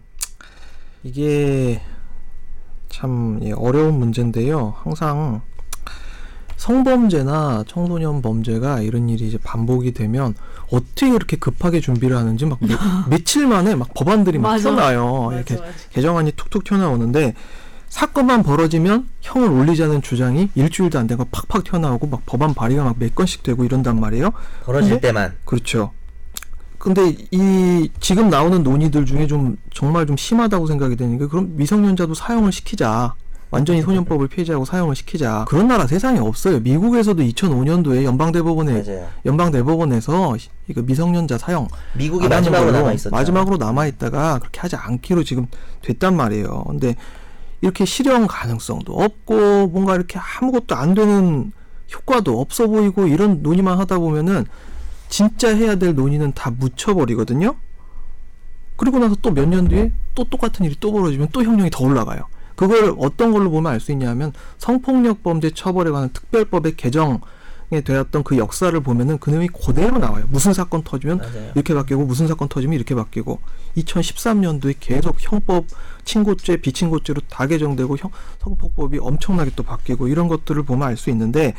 Speaker 4: 이게 참 예, 어려운 문제인데요. 항상 성범죄나 청소년 범죄가 이런 일이 이제 반복이 되면 어떻게 이렇게 급하게 준비를 하는지 막 며, 며칠 만에 막 법안들이 막
Speaker 3: 맞아.
Speaker 4: 튀어나와요. 이렇게 개정안이 툭툭 튀어나오는데 사건만 벌어지면 형을 올리자는 주장이 일주일도 안 되고 팍팍 튀어나오고 막 법안 발의가 막 몇 건씩 되고 이런단 말이에요.
Speaker 2: 벌어질
Speaker 4: 근데?
Speaker 2: 때만.
Speaker 4: 그렇죠. 근데 이 지금 나오는 논의들 중에 좀 정말 좀 심하다고 생각이 되는 게 그럼 미성년자도 사용을 시키자. 완전히 소년법을 폐지하고 사용을 시키자. 그런 나라 세상에 없어요. 미국에서도 2005년도에 연방대법원에
Speaker 2: 맞아요.
Speaker 4: 연방대법원에서 이거 미성년자 사용
Speaker 2: 미국이 마지막으로 남아 있었죠.
Speaker 4: 마지막으로 남아 있다가 그렇게 하지 않기로 지금 됐단 말이에요. 근데 이렇게 실현 가능성도 없고 뭔가 이렇게 아무것도 안 되는 효과도 없어 보이고 이런 논의만 하다 보면은 진짜 해야 될 논의는 다 묻혀버리거든요. 그리고 나서 또 몇 년 뒤에 또 똑같은 일이 또 벌어지면 또 형량이 더 올라가요. 그걸 어떤 걸로 보면 알 수 있냐면 성폭력 범죄 처벌에 관한 특별법의 개정에 되었던 그 역사를 보면은 그 내용이 그대로 나와요. 무슨 사건 터지면
Speaker 2: 맞아요.
Speaker 4: 이렇게 바뀌고 무슨 사건 터지면 이렇게 바뀌고 2013년도에 계속 형법 친고죄 비친고죄로 다 개정되고 형, 성폭법이 엄청나게 또 바뀌고 이런 것들을 보면 알 수 있는데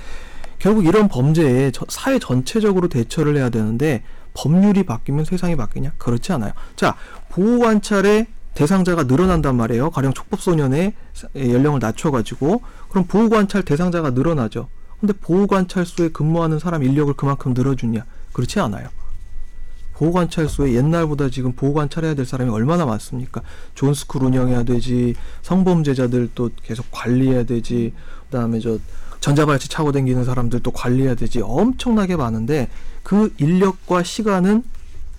Speaker 4: 결국 이런 범죄에 저- 사회 전체적으로 대처를 해야 되는데 법률이 바뀌면 세상이 바뀌냐 그렇지 않아요 자 보호 관찰의 대상자가 늘어난단 말이에요 가령 촉법 소년의 연령을 낮춰가지고 그럼 보호 관찰 대상자가 늘어나죠 근데 보호 관찰소에 근무하는 사람 인력을 그만큼 늘어주냐 그렇지 않아요 보호관찰소에 옛날보다 지금 보호관찰해야 될 사람이 얼마나 많습니까? 존스쿨 운영해야 되지, 성범죄자들 또 계속 관리해야 되지, 그 다음에 저 전자발찌 차고 다니는 사람들 또 관리해야 되지, 엄청나게 많은데 그 인력과 시간은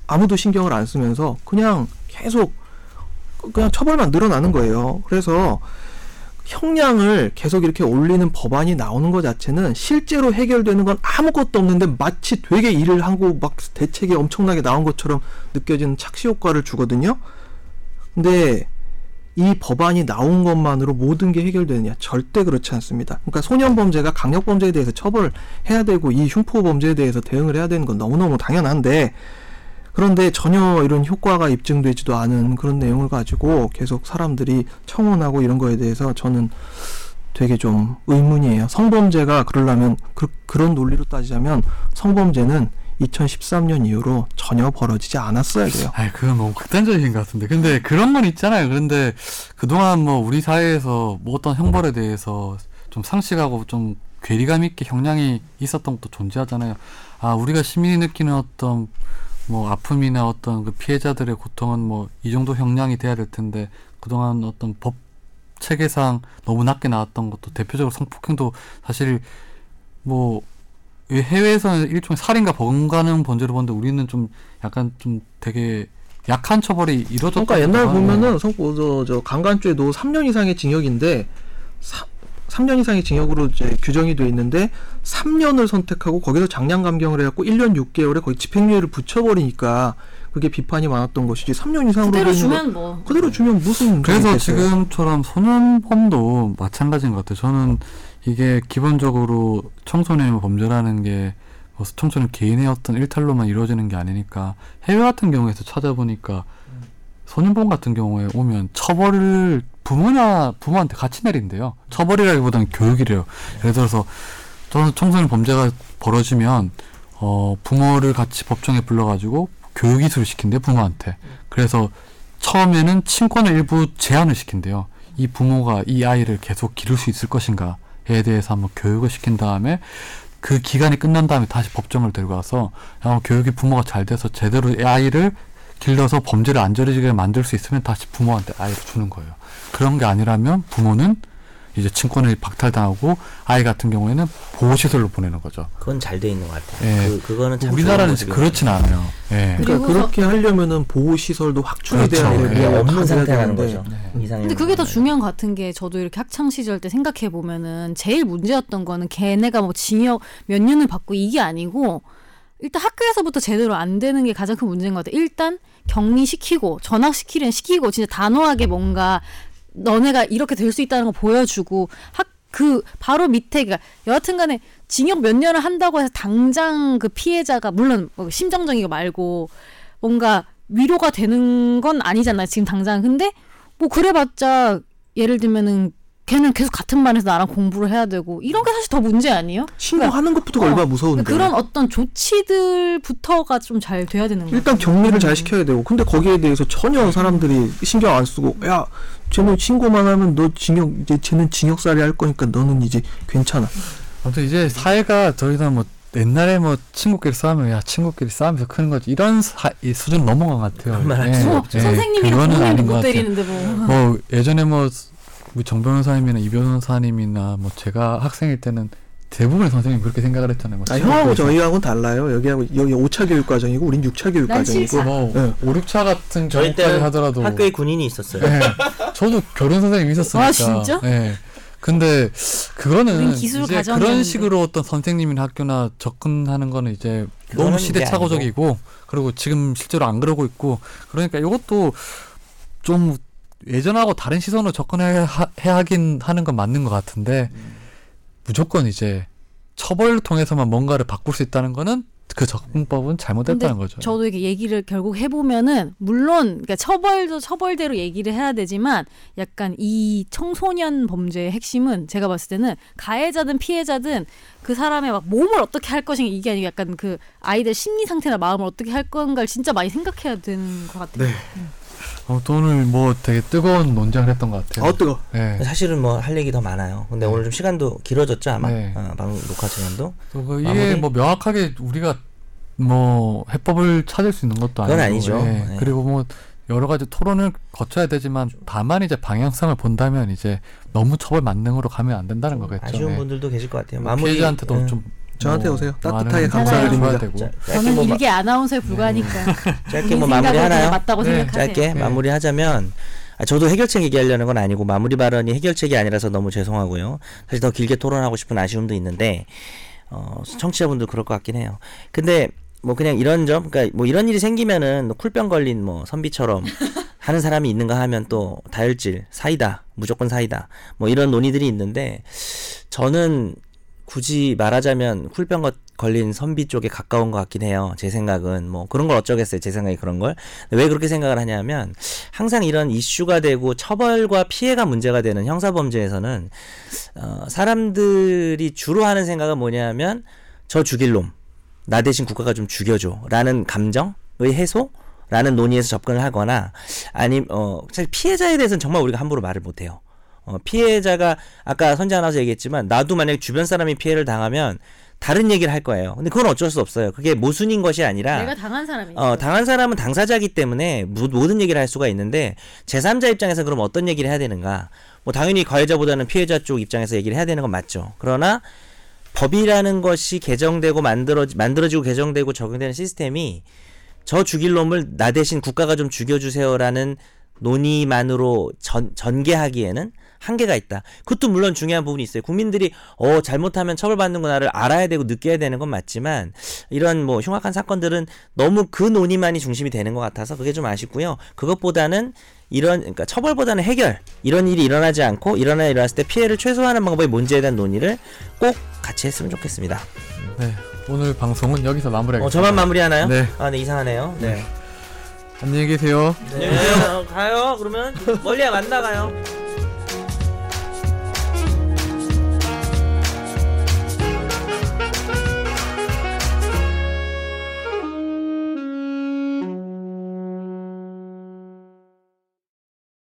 Speaker 4: 아무도 신경을 안 쓰면서 그냥 계속 그냥 처벌만 늘어나는 거예요. 그래서 형량을 계속 이렇게 올리는 법안이 나오는 것 자체는 실제로 해결되는 건 아무것도 없는데 마치 되게 일을 하고 막 대책이 엄청나게 나온 것처럼 느껴지는 착시 효과를 주거든요. 근데 이 법안이 나온 것만으로 모든 게 해결되느냐? 절대 그렇지 않습니다. 그러니까 소년 범죄가 강력 범죄에 대해서 처벌을 해야 되고 이 흉포 범죄에 대해서 대응을 해야 되는 건 너무너무 당연한데 그런데 전혀 이런 효과가 입증되지도 않은 그런 내용을 가지고 계속 사람들이 청원하고 이런 거에 대해서 저는 되게 좀 의문이에요. 성범죄가 그러려면 그, 그런 논리로 따지자면 성범죄는 2013년 이후로 전혀 벌어지지 않았어야 돼요.
Speaker 1: 아이 그건 너무 극단적인 것 같은데 근데 그런 건 있잖아요 그런데 그동안 뭐 우리 사회에서 뭐 어떤 형벌에 대해서 좀 상식하고 좀 괴리감 있게 형량이 있었던 것도 존재하잖아요 아 우리가 시민이 느끼는 어떤 뭐 아픔이나 어떤 그 피해자들의 고통은 뭐 이 정도 형량이 돼야 될 텐데 그동안 어떤 법 체계상 너무 낮게 나왔던 것도 대표적으로 성폭행도 사실 뭐 해외에서는 일종의 살인과 버금가는 범죄로 보는데 우리는 좀 약간 좀 되게 약한 처벌이 이루어졌다.
Speaker 4: 그러니까 옛날 보면은 성, 어, 저, 저 강간죄도 3년 이상의 징역인데 사, 3년 이상의 징역으로 이제 규정이 돼 있는데 3년을 선택하고 거기서 장량 감경을 해갖고 1년 6개월에 거의 집행유예를 붙여버리니까 그게 비판이 많았던 것이지 3년 이상으로
Speaker 3: 그대로
Speaker 4: 돼 있는 거-
Speaker 3: 주면 뭐
Speaker 4: 그대로 주면 무슨
Speaker 1: 그래서? 지금처럼 소년범도 마찬가지인 것 같아요. 저는 이게 기본적으로 청소년의 범죄라는 게 뭐 청소년 개인의 어떤 일탈로만 이루어지는 게 아니니까 해외 같은 경우에서 찾아보니까 소년범 같은 경우에 오면 처벌을 부모나 부모한테 같이 내린대요. 처벌이라기보다는 교육이래요. 예를 들어서 저는 청소년 범죄가 벌어지면 어 부모를 같이 법정에 불러가지고 교육 이수를 시킨대 부모한테. 그래서 처음에는 친권을 일부 제한을 시킨대요. 이 부모가 이 아이를 계속 기를 수 있을 것인가에 대해서 한번 교육을 시킨 다음에 그 기간이 끝난 다음에 다시 법정을 데리고 와서 어, 교육이 부모가 잘 돼서 제대로 이 아이를 길러서 범죄를 안 저지르게 만들 수 있으면 다시 부모한테 아이를 주는 거예요. 그런 게 아니라면 부모는 이제 친권을 박탈당하고 아이 같은 경우에는 보호시설로 보내는 거죠.
Speaker 2: 그건 잘 돼 있는 것 같아요.
Speaker 1: 예.
Speaker 2: 그, 그거는 참
Speaker 1: 우리나라는 그렇진 않아요. 예.
Speaker 4: 그러니까 그렇게 하려면은 보호 시설도 확충이
Speaker 1: 그렇죠.
Speaker 4: 돼야
Speaker 1: 예.
Speaker 2: 그게
Speaker 4: 되고
Speaker 2: 없는
Speaker 4: 다 돼야
Speaker 2: 상태라는 거죠.
Speaker 1: 네.
Speaker 2: 이상형.
Speaker 3: 근데 그게 더 중요한 것 같은 게 저도 이렇게 학창 시절 때 생각해 보면은 제일 문제였던 거는 걔네가 뭐 징역 몇 년을 받고 이게 아니고 일단 학교에서부터 제대로 안 되는 게 가장 큰 문제인 것 같아요. 일단 격리시키고 전학시키는 시키고 진짜 단호하게 뭔가 너네가 이렇게 될 수 있다는 거 보여주고 학 그 바로 밑에 그러니까 여하튼간에 징역 몇 년을 한다고 해서 당장 그 피해자가 물론 뭐 심정적인 거 말고 뭔가 위로가 되는 건 아니잖아요 지금 당장 근데 뭐 그래봤자 예를 들면은 걔는 계속 같은 반에서 나랑 공부를 해야 되고 이런 게 사실 더 문제 아니에요?
Speaker 4: 신고하는 것부터가
Speaker 3: 어,
Speaker 4: 얼마나 무서운데
Speaker 3: 그런 어떤 조치들부터가 좀 잘 돼야 되는 거예요.
Speaker 4: 일단 격리를 잘 시켜야 되고 근데 거기에 대해서 전혀 사람들이 신경 안 쓰고 야 쟤는 신고만 하면 너 징역 이제 쟤는 징역살이 할 거니까 너는 이제 괜찮아
Speaker 1: 아무튼 이제 사회가 더 이상 뭐 옛날에 뭐 친구끼리 싸우면 야 친구끼리 싸우면서 크는 거지 이런 사, 이 수준 넘어간 것 같아요. 예,
Speaker 2: 수
Speaker 3: 어,
Speaker 2: 없죠.
Speaker 3: 선생님이랑
Speaker 1: 그거는
Speaker 3: 부모님도
Speaker 1: 아닌
Speaker 3: 것못
Speaker 1: 같아요.
Speaker 3: 때리는데 뭐.
Speaker 1: 뭐 예전에 뭐 우리 정 변호사님이나 이 변호사님이나 뭐 제가 학생일 때는 대부분의 선생님이 그렇게 생각을 했잖아요. 뭐
Speaker 4: 아, 형하고 저희하고는 달라요 여기하고 여기 5차 교육 과정이고 우린 6차 교육
Speaker 3: 난
Speaker 4: 과정이고.
Speaker 1: 뭐
Speaker 4: 네.
Speaker 1: 5, 6차 같은
Speaker 2: 저희 때는
Speaker 1: 하더라도
Speaker 2: 학교에 군인이 있었어요.
Speaker 1: 예, 저도 교련 선생님이 있었으니까.
Speaker 3: 아, 진짜?
Speaker 1: 예. 근데 그거는 이제. 그런 식으로 어떤 선생님이나 학교나 접근하는 거는 이제
Speaker 2: 그거는
Speaker 1: 너무 시대착오적이고 그리고 지금 실제로 안 그러고 있고 그러니까 이것도 좀 예전하고 다른 시선으로 접근해야 하- 해야 하긴 하는 건 맞는 것 같은데 무조건 이제 처벌을 통해서만 뭔가를 바꿀 수 있다는 거는 그 접근법은 잘못됐다는 거죠.
Speaker 3: 저도 이게 얘기를 결국 해보면은 물론 그러니까 처벌도 처벌대로 얘기를 해야 되지만 약간 이 청소년 범죄의 핵심은 제가 봤을 때는 가해자든 피해자든 그 사람의 막 몸을 어떻게 할 것인가 이게 아니고 약간 그 아이들 심리 상태나 마음을 어떻게 할 건가를 진짜 많이 생각해야 되는 것 같아요.
Speaker 4: 네.
Speaker 1: 어, 또 오늘 뭐 되게 뜨거운 논쟁을 했던 것 같아요.
Speaker 4: 아 뜨거
Speaker 1: 예.
Speaker 2: 사실은 뭐 할 얘기 더 많아요. 근데 오늘 좀 시간도 길어졌죠 아마.
Speaker 1: 네.
Speaker 2: 어, 방송 녹화 시간도.
Speaker 1: 또그
Speaker 2: 마무리?
Speaker 1: 이게 뭐 명확하게 우리가 뭐 해법을 찾을 수 있는 것도 아니고
Speaker 2: 아니죠.
Speaker 1: 예.
Speaker 2: 네.
Speaker 1: 그리고 뭐 여러 가지 토론을 거쳐야 되지만 다만 이제 방향성을 본다면 이제 너무 처벌 만능으로 가면 안 된다는 거겠죠.
Speaker 2: 아쉬운
Speaker 1: 예.
Speaker 2: 분들도 계실 것 같아요.
Speaker 1: 뭐
Speaker 2: 마무리
Speaker 1: 피해자한테도
Speaker 2: 음.
Speaker 1: 좀
Speaker 4: 저한테
Speaker 1: 뭐
Speaker 4: 오세요. 따뜻하게
Speaker 1: 감사를
Speaker 3: 감사드립니다.
Speaker 2: 자, 짧게
Speaker 3: 저는
Speaker 2: 뭐, 마-
Speaker 3: 일개 아나운서에 불과하니까.
Speaker 2: 짧게
Speaker 3: 본인
Speaker 2: 뭐
Speaker 3: 생각을
Speaker 2: 마무리
Speaker 3: 그냥
Speaker 2: 하나요?
Speaker 3: 맞다고
Speaker 1: 네,
Speaker 3: 생각하세요.
Speaker 2: 짧게
Speaker 1: 네.
Speaker 2: 마무리하자면 아, 저도 해결책 얘기하려는 건 아니고 마무리 발언이 해결책이 아니라서 너무 죄송하고요. 사실 더 길게 토론하고 싶은 아쉬움도 있는데 어, 청취자분들 그럴 것 같긴 해요. 근데 뭐 그냥 이런 점, 그러니까 뭐 이런 일이 생기면은 뭐 쿨병 걸린 뭐 선비처럼 하는 사람이 있는가 하면 또 다혈질 사이다 무조건 사이다 뭐 이런 논의들이 있는데 저는 굳이 말하자면 쿨병 거- 걸린 선비 쪽에 가까운 것 같긴 해요. 제 생각은 뭐 그런 걸 어쩌겠어요. 제 생각이 그런 걸. 왜 그렇게 생각을 하냐면 항상 이런 이슈가 되고 처벌과 피해가 문제가 되는 형사 범죄에서는 어, 사람들이 주로 하는 생각은 뭐냐면 저 죽일 놈, 나 대신 국가가 좀 죽여줘라는 감정의 해소. 라는 논의에서 접근을 하거나 아니 어 사실 피해자에 대해서는 정말 우리가 함부로 말을 못 해요. 어 피해자가 아까 선재 아나운서 얘기했지만 나도 만약에 주변 사람이 피해를 당하면 다른 얘기를 할 거예요. 근데 그건 어쩔 수 없어요. 그게 모순인 것이 아니라
Speaker 3: 내가 당한 사람이죠.
Speaker 2: 어, 당한 사람은 당사자이기 때문에 모- 모든 얘기를 할 수가 있는데 제3자 입장에서 그럼 어떤 얘기를 해야 되는가? 뭐 당연히 가해자보다는 피해자 쪽 입장에서 얘기를 해야 되는 건 맞죠. 그러나 법이라는 것이 개정되고 만들어 만들어지고 개정되고 적용되는 시스템이 저 죽일 놈을 나 대신 국가가 좀 죽여주세요라는 논의만으로 전, 전개하기에는 한계가 있다. 그것도 물론 중요한 부분이 있어요. 국민들이 어 잘못하면 처벌받는구나를 알아야 되고 느껴야 되는 건 맞지만 이런 뭐 흉악한 사건들은 너무 그 논의만이 중심이 되는 것 같아서 그게 좀 아쉽고요. 그것보다는 이런 그러니까 처벌보다는 해결 이런 일이 일어나지 않고 일어나 일어났을 때 피해를 최소화하는 방법이 뭔지에 대한 논의를 꼭 같이 했으면 좋겠습니다.
Speaker 1: 네. 오늘 방송은 여기서 마무리하겠습니다.
Speaker 2: 어 저만 마무리하나요?
Speaker 1: 네.
Speaker 2: 아, 네 이상하네요. 네.
Speaker 1: 안녕히 계세요.
Speaker 2: 네. 가요. 그러면 멀리 안 나가요.